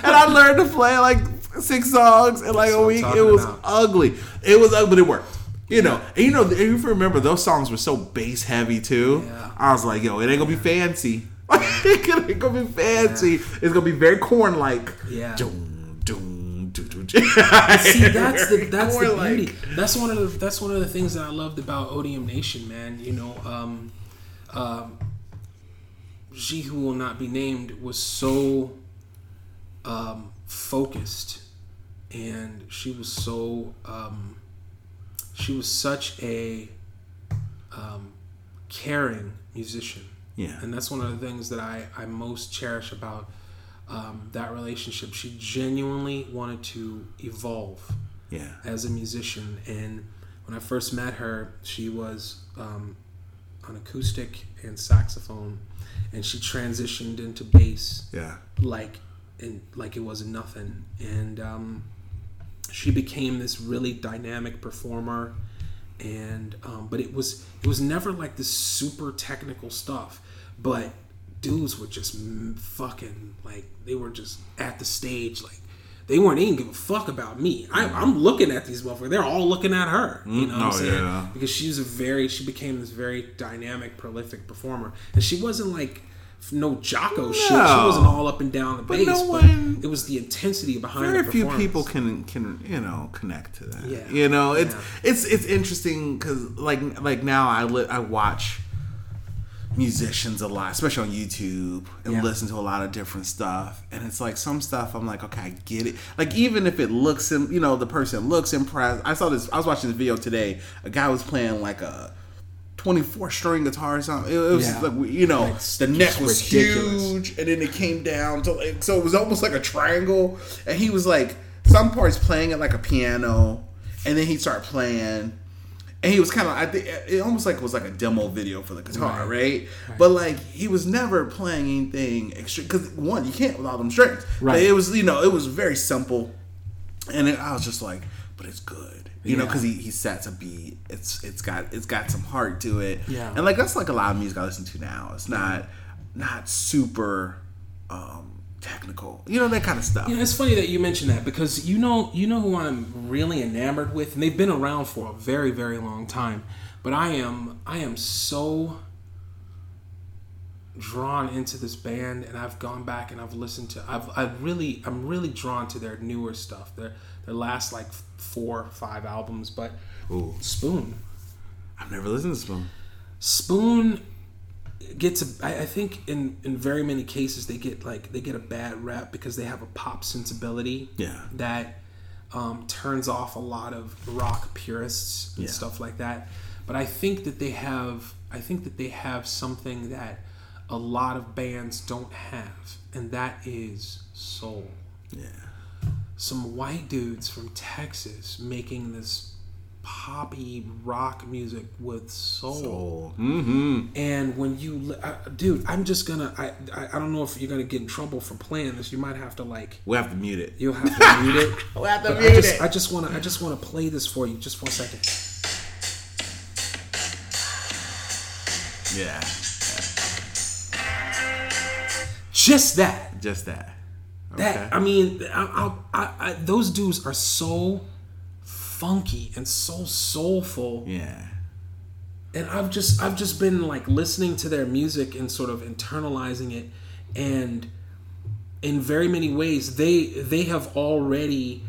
I learned to play like six songs in like That's a week. It was about. ugly. It was ugly, but it worked. You know, and you know, if you remember, those songs were so bass heavy too. Yeah. I was like, yo, it ain't gonna be fancy. it ain't gonna be fancy. It's gonna be very Korn like. Yeah. Doom, doom, doo, doo, See, that's the that's the beauty. That's one of the that's one of the things that I loved about Odium Nation, man. You know, um, um, she who will not be named was so um, focused, and she was so um, she was such a um, caring musician. Yeah. and that's one of the things that I I most cherish about um, that relationship. She genuinely wanted to evolve Yeah. as a musician. And when I first met her, she was um, on acoustic and saxophone, and she transitioned into bass Yeah. like and like it was nothing. And um, she became this really dynamic performer. And um, but it was it was never like this super technical stuff, but dudes were just fucking like they were just at the stage like they weren't even give a fuck about me. I, mm. I'm looking at these motherfuckers. They're all looking at her. You mm, know what oh, I'm Oh, saying? yeah. Because she's a very, she became this very dynamic, prolific performer, and she wasn't like no Jaco shit. She wasn't all up and down the bass, no but one- it was the intensity behind Very few people can can you know connect to that. Yeah. You know, it's Yeah. it's it's interesting because like like now I li- I watch musicians a lot, especially on YouTube, and Yeah. listen to a lot of different stuff. And it's like some stuff I'm like, okay, I get it. Like even if it looks, you know, the person looks impressed. I saw this. I was watching this video today. A guy was playing like a 24 string guitar or something. It, it was Yeah. like you know, Like, the neck was ridiculous. huge, and then it came down to like so it was almost like a triangle. And he was like some parts playing it like a piano, and then he started playing. And he was kind of, I think it almost like was like a demo video for the guitar, right? But like he was never playing anything extreme because one, you can't with all them strings. Right. It was, you know, it was very simple, and it, I was just like, but it's good, you know, because he, he sets a beat. It's it's got it's got some heart to it, Yeah. And like that's like a lot of music I listen to now. It's not not super um, technical. You know that kind of stuff. You know, it's funny that you mention that because you know, you know who I'm really enamored with, and they've been around for a very, very long time. But I am, I am so drawn into this band, and I've gone back and I've listened to. I've, I really, I'm really drawn to their newer stuff. Their, their last like four, five albums. But Ooh. Spoon, I've never listened to Spoon. Spoon gets a, I, I think in in very many cases they get like they get a bad rap because they have a pop sensibility Yeah. that um, turns off a lot of rock purists and Yeah. stuff like that but i think that they have i think that they have something that a lot of bands don't have and that is soul Yeah. some white dudes from texas making this poppy rock music with soul Mm-hmm. and when you, li- uh, dude, I'm just gonna. I, I I don't know if you're gonna get in trouble for playing this. You might have to like. We'll have to mute it. You'll have to mute it. We'll have to But I mute just, it. I just wanna. I just wanna play this for you, just for a second. Yeah. Just that. Just that. That. I mean, I, I, I, I, those dudes are so funky and so soulful. Yeah. and I've just I've just been like listening to their music and sort of internalizing it and in very many ways they they have already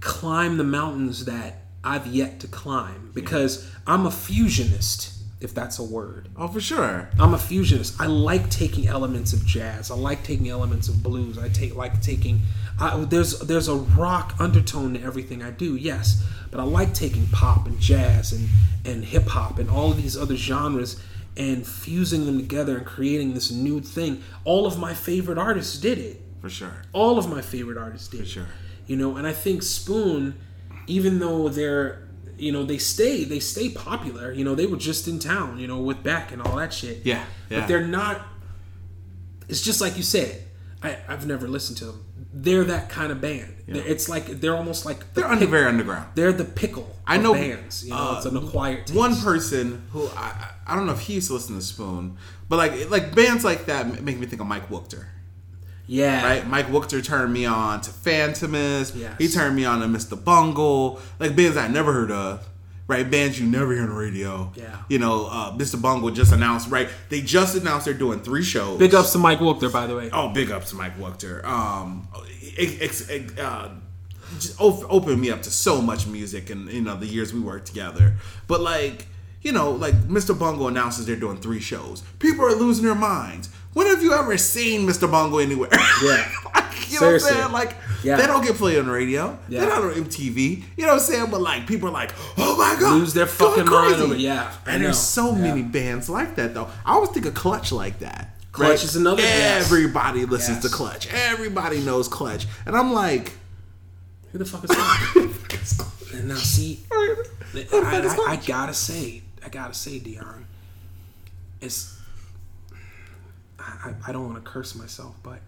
climbed the mountains that I've yet to climb because I'm a fusionist if that's a word. Oh, for sure. I'm a fusionist. I like taking elements of jazz. I like taking elements of blues. I take like taking. I, there's there's a rock undertone to everything I do. Yes, but I like taking pop and jazz and and hip hop and all of these other genres and fusing them together and creating this new thing. All of my favorite artists did it. For sure. All of my favorite artists did. For sure. You know, and I think Spoon, even though they're you know they stay they stay popular. You know they were just in town. You know with Beck and all that shit. Yeah, yeah. But they're not. It's just like you said. I, I've never listened to them. They're that kind of band. They're- It's like they're almost like the They're under very underground. They're the pickle. I know, bands. You know, uh, it's an acquired taste. One person who I, I I don't know if he used to listen to Spoon, but like like bands like that make me think of Mike Wookter. Yeah. Right, Mike Wookter turned me on to Fantômas. Yes. He turned me on to Mr. Bungle, like bands I never heard of. Right, bands you never hear on the radio. Yeah. you know, uh, Mr. Bungle just announced. Right, they just announced they're doing three shows. Big ups to Mike Wookter, by the way. Oh, big ups to Mike Wookter. Um, it, it's it, uh, just op- opened me up to so much music, and you know the years we worked together. But like, you know, like Mr. Bungle announces they're doing three shows. People are losing their minds. When have you ever seen Mr. Bungle anywhere? Yeah. Like, you know what I'm Seriously. saying? Like, Yeah. they don't get played on the radio. Yeah. They're not on MTV. You know what I'm saying? But like, people are like, oh my god, Lose their fucking mind over- yeah, And there's so Yeah. many bands like that though. I always think of Clutch like that. Clutch is another- yes. Everybody listens Yes. to Clutch. Everybody knows Clutch, and I'm like, Who the fuck is that? and now see, Who the fuck I, I, I gotta say, I gotta say, Dion, it's. I- I don't want to curse myself, but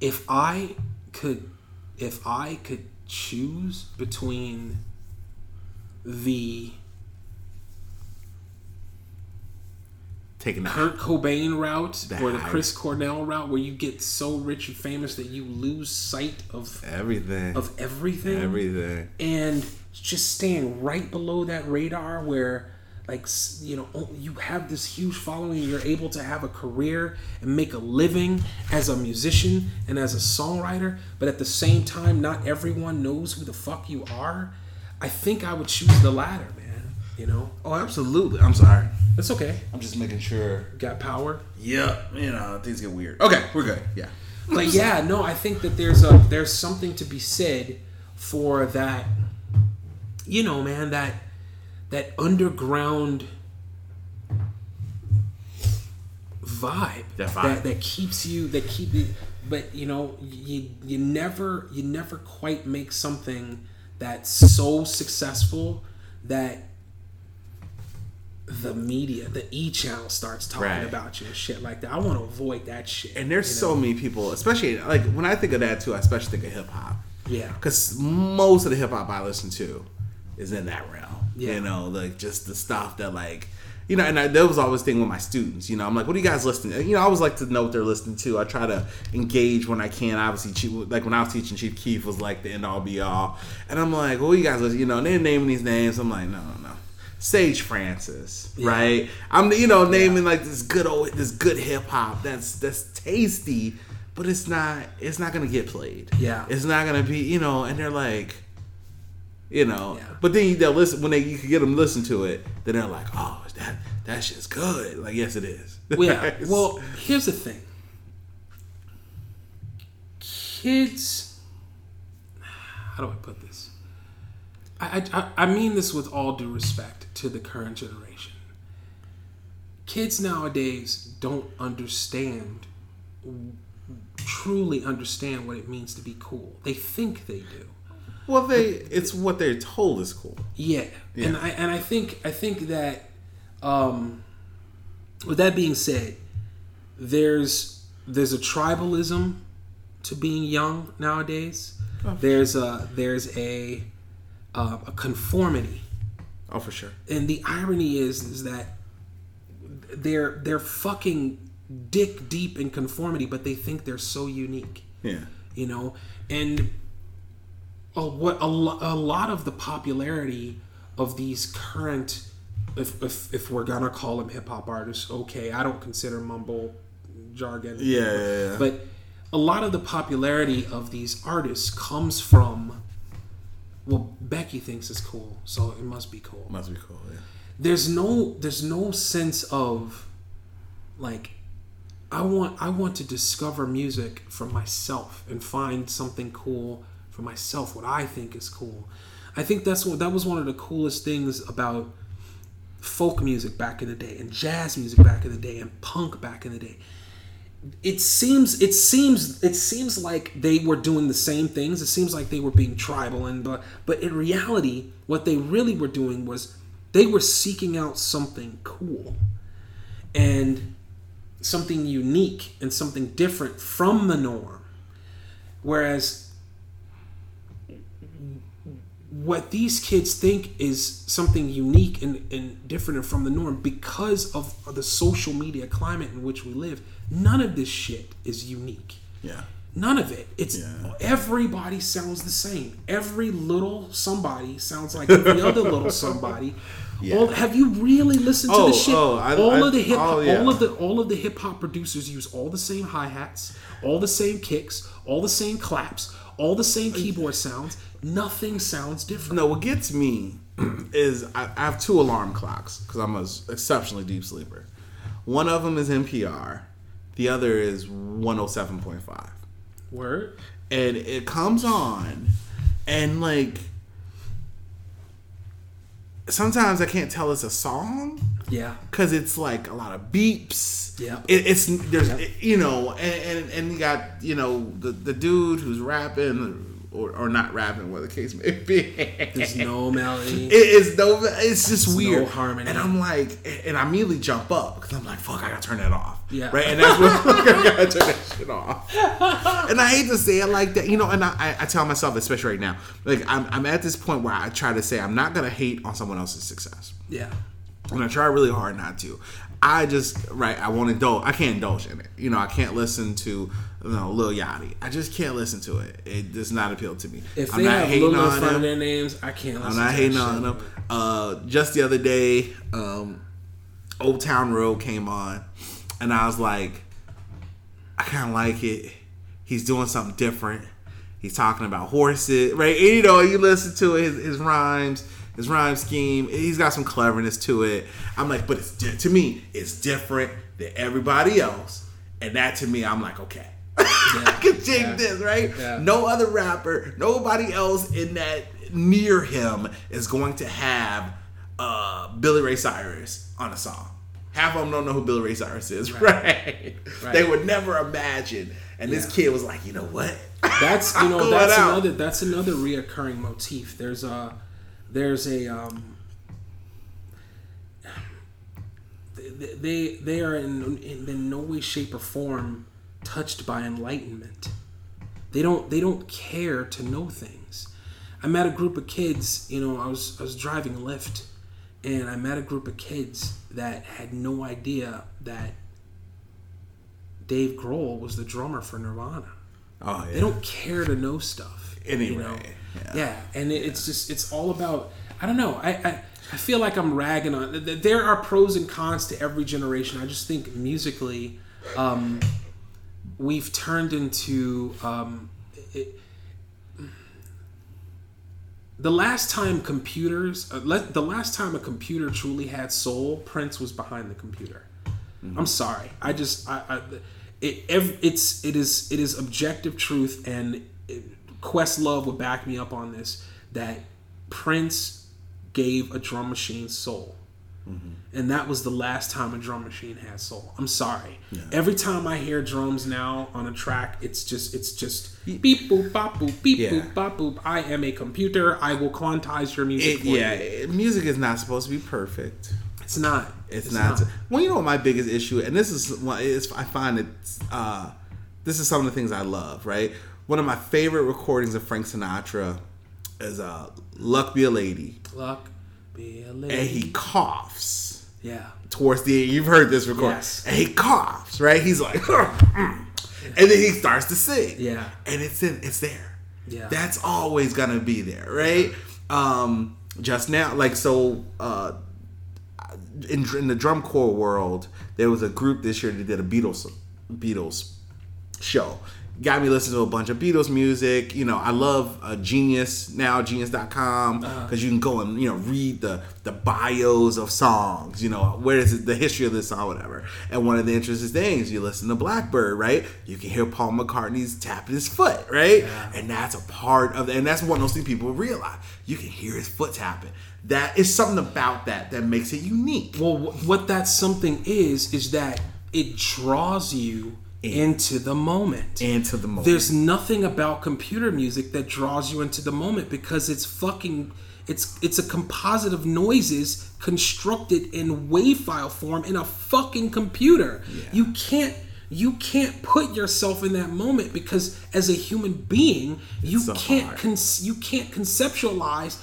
if I could, if I could choose between the taking the Kurt Cobain route or the Chris Cornell route, where you get so rich and famous that you lose sight of everything, of everything, everything. and just staying right below that radar where like you know oh, you have this huge following you're able to have a career and make a living as a musician and as a songwriter but at the same time not everyone knows who the fuck you are i think i would choose the latter man you know Oh, absolutely. I'm sorry. that's okay I'm just making sure. got power Yep. You know things get weird. Okay, we're good. Yeah. but yeah no i think that there's a there's something to be said for that you know man that that underground vibe That vibe. that, that keeps you that keep it but you know you you never you never quite make something that's so successful that the media, the E channel starts talking Right. about you and shit like that. I want to avoid that shit. And there's you so many people, especially like when I think of that too, I especially think of hip hop. yeah, Because most of the hip hop I listen to is in that realm. Yeah. You know, like just the stuff that like you know, and I, that was always thing with my students. You know, I'm like, what are you guys listening? to? You know, I always like to know what they're listening to. I try to engage when I can. Obviously, Chief, like when I was teaching, Chief Keef was like the end all be all, and I'm like, what are you guys listening? You know, and they're naming these names. I'm like, no, no, no. Sage Francis, right? I'm, you know, naming like this good old, this good hip hop. That's that's tasty, but it's not. It's not gonna get played. Yeah. it's not gonna be. You know, and they're like you know. Yeah. But then they'll listen when they you can get them listen to it. Then they're like, oh, that that shit's good. Like, yes, it is. Well, yeah. Well, here's the thing. Kids, how do I put this? I, I I mean this with all due respect to the current generation. Kids nowadays don't understand, truly understand what it means to be cool. They think they do. Well, they it's what they're told is cool. Yeah. And I and I think I think that um with that being said, there's there's a tribalism to being young nowadays. There's a there's a uh, a conformity. Oh, for sure. And the irony is is that they're they're fucking dick deep in conformity, but they think they're so unique Yeah. you know and a, what a, a lot of the popularity of these current if, if, if we're gonna call them hip-hop artists okay i don't consider mumble jargon Yeah, yeah, yeah. but a lot of the popularity of these artists comes from well becky thinks it's cool so it must be cool Must be cool. Yeah. there's no there's no sense of like I want I want to discover music for myself and find something cool for myself what I think is cool. I think that's what that was one of the coolest things about folk music back in the day and jazz music back in the day and punk back in the day. It seems it seems it seems like they were doing the same things. It seems like they were being tribal and but but in reality what they really were doing was they were seeking out something cool and something unique and something different from the norm. Whereas what these kids think is something unique and, and different from the norm because of the social media climate in which we live, none of this shit is unique. Yeah. None of it. It's Yeah. everybody sounds the same. Every little somebody sounds like every other little somebody. All, have you really listened to Oh, the shit? oh, I- all I- of the hip oh, yeah. all of the all of the hip hop producers use all the same hi hats, all the same kicks, all the same claps, all the same uh, keyboard sounds. Nothing sounds different. No, what gets me is I, I have two alarm clocks because I'm an exceptionally deep sleeper. One of them is NPR, the other is 107.5. Word. and it comes on and like sometimes i can't tell it's a song Yeah. because it's like a lot of beeps Yeah. it, it's there's you know and, and and you got you know the the dude who's rapping or, or not rapping whatever the case may be There's no melody. it is no it's just weird No harmony. and i'm like and i immediately jump up because i'm like fuck i gotta turn that off Yeah. right and that's what like, i gotta turn that shit off and i hate to say it like that you know and i, I, I tell myself especially right now like I'm, I'm at this point where i try to say i'm not gonna hate on someone else's success yeah. and I try really hard not to. I just right. I want to indulge. I can't indulge in it. You know, I can't listen to you know Lil Yachty. I just can't listen to it. It does not appeal to me. If I'm they not have hating Lil on him. their names, I can't listen I'm not hating on them. Uh, just the other day, um, Old Town Road came on, and I was like, I kind of like it. He's doing something different. He's talking about horses, right? And, you know, you listen to his, his rhymes, his rhyme scheme. He's got some cleverness to it. I'm like, but it's di- to me, it's different than everybody else, and that to me, I'm like, okay. I can take Yeah. this, right? Yeah. No other rapper, nobody else in that near him is going to have uh, Billy Ray Cyrus on a song. Half of them don't know who Billy Ray Cyrus is, right? Right. They would never imagine. And this kid was like, you know what? That's you know that's out. another that's another reoccurring motif. There's a there's a um they they, they are in, in in no way shape or form touched by enlightenment. They don't they don't care to know things. I met a group of kids, you know, I was I was driving Lyft and I met a group of kids that had no idea that Dave Grohl was the drummer for Nirvana. Oh yeah. They don't care to know stuff. Anyway, yeah. yeah. and it, it's just it's all about I don't know. I, I I feel like I'm ragging on. th- th- There are pros and cons to every generation. I just think musically, um, we've turned into um, it, the last time computers, uh, le- the last time a computer truly had soul, Prince was behind the computer. I'm sorry. I just I, I it ev- it's it is it is objective truth and it, Questlove would back me up on this that Prince gave a drum machine soul. And that was the last time a drum machine had soul. I'm sorry. Every time I hear drums now on a track, it's just it's just beep boop bop boop beep Yeah. boop bop boop. I am a computer. I will quantize your music. It, yeah, you. it- music is not supposed to be perfect. it's not. It's, not. Well, you know what my biggest issue, and this is what is I find it. Uh, this is some of the things I love. Right, one of my favorite recordings of Frank Sinatra is uh, "Luck Be a Lady," Luck be a lady. and he coughs yeah. towards the. end, You've heard this recording, Yes. and he coughs. Right, he's like, and then he starts to sing. Yeah. and it's in. It's there. Yeah. that's always gonna be there, right? Um, just now, like so. Uh, in, in the drum corps world, there was a group this year that did a Beatles Beatles show. Got me listening to a bunch of Beatles music. You know, I love uh, Genius now, genius.com, because you can go and, you know, read the, the bios of songs, you know, where is it, the history of this song, whatever. And one of the interesting things, you listen to Blackbird, right? You can hear Paul McCartney's tapping his foot, right? And that's a part of, and that's one of those things people realize. You can hear his foot tapping. That is something about that that makes it unique. Well, what that something is is that it draws you into the moment. into the moment. There's nothing about computer music that draws you into the moment because it's fucking it's it's a composite of noises constructed in wave file form in a fucking computer. You can't you can't put yourself in that moment because as a human being, you so can't con- you can't conceptualize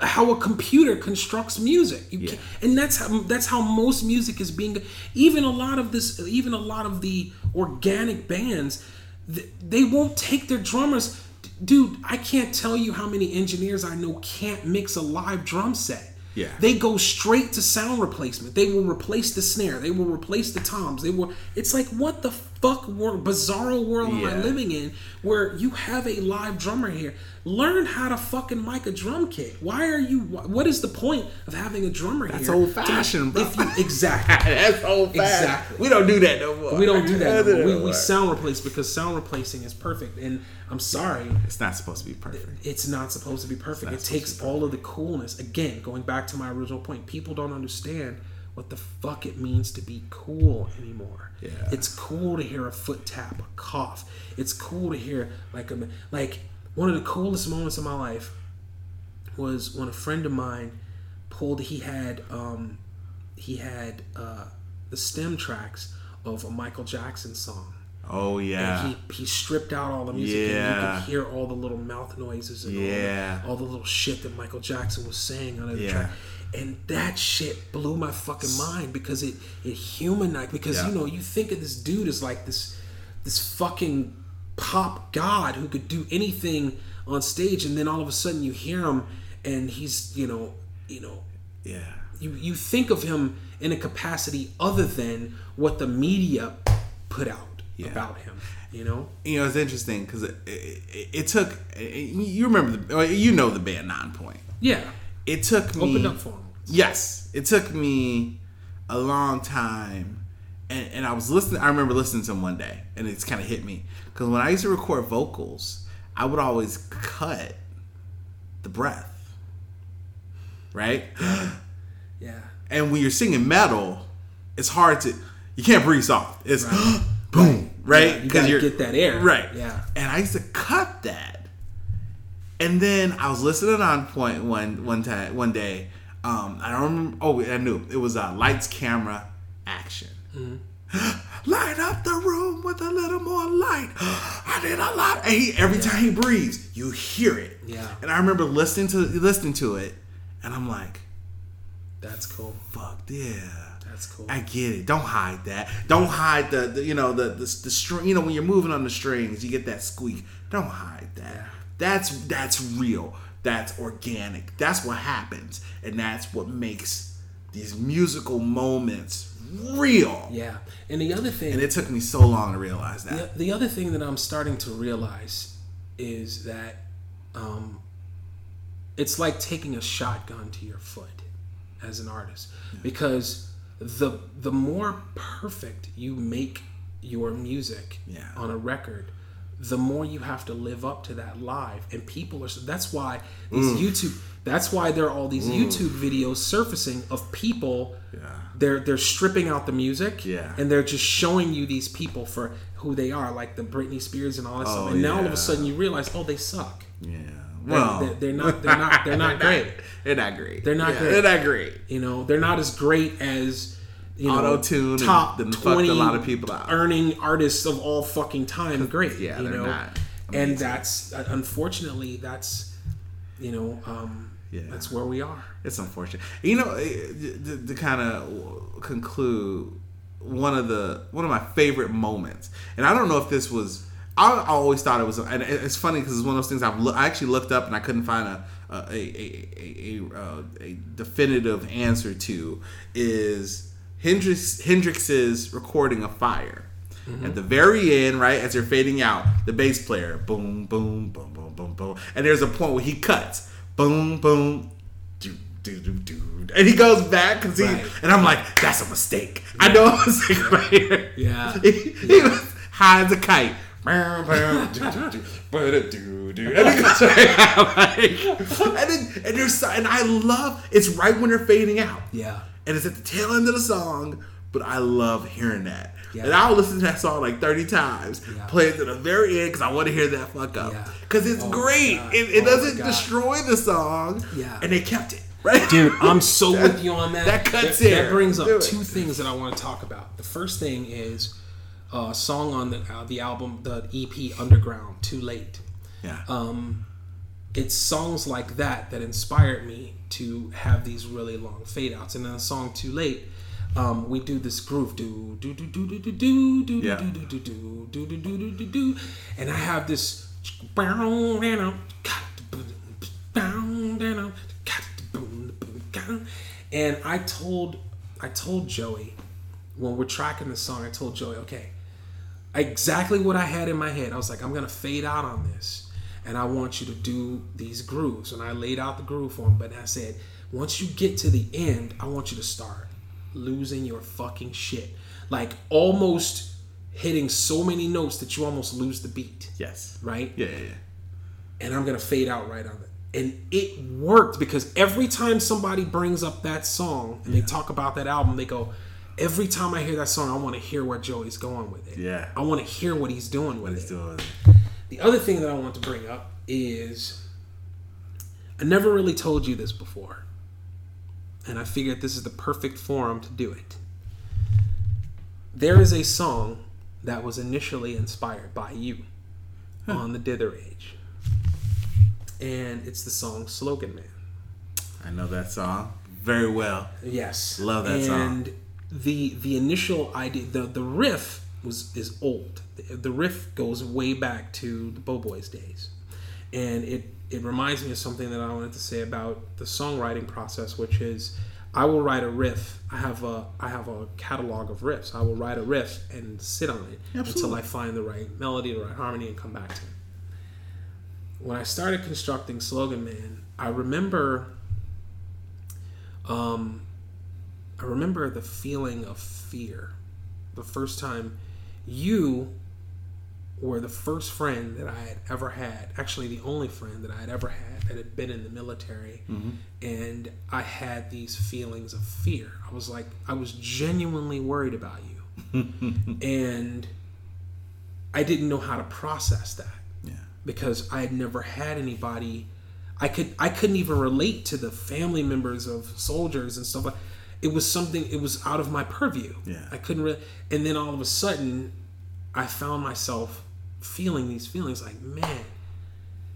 how a computer constructs music. You can't, and that's how that's how most music is being. Even a lot of this, even a lot of the organic bands, they won't take their drummers. Dude, I can't tell you how many engineers I know can't mix a live drum set. Yeah. They go straight to sound replacement. They will replace the snare. They will replace the toms. They will. It's like what the fuck world, bizarro world am I Yeah. living in where you have a live drummer here? Learn how to fucking mic a drum kit. Why are you? What is the point of having a drummer here? That's here? old fashioned, bro. If you, exactly. That's old fashioned. Exactly. We don't do that no more. We don't do that. don't. We, we sound replace because sound replacing is perfect. And I'm sorry, It's not supposed to be perfect. it's not supposed to be perfect. It takes all of the coolness. Again, going back to my original point, people don't understand what the fuck it means to be cool anymore. Yeah. It's cool to hear a foot tap, a cough. It's cool to hear like a like one of the coolest moments of my life was when a friend of mine pulled he had um he had uh the stem tracks of a Michael Jackson song. Oh yeah. And he, he stripped out all the music and you could hear all the little mouth noises and Yeah. all, the, all the little shit that Michael Jackson was saying on the Yeah. track. And that shit blew my fucking mind because it it humanized because Yeah. you know you think of this dude as like this this fucking pop god who could do anything on stage and then all of a sudden you hear him and he's you know you know yeah. you you think of him in a capacity other than what the media put out Yeah. about him you know You know, it's interesting because it, it, it took. You remember the? You know the band Nine Point. yeah It took me. opened up for him Yes, it took me a long time, and, and I was listening. I remember listening to him one day, and it's kind of hit me because when I used to record vocals, I would always cut the breath, right? yeah and when you're singing metal, it's hard to you can't breathe soft. It's boom, right? Yeah, you gotta get that air. right? Yeah. And I used to cut that, and then I was listening on point one one time one day. Um, I don't remember. Oh, I knew it was uh, lights, camera, action. Mm-hmm. Light up the room with a little more light. I need a lot. And he, every time he breathes, you hear it. Yeah. And I remember listening to listening to it, and I'm like, That's cool. Fuck yeah. That's cool. I get it. Don't hide that. Don't hide the, the you know the the, the string. You know when you're moving on the strings, you get that squeak. Don't hide that. That's that's real. That's organic. That's what happens, and that's what makes these musical moments real. Yeah. And the other thing And it took me so long to realize that. the, the other thing that I'm starting to realize is that um, it's like taking a shotgun to your foot as an artist because the the more perfect you make your music Yeah. on a record the more you have to live up to that live and people are that's why these Mm. youtube that's why there are all these youtube videos surfacing of people Yeah. they're they're stripping out the music Yeah. and they're just showing you these people for who they are like the Britney Spears and all that stuff Oh, and now all of a sudden you realize oh they suck Yeah. Well, they're, they're not they're not they're not great They're not great. They're not Yeah, great. They're not great. you know they're not as great as you know Auto-tune top then fucked 20 a lot of people out. earning artists of all fucking time great Yeah, you they're know not and that's unfortunately that's you know um Yeah. that's where we are It's unfortunate. You know, eh, to, to kind of conclude, one of the one of my favorite moments, and I don't know if this was. I always thought it was, and it's funny because it's one of those things I've loo- I actually looked up and I couldn't find a a a, a, a, a definitive answer to is Hendrix Hendrix's recording of Fire. Mm-hmm. At the very end, right as you're fading out, the bass player boom boom boom boom boom boom, and there's a point where he cuts boom boom do, do, do, do. And he goes back because he, Right. and I'm like, that's a mistake. I know a mistake right here. Yeah. He, he was high as a kite. And then, and there's, and I love, it's right when they're fading out. yeah And it's at the tail end of the song, but I love hearing that. Yeah. And I'll listen to that song like 30 times, Yeah. play it to the very end because I want to hear that fuck up. Yeah. Because it's Oh my great. God. It, it Oh doesn't destroy the song. Yeah. And they kept it. Right? Dude, I'm so with you on that. that cuts that, here. that brings up two things that I want to talk about. The first thing is a song on the uh, the album, the EP Underground, Too Late. Yeah. Um, it's songs like that that inspired me to have these really long fade outs. And then the song Too Late, um, we do this groove do do do do do do do do Yeah. do do do do do do do do do and I have this and I told I told Joey when we're tracking the song, I told Joey, okay, exactly what I had in my head. I was like, I'm gonna fade out on this, and I want you to do these grooves. And I laid out the groove for him, but I said, once you get to the end, I want you to start losing your fucking shit, like almost hitting so many notes that you almost lose the beat, yes. right? Yeah, yeah, yeah. and I'm gonna fade out right on it. And it worked because every time somebody brings up that song and they talk about that album, they go, every time I hear that song, I want to hear where Joey's going with it. Yeah. I want to hear what he's doing with Let's it. do it. The other thing that I want to bring up is I never really told you this before. And I figured this is the perfect forum to do it. There is a song that was initially inspired by you on the Dither Age. And it's the song Slogan Man. I know that song very well. Yes. Love that song. and the the initial idea the the riff was is old. The, the riff goes way back to the Bo Boys days. And it it reminds me of something that I wanted to say about the songwriting process, which is I will write a riff. I have a I have a catalog of riffs. I will write a riff and sit on it until I find the right melody, the right harmony, and come back to it. When I started constructing Slogan Man, I remember um, I remember the feeling of fear. The first time you were the first friend that I had ever had, actually, the only friend that I had ever had that had been in the military. Mm-hmm. And I had these feelings of fear. I was like, I was genuinely worried about you. and I didn't know how to process that Yeah. because I had never had anybody. I could I couldn't even relate to the family members of soldiers and stuff like. It was something. It was out of my purview. Yeah. I couldn't really. And then all of a sudden, I found myself feeling these feelings like, man,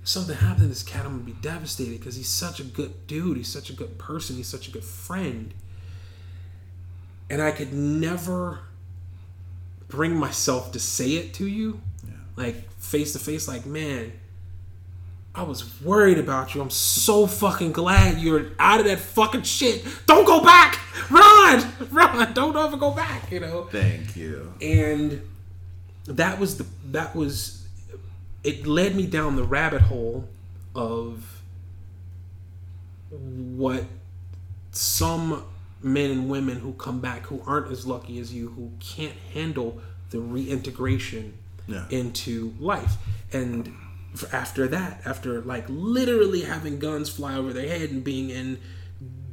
something happened to this cat, I'm gonna be devastated because he's such a good dude. He's such a good person. He's such a good friend. And I could never bring myself to say it to you, like face to face, like, man, I was worried about you. I'm so fucking glad you're out of that fucking shit. Don't go back. Run, run. Don't ever go back. You know. Thank you. And that was the that was it led me down the rabbit hole of what some men and women who come back who aren't as lucky as you who can't handle the reintegration Yeah. into life and after that after like literally having guns fly over their head and being in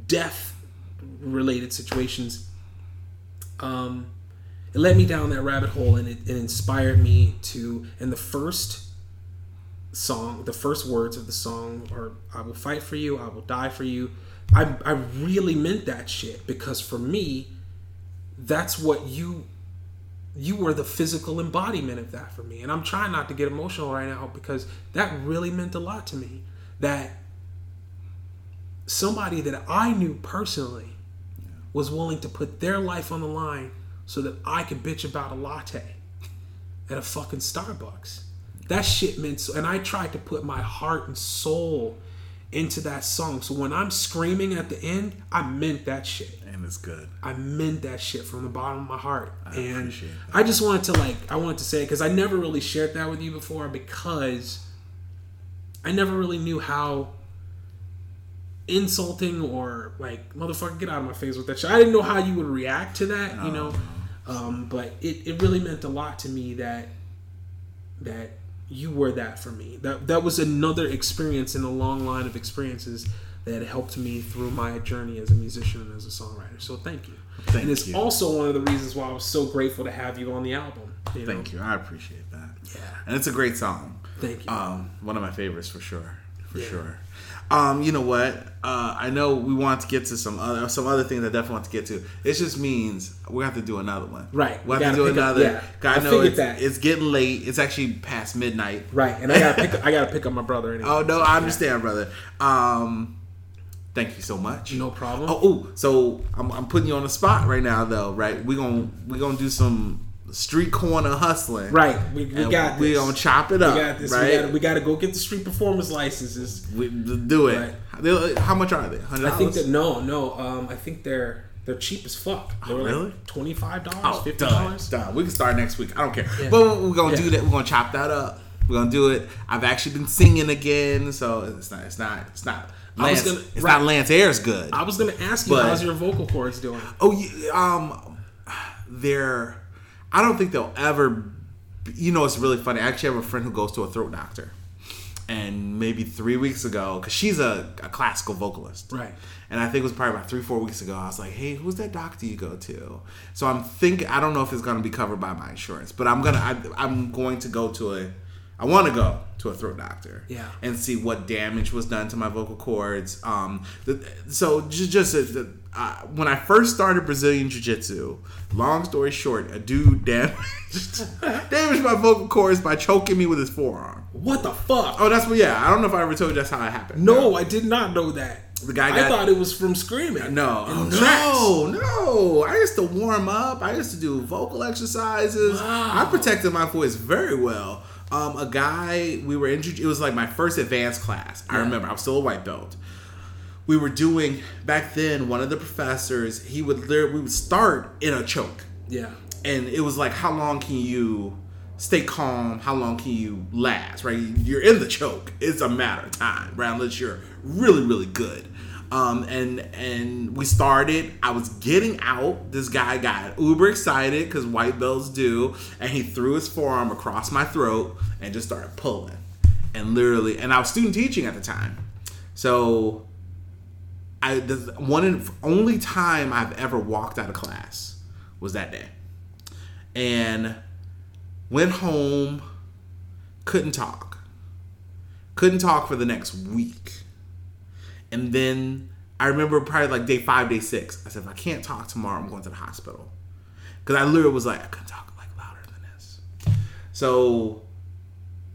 death related situations um it led me down that rabbit hole and it, it inspired me to and the first song the first words of the song are i will fight for you i will die for you. I, I really meant that shit because for me that's what you you were the physical embodiment of that for me. And i'm trying not to get emotional right now because that really meant a lot to me. That somebody that i knew personally was willing to put their life on the line so that i could bitch about a latte at a fucking starbucks. That shit meant so and i tried to put my heart and soul into that song so when i'm screaming at the end i meant that shit And it's good. I meant that shit from the bottom of my heart, and appreciate that. I just wanted to like I wanted to say because I never really shared that with you before because I never really knew how insulting or like motherfucker get out of my face with that shit. I didn't know how you would react to that, you know. Um, but it, it really meant a lot to me that that you were that for me. That that was another experience in a long line of experiences that helped me through my journey as a musician and as a songwriter. So thank you. Thank and it's you. also one of the reasons why I was so grateful to have you on the album. You know? Thank you. I appreciate that. Yeah. And it's a great song. Thank you. Um, one of my favorites for sure. For Yeah. sure. Um, you know what? Uh, I know we want to get to some other some other things I definitely want to get to. It just means we have to do another one. Right. We We have to do pick up- another. yeah. God, I I know it's, that. it's getting late. It's actually past midnight. Right, and I gotta pick. I gotta pick up my brother anyway. Oh no, I understand, brother. Um, thank you so much. No problem. Oh, ooh, so I'm, I'm putting you on the spot right now, though. Right? We gonna we gonna do some street corner hustling. Right, we, we And got We this. gonna chop it We up. got this. Right? We gotta, we gotta go get the street performance licenses. We, do it. They- How much are they? 100? I think that no, no. Um, I think they're they're cheap as fuck. They Oh, were really? like twenty five dollars, Oh, fifty done, dollars. done. We can start next week. I don't care. Yeah. But we're gonna do that. We're gonna chop that up. We're gonna do it. I've actually been singing again, so it's not. It's not. It's not. I was Lance, gonna- it's right. not Lance Ayres good. I was gonna ask you But- how's your vocal cords doing. Oh, yeah, um, they're. I don't think they'll ever. You know, it's really funny. I actually have a friend who goes to a throat doctor, and maybe three weeks ago, because she's a, a classical vocalist, Right. And I think it was probably about three, four weeks ago. I was like, "Hey, who's that doctor you go to?" So I'm thinking. I don't know if it's going to be covered by my insurance, but I'm gonna. I, I'm going to go to a. I want to go to a throat doctor. Yeah. And see what damage was done to my vocal cords. Um. The, so just just uh, the, uh, when I first started Brazilian Jiu Jitsu, long story short, a dude damaged damaged my vocal cords by choking me with his forearm. What the fuck? Oh, that's what. Yeah, I don't know if I ever told you that's how it happened. no, I did not know that. The guy I thought it was from screaming. No, oh, no, no. I used to warm up. I used to do vocal exercises. Wow. I protected my voice very well. Um, a guy we were in. It was like my first advanced class. I remember. I was still a white belt. We were doing back then. One of the professors. He would. literally- We would start in a choke Yeah. and it was like how long can you stay calm how long can you last right you're in the choke it's a matter of time right unless you're really really good um, and and we started i was getting out this guy got uber excited because white belts do and he threw his forearm across my throat and just started pulling and literally and i was student teaching at the time so I the one and only time I've ever walked out of class was that day, and went home, couldn't talk, couldn't talk for the next week, and then I remember probably like day five, day six. I said if I can't talk tomorrow, I'm going to the hospital because I literally was like I couldn't talk like louder than this. So,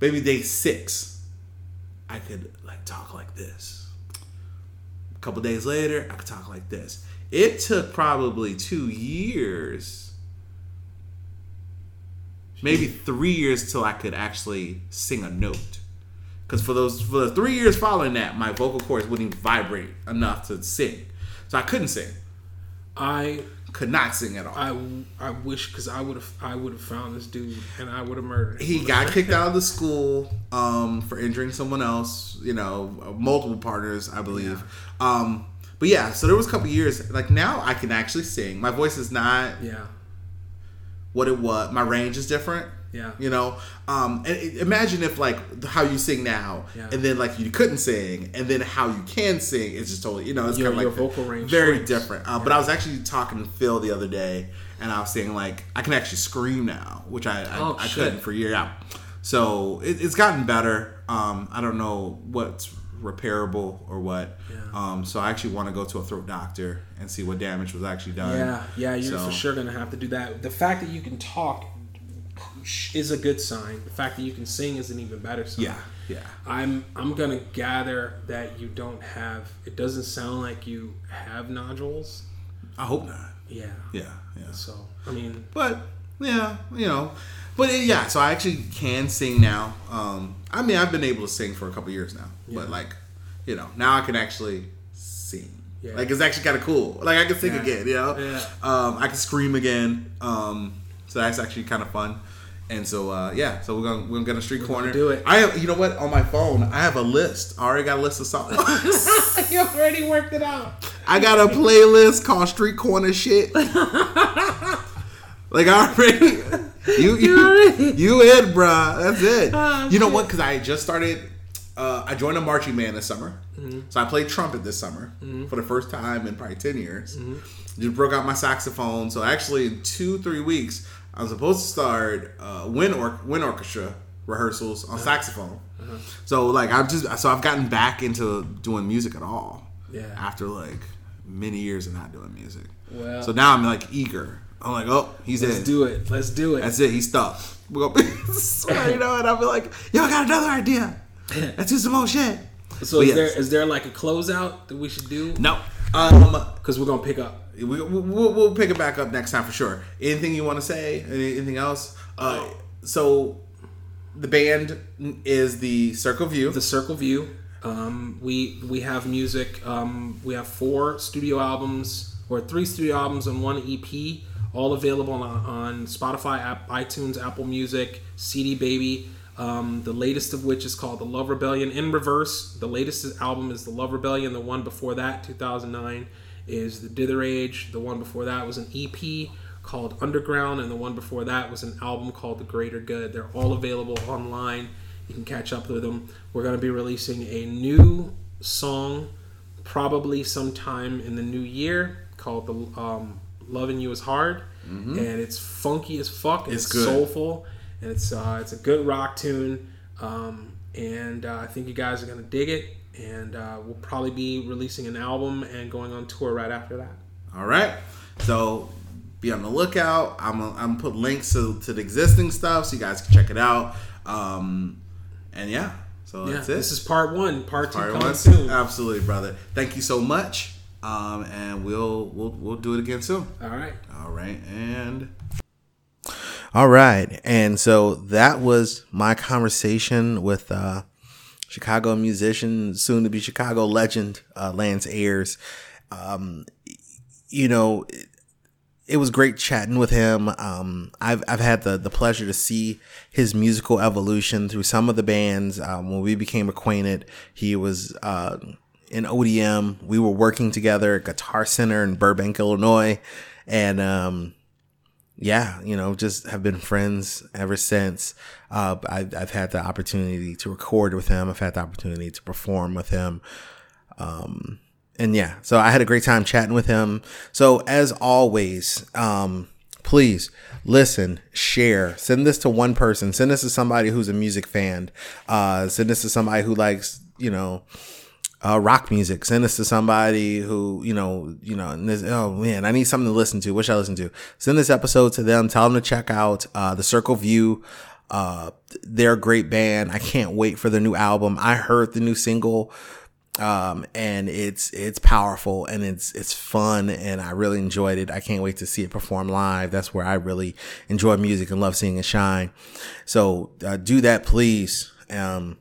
maybe day six, I could like talk like this. A couple days later, I could talk like this. It took probably two years, maybe three years till I could actually sing a note. Because for those for the three years following that, my vocal cords wouldn't vibrate enough to sing, so I couldn't sing. I Could not sing at all. I, I wish because I would have I would have found this dude and I would have murdered him. he got kicked out of the school um, for injuring someone else. You know, multiple partners, I believe. Um, but yeah, so there was a couple years. Like now, I can actually sing. My voice is not Yeah, what it was. My range is different. Yeah. You know, um, and imagine if like how you sing now, Yeah. and then like you couldn't sing, and then how you can sing is just totally, you know, it's kind of like vocal range very different. Uh, But I was actually talking to Phil the other day, and I was saying like I can actually scream now, which I I, Oh, I couldn't for a year out. So it, it's gotten better. Um, I don't know what's repairable or what. Yeah. Um, so I actually want to go to a throat doctor and see what damage was actually done. yeah, yeah. You're So- for sure gonna have to do that. The fact that you can talk is a good sign. The fact that you can sing is an even better sign. Yeah, yeah. I'm I'm gonna gather that you don't have. It doesn't sound like you have nodules. I hope not. Yeah. Yeah, yeah. So I mean, But yeah, you know, but yeah. So I actually can sing now. Um, I mean, I've been able to sing for a couple years now, but like, you know, now I can actually sing. Yeah. Like it's actually kind of cool. Like I can sing Yeah. again. You know, Yeah. um, I can scream again. Um, so that's actually kind of fun. And so uh, yeah, so we're gonna we're gonna street corner. do it. I have you know what on my phone I have a list. I already got a list of songs. you already worked it out. I got a playlist called Street Corner Shit. like I already, you you you it, bruh. That's it. Oh, you know shit. what? Because I just started. Uh, I joined a marching band this summer, Mm-hmm. so I played trumpet this summer for the first time in probably ten years. Mm-hmm. Just broke out my saxophone. So actually, in two three weeks, I was supposed to start uh, wind or wind orchestra rehearsals Uh-huh. on saxophone. So like I've just so I've gotten back into doing music at all Yeah. after like many years of not doing music. Well- so now I'm like eager. I'm like, oh, he's in. Let's do it. Let's do it. That's it. He's stuck. We're gonna, you know, and I'll be like, yo, I got another idea. Let's do some more shit. so But is yes. there is there like a closeout that we should do? No. Um, Because we're gonna pick up. we, we'll, we'll pick it back up next time for sure. Anything you want to say? Anything else? Uh, so the band is the Circle View. the Circle View. Um, we we have music. Um, we have four studio albums or three studio albums and one EP, all available on, on Spotify, app, iTunes, Apple Music, CD Baby. Um, the latest of which is called The Love Rebellion in reverse. The latest album is The Love Rebellion. The one before that, 2009, is The Dither Age. The one before that was an EP called Underground, and the one before that was an album called The Greater Good. They're all available online. You can catch up with them. We're going to be releasing a new song probably sometime in the new year called the um, "Loving You Is Hard," and it's funky as fuck. It's It's, soulful, and it's uh, it's a good rock tune. Um, and uh, I think you guys are gonna dig it. And uh, we'll probably be releasing an album and going on tour right after that. All right. So be on the lookout. I'm gonna, I'm gonna put links to, to the existing stuff so you guys can check it out. Um, and yeah, so Yeah, that's it. this is part one. Part two Part coming one. soon. Absolutely, brother. Thank you so much. Um, and we'll we'll we'll do it again soon. All right. All right, and All right. And so that was my conversation with uh, Chicago musician, soon to be Chicago legend, uh, Lance Ayers. Um, you know, it, it was great chatting with him. Um, I've, I've had the, the pleasure to see his musical evolution through some of the bands. Um, when we became acquainted, he was uh, in Odium. We were working together at Guitar Center in Burbank, Illinois. And, um, yeah, you know, just have been friends ever since. Uh, I've, I've had the opportunity to record with him. I've had the opportunity to perform with him. Um, and yeah, so I had a great time chatting with him. So as always, um, please listen, share, send this to one person, send this to somebody who's a music fan, uh, send this to somebody who likes, you know, uh, rock music. Send this to somebody who, you know, you know, this, oh man, I need something to listen to. What should I listen to? Send this episode to them. Tell them to check out uh, the Circle View Uh, they're a great band. I can't wait for the new album. I heard the new single um, and it's it's powerful and it's it's fun and I really enjoyed it. I can't wait to see it perform live. That's where I really enjoy music and love seeing it shine. So uh, do that, please. Um,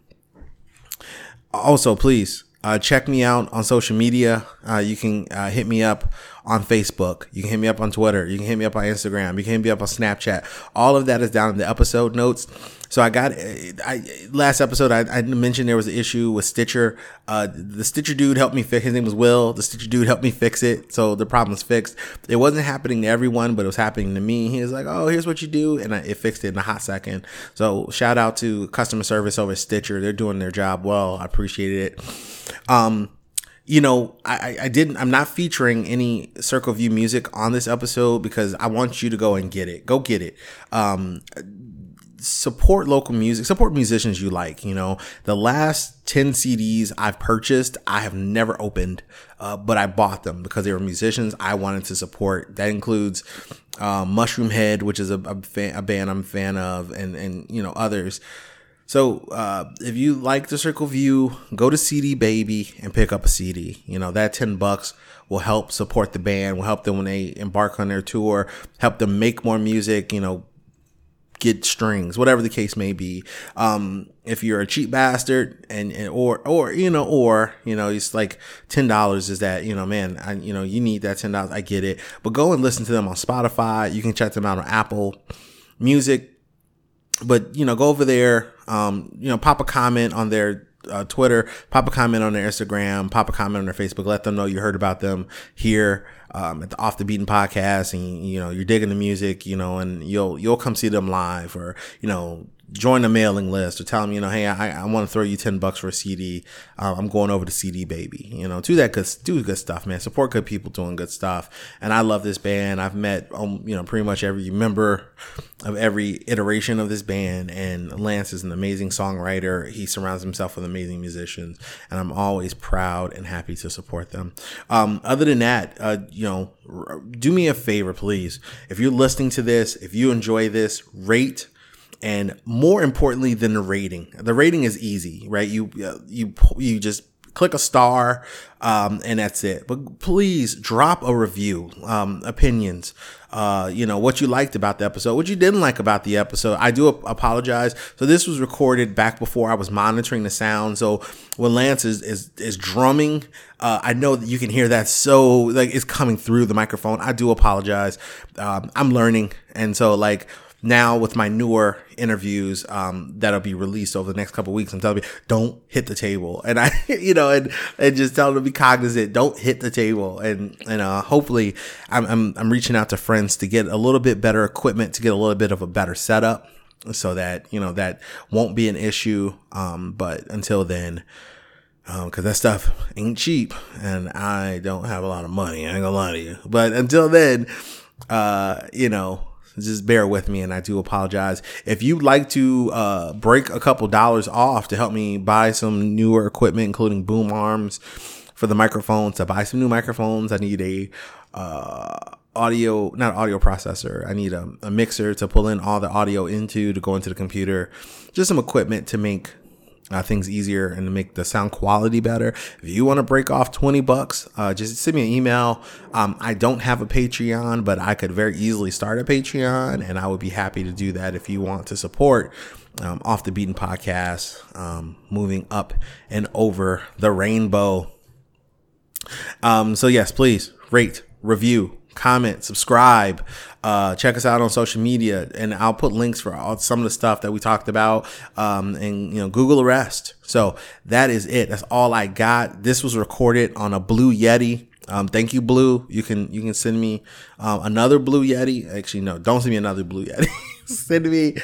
also, please uh, check me out on social media. Uh, you can uh, hit me up on Facebook. You can hit me up on Twitter. You can hit me up on Instagram. You can hit me up on Snapchat. All of that is down in the episode notes. So I got I last episode I, I mentioned there was an issue with Stitcher. Uh, the Stitcher dude helped me fix. His name was Will. The Stitcher dude helped me fix it, so the problem's fixed. It wasn't happening to everyone, but it was happening to me. He was like, "Oh, here's what you do," and I, it fixed it in a hot second. So shout out to customer service over Stitcher. They're doing their job well. I appreciate it. Um, you know, I, I didn't, I'm not featuring any Circle View music on this episode because I want you to go and get it. Go get it. Um, support local music, support musicians you like. You know, the last 10 CDs I've purchased, I have never opened, uh, but I bought them because they were musicians I wanted to support. That includes uh, Mushroomhead, which is a, a, fan, a, band I'm a fan of, and, and, you know, others. So uh, if you like the Circle View, go to CD Baby and pick up a CD. You know, that 10 bucks will help support the band, will help them when they embark on their tour, help them make more music, you know, get strings, whatever the case may be. Um, if you're a cheap bastard and, and, or or you know or you know it's like ten dollars is that you know man I, you know you need that ten dollars I get it but go and listen to them on Spotify you can check them out on Apple Music but you know go over there um, you know pop a comment on their uh, Twitter, pop a comment on their Instagram, pop a comment on their Facebook. Let them know you heard about them here um, at the Off the Beaten podcast, and you know you're digging the music, you know, and you'll you'll come see them live, or you know join the mailing list or tell them, you know, hey, I, I want to throw you 10 bucks for a CD. Uh, I'm going over to CD baby, you know, do that good, do good stuff, man. Support good people doing good stuff. And I love this band. I've met, um, you know, pretty much every member of every iteration of this band. And Lance is an amazing songwriter. He surrounds himself with amazing musicians and I'm always proud and happy to support them. Um, other than that, uh, you know, do me a favor, please. If you're listening to this, if you enjoy this, rate, and more importantly than the rating. The rating is easy right? You you you just click a star um, and that's it. But please drop a review um, opinions uh, you know what you liked about the episode what you didn't like about the episode. I do apologize. So this was recorded back before i was monitoring the sound. So when lance is is, is drumming uh, i know that you can hear that so like it's coming through the microphone. I do apologize. Um, i'm learning. And so like now with my newer interviews um, that'll be released over the next couple weeks, I'm telling you, don't hit the table, and I, you know, and and just tell them to be cognizant, don't hit the table, and and uh, hopefully, I'm, I'm I'm reaching out to friends to get a little bit better equipment, to get a little bit of a better setup, so that you know that won't be an issue. Um, but until then. Um, cause that stuff ain't cheap and I don't have a lot of money. I ain't gonna lie to you. But until then, uh, you know, just bear with me and I do apologize. If you'd like to uh, break a couple dollars off to help me buy some newer equipment, including boom arms for the microphones, to buy some new microphones, I need a uh, audio, not audio processor. I need a, a mixer to pull in all the audio into to go into the computer. Just some equipment to make uh, things easier and to make the sound quality better. If you want to break off 20 bucks, uh, just send me an email. Um, I don't have a Patreon, but I could very easily start a Patreon and I would be happy to do that if you want to support um, Off the Beaten podcast, um, moving up and over the rainbow. Um, so, yes, please rate, review, comment, subscribe. Uh, check us out on social media, and I'll put links for all, some of the stuff that we talked about. Um, and you know, Google Arrest. So that is it. That's all I got. This was recorded on a Blue Yeti. Um, thank you, Blue. You can you can send me um, another Blue Yeti. Actually, no, don't send me another Blue Yeti. send me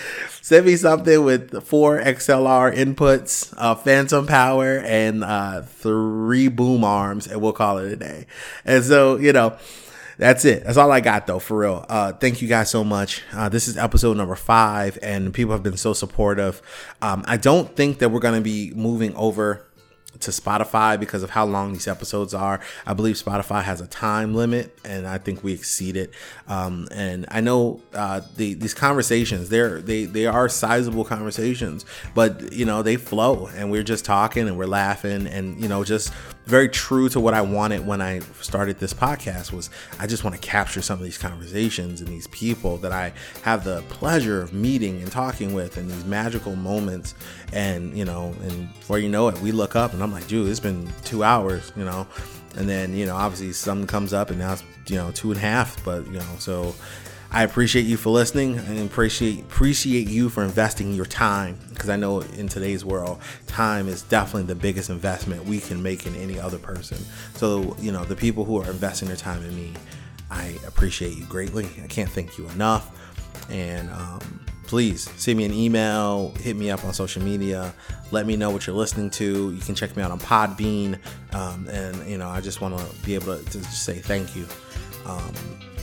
send me something with four XLR inputs, uh, phantom power, and uh, three boom arms, and we'll call it a day. And so you know that's it. That's all I got though, for real. Uh, thank you guys so much. Uh, this is episode number five, and people have been so supportive. Um, I don't think that we're gonna be moving over to Spotify because of how long these episodes are. I believe Spotify has a time limit, and I think we exceed it. Um, and I know uh, the, these conversations they're they they are sizable conversations, but you know they flow, and we're just talking and we're laughing, and you know just very true to what I wanted when I started this podcast was I just want to capture some of these conversations and these people that I have the pleasure of meeting and talking with and these magical moments. And you know and before you know it we look up and I'm like dude it's been two hours you know? And then you know obviously something comes up and now it's you know two and a half but you know so I appreciate you for listening and appreciate appreciate you for investing your time because I know in today's world, time is definitely the biggest investment we can make in any other person. So, you know, the people who are investing their time in me, I appreciate you greatly. I can't thank you enough. And um, please send me an email, hit me up on social media, let me know what you're listening to. You can check me out on Podbean. Um, and, you know, I just want to be able to, to say thank you. Um,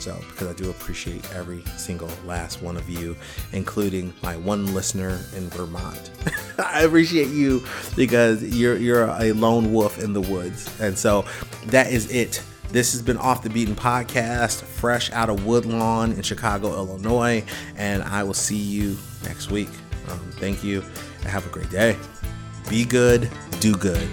because I do appreciate every single last one of you, including my one listener in Vermont. I appreciate you because you're you're a lone wolf in the woods, and so that is it. This has been Off the Beaten Podcast, fresh out of Woodlawn in Chicago, Illinois, and I will see you next week. Um, thank you, and have a great day. Be good, do good.